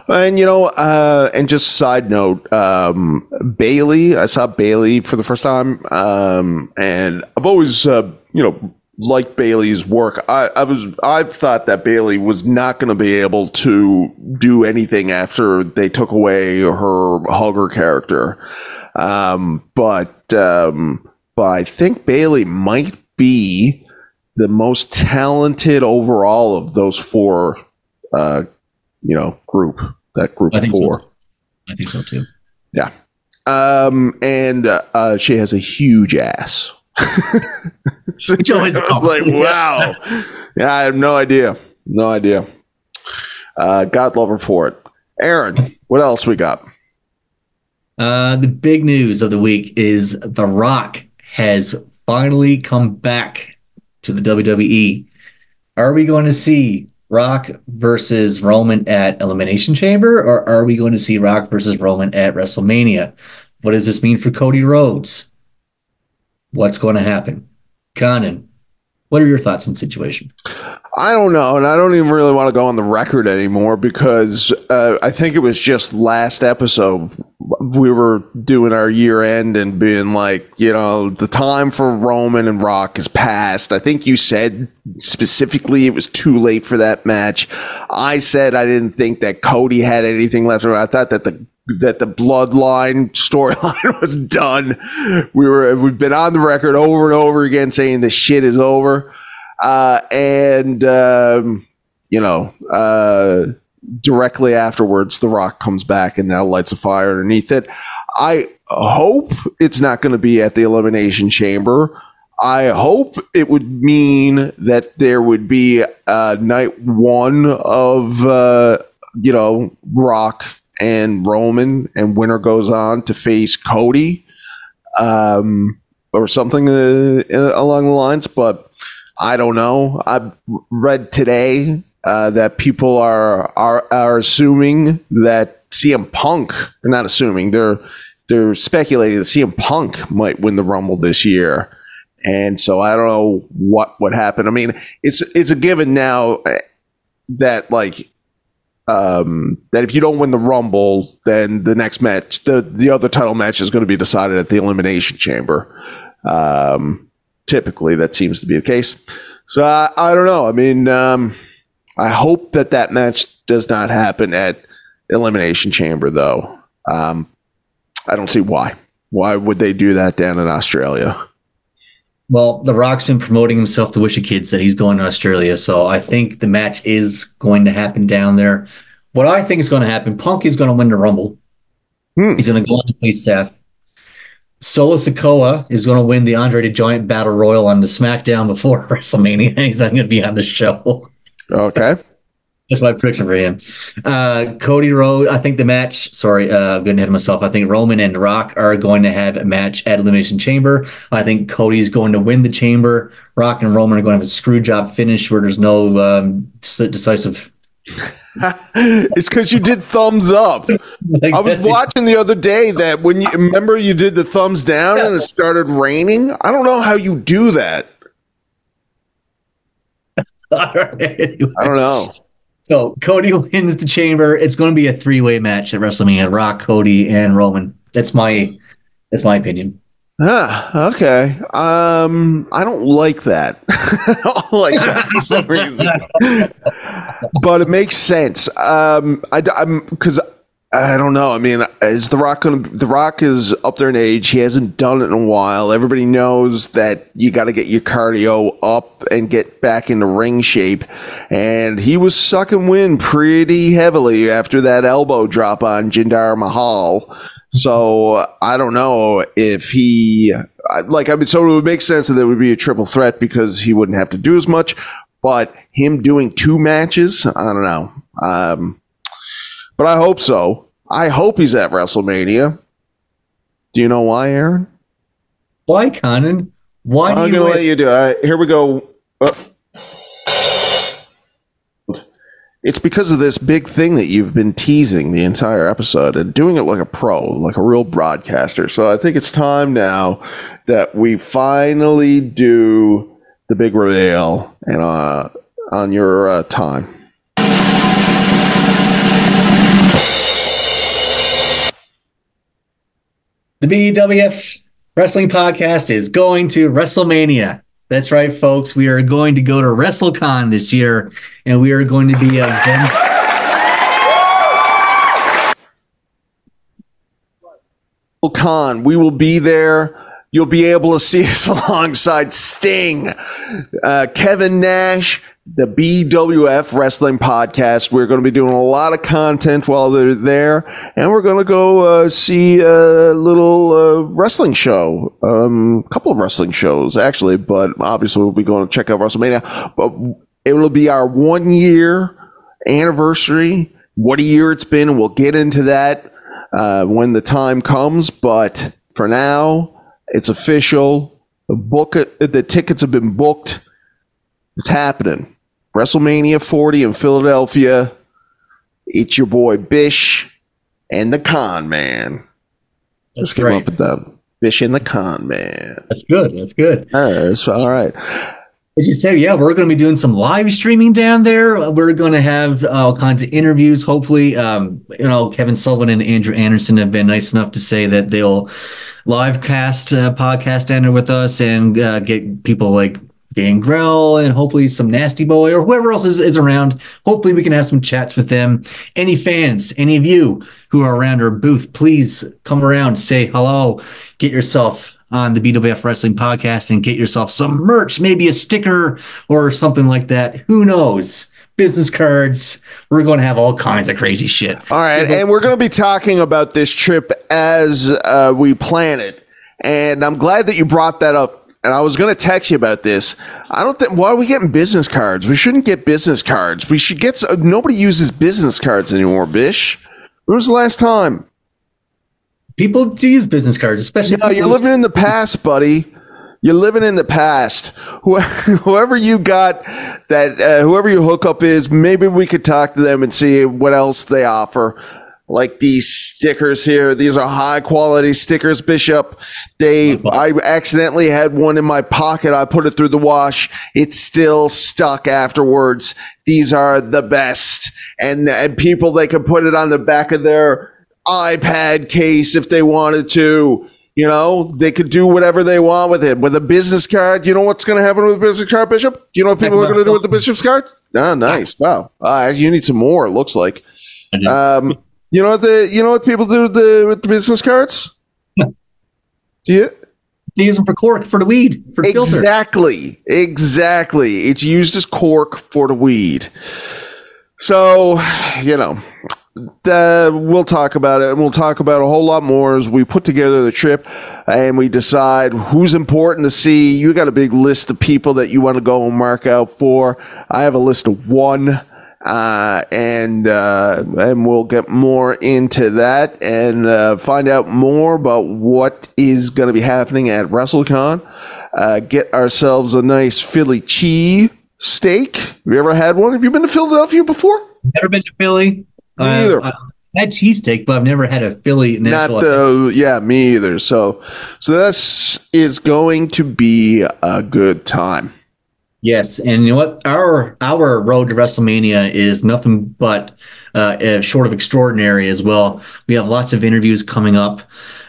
[SPEAKER 1] And you know, uh, and just side note, um, Bayley. I saw Bayley for the first time, um, and I've always, uh, you know, liked Bayley's work. I, I was, I thought that Bayley was not going to be able to do anything after they took away her hugger character, um, but um, but I think Bayley might be the most talented overall of those four, uh, you know, group that group
[SPEAKER 2] I
[SPEAKER 1] of
[SPEAKER 2] think so.
[SPEAKER 1] four.
[SPEAKER 2] I think so too.
[SPEAKER 1] Yeah. Um, and uh, she has a huge ass.
[SPEAKER 2] Which always
[SPEAKER 1] I was like, wow. yeah, I have no idea. No idea. Uh, God love her for it. Aaron, what else we got?
[SPEAKER 2] Uh, the big news of the week is The Rock has finally come back to the WWE. Are we going to see Rock versus Roman at Elimination Chamber, or are we going to see Rock versus Roman at WrestleMania? What does this mean for Cody Rhodes? What's going to happen? Conan, what are your thoughts on the situation?
[SPEAKER 1] I don't know, and I don't even really want to go on the record anymore because uh, I think it was just last episode we were doing our year end and being like, you know, the time for Roman and Rock is past. I think you said specifically it was too late for that match. I said I didn't think that Cody had anything left. I thought that the that the bloodline storyline was done. We were we've been on the record over and over again saying the shit is over. Uh, and um, you know, uh, directly afterwards, The Rock comes back and now lights a fire underneath it. I hope it's not going to be at the Elimination Chamber. I hope it would mean that there would be uh, night one of uh, you know Rock and Roman, and winner goes on to face Cody, um, or something uh, along the lines. But I don't know. I've read today uh, that people are are are assuming that CM Punk. They're not assuming. They're they're speculating that CM Punk might win the Rumble this year. And so I don't know what would happen. I mean, it's it's a given now that like um, that if you don't win the Rumble, then the next match, the the other title match is going to be decided at the Elimination Chamber. Um, typically, that seems to be the case. So I, I don't know. I mean, um, I hope that that match does not happen at Elimination Chamber, though. Um, I don't see why. Why would they do that down in Australia?
[SPEAKER 2] Well, The Rock's been promoting himself to Wishy Kids that he's going to Australia, so I think the match is going to happen down there. What I think is going to happen, Punk is going to win the Rumble.
[SPEAKER 1] Hmm.
[SPEAKER 2] He's going to go on to face Seth. Solo Sikoa is going to win the Andre the Giant Battle Royal on the SmackDown before WrestleMania. He's not going to be on the show.
[SPEAKER 1] Okay.
[SPEAKER 2] That's my prediction for him. Uh, Cody Rhodes, I think the match, sorry, uh, I'm getting ahead of myself. I think Roman and Rock are going to have a match at Elimination Chamber. I think Cody's going to win the Chamber. Rock and Roman are going to have a screw job finish where there's no um, decisive.
[SPEAKER 1] it's because you did thumbs up. I was watching the other day that when you remember you did the thumbs down and it started raining. I don't know how you do that.
[SPEAKER 2] Right. Anyway.
[SPEAKER 1] I don't know.
[SPEAKER 2] So Cody wins the Chamber. It's going to be a three way match at WrestleMania. Rock, Cody, and Roman. That's my that's my opinion.
[SPEAKER 1] Ah, okay. Um, I don't like that. I don't like that for some reason. but it makes sense. Um, I, am because I don't know. I mean, is the Rock going to? The Rock is up there in age. He hasn't done it in a while. Everybody knows that you got to get your cardio up and get back into ring shape. And he was sucking wind pretty heavily after that elbow drop on Jinder Mahal. So I don't know if he like I mean so it would make sense that there would be a triple threat because he wouldn't have to do as much, but him doing two matches, I don't know. Um, but I hope so. I hope he's at WrestleMania. Do you know why, Aaron?
[SPEAKER 2] Why, Conan? Why
[SPEAKER 1] I'm
[SPEAKER 2] you
[SPEAKER 1] gonna let you do it. Right, here we go. Uh, it's because of this big thing that you've been teasing the entire episode and doing it like a pro, like a real broadcaster. So I think it's time now that we finally do the big reveal and uh, on your uh, time.
[SPEAKER 2] The BWF Wrestling Podcast is going to WrestleMania. That's right, folks. We are going to go to WrestleCon this year, and we are going to be a
[SPEAKER 1] Con, we will be there. You'll be able to see us alongside Sting, uh, Kevin Nash, the BWF Wrestling Podcast. We're going to be doing a lot of content while they're there, and we're going to go uh, see a little uh, wrestling show, um, a couple of wrestling shows actually, but obviously we'll be going to check out WrestleMania. But it will be our one year anniversary. What a year it's been, we'll get into that uh, when the time comes. But for now, it's official. The book, the tickets have been booked. It's happening. WrestleMania 40 in Philadelphia. It's your boy Bish and the Con Man.
[SPEAKER 2] That's
[SPEAKER 1] Just came
[SPEAKER 2] great.
[SPEAKER 1] up with that. Bish and the Con Man.
[SPEAKER 2] That's good. That's good.
[SPEAKER 1] All right, all right.
[SPEAKER 2] As you said, yeah, we're going to be doing some live streaming down there. We're going to have all kinds of interviews. Hopefully, um, you know, Kevin Sullivan and Andrew Anderson have been nice enough to say that they'll live cast uh, podcast down there with us and uh, get people like Gangrel and hopefully some Nasty Boy or whoever else is, is around. Hopefully, we can have some chats with them. Any fans, any of you who are around our booth, please come around, say hello, get yourself on the BWF Wrestling Podcast and get yourself some merch, maybe a sticker or something like that. Who knows? Business cards. We're going to have all kinds of crazy shit.
[SPEAKER 1] All right, and we're going to be talking about this trip as uh, we plan it. And I'm glad that you brought that up. And I was going to text you about this. I don't think. Why are we getting business cards? We shouldn't get business cards. We should get. Nobody uses business cards anymore. Bish. When was the last time?
[SPEAKER 2] People do use business cards, especially.
[SPEAKER 1] No, you're living in the past, buddy. You're living in the past. Whoever you got, that uh, whoever your hookup is, maybe we could talk to them and see what else they offer. Like these stickers here, these are high quality stickers, Bishop. They, I accidentally had one in my pocket. I put it through the wash. It's still stuck afterwards. These are the best, and and people they can put it on the back of their iPad case if they wanted to. You know, they could do whatever they want with it. With a business card, you know what's going to happen with a business card, Bishop? You know what people are going to do with the Bishop's card? Ah, nice. Wow. Uh, you need some more. It looks like. Um, you know what the you know what people do with the with the business cards? Do you?
[SPEAKER 2] They use them for cork for the weed for the filter.
[SPEAKER 1] Exactly. Exactly. It's used as cork for the weed. So, you know, the, we'll talk about it and we'll talk about a whole lot more as we put together the trip and we decide who's important to see. You got a big list of people that you want to go and mark out for. I have a list of one. Uh, and uh, and we'll get more into that and uh, find out more about what is going to be happening at WrestleCon. Uh, get ourselves a nice Philly cheese steak. Have you ever had one? Have you been to Philadelphia before?
[SPEAKER 2] Never been to Philly. Uh,
[SPEAKER 1] Me either.
[SPEAKER 2] I had cheesesteak, but I've never had a Philly.
[SPEAKER 1] Not the yeah, me either. So so this is going to be a good time.
[SPEAKER 2] Yes, and you know what? Our our road to WrestleMania is nothing but uh, uh, short of extraordinary as well. We have lots of interviews coming up,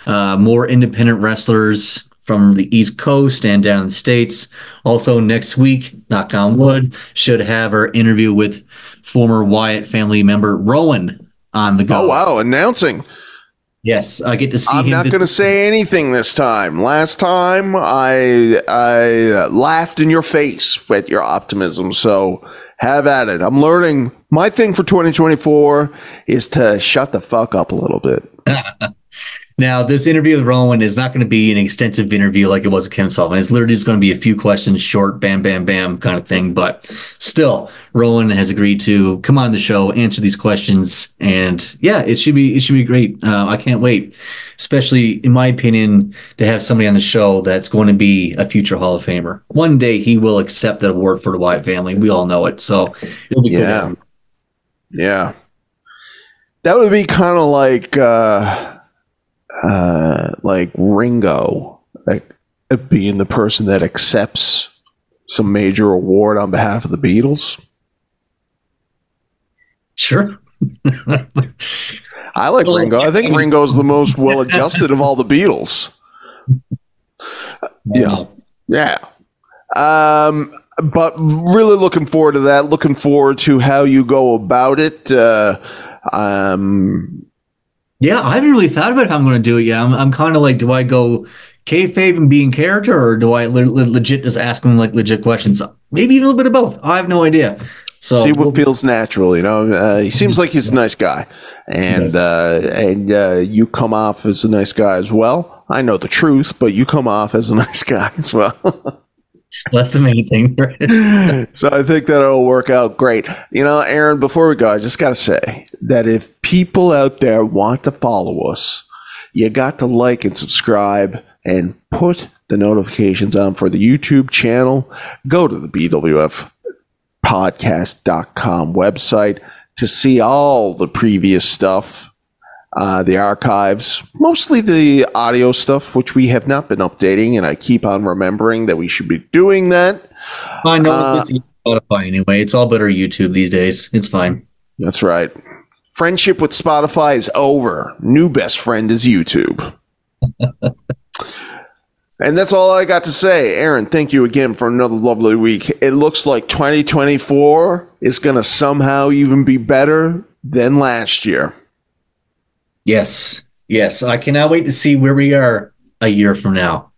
[SPEAKER 2] uh, more independent wrestlers from the East Coast and down in the states. Also next week, knock on wood, should have our interview with former Wyatt family member Rowan on the go.
[SPEAKER 1] Oh wow, announcing.
[SPEAKER 2] Yes, I get to see
[SPEAKER 1] I'm not going to say anything this time. Last time I I laughed in your face with your optimism. So have at it. I'm learning. My thing for 2024 is to shut the fuck up a little bit.
[SPEAKER 2] Now, this interview with Rowan is not going to be an extensive interview like it was with Kevin Sullivan. It's literally just going to be a few questions, short, bam, bam, bam kind of thing. But still, Rowan has agreed to come on the show, answer these questions, and yeah, it should be it should be great. Uh, I can't wait, especially in my opinion, to have somebody on the show that's going to be a future Hall of Famer. One day he will accept that award for the Wyatt family. We all know it, so it'll be
[SPEAKER 1] Yeah.
[SPEAKER 2] cool.
[SPEAKER 1] Yeah. That would be kind of like uh uh like Ringo like being the person that accepts some major award on behalf of the Beatles.
[SPEAKER 2] Sure.
[SPEAKER 1] I like
[SPEAKER 2] Well,
[SPEAKER 1] Ringo. I think Ringo's the most well adjusted of all the Beatles. Yeah. Yeah. Um, but really looking forward to that. Looking forward to how you go about it. Uh, um,
[SPEAKER 2] Yeah, I haven't really thought about how I'm going to do it yet. I'm, I'm kind of like, do I go kayfabe and be in character, or do I le- le- legit just ask them like legit questions? Maybe even a little bit of both. I have no idea. So
[SPEAKER 1] See what feels natural, you know. Uh, he seems like he's a nice guy, and uh, and uh, you come off as a nice guy as well. I know the truth, but you come off as a nice guy as well.
[SPEAKER 2] that's the main thing.
[SPEAKER 1] So I think that'll work out great. You know, Aaron. Before we go, I just got to say that if people out there want to follow us, you got to like and subscribe and put the notifications on for the YouTube channel. Go to the BWF podcast.com website to see all the previous stuff, uh, the archives, mostly the audio stuff, which we have not been updating. And I keep on remembering that we should be doing that.
[SPEAKER 2] I know uh, it's Spotify anyway. It's all better YouTube these days. It's fine.
[SPEAKER 1] That's right. Friendship with Spotify is over. New best friend is YouTube. And that's all I got to say. Aaron, thank you again for another lovely week. It looks like 2024 is going to somehow even be better than last year.
[SPEAKER 2] Yes. Yes. I cannot wait to see where we are a year from now.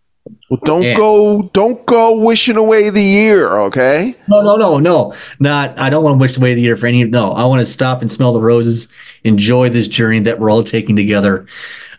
[SPEAKER 1] Well, don't and, go don't go wishing away the year, okay?
[SPEAKER 2] No, no, no, no. Not I don't want to wish away the year for any no. I want to stop and smell the roses, enjoy this journey that we're all taking together.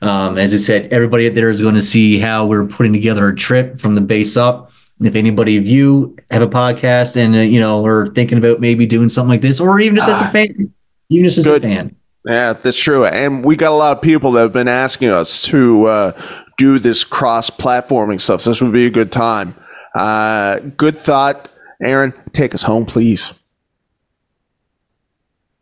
[SPEAKER 2] Um, as I said, everybody out there is going to see how we're putting together a trip from the base up. If anybody of you have a podcast and uh, you know are thinking about maybe doing something like this, or even just as a ah. fan, even just as good. a fan.
[SPEAKER 1] Yeah, that's true. And we got a lot of people that have been asking us to uh, do this cross-platforming stuff. So this would be a good time. Uh, good thought, Aaron. Take us home, please.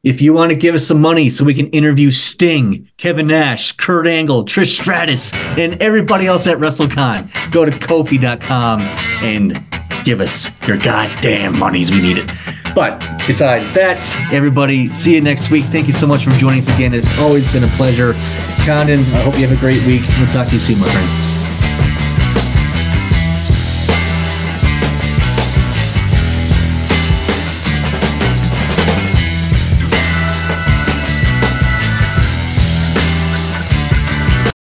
[SPEAKER 2] If you want to give us some money so we can interview Sting, Kevin Nash, Kurt Angle, Trish Stratus, and everybody else at WrestleCon, go to Ko-fi.com and give us your goddamn monies. We need it. But besides that, everybody, see you next week. Thank you so much for joining us again. It's always been a pleasure. Conan, I hope you have a great week. We'll talk to you soon, my friend.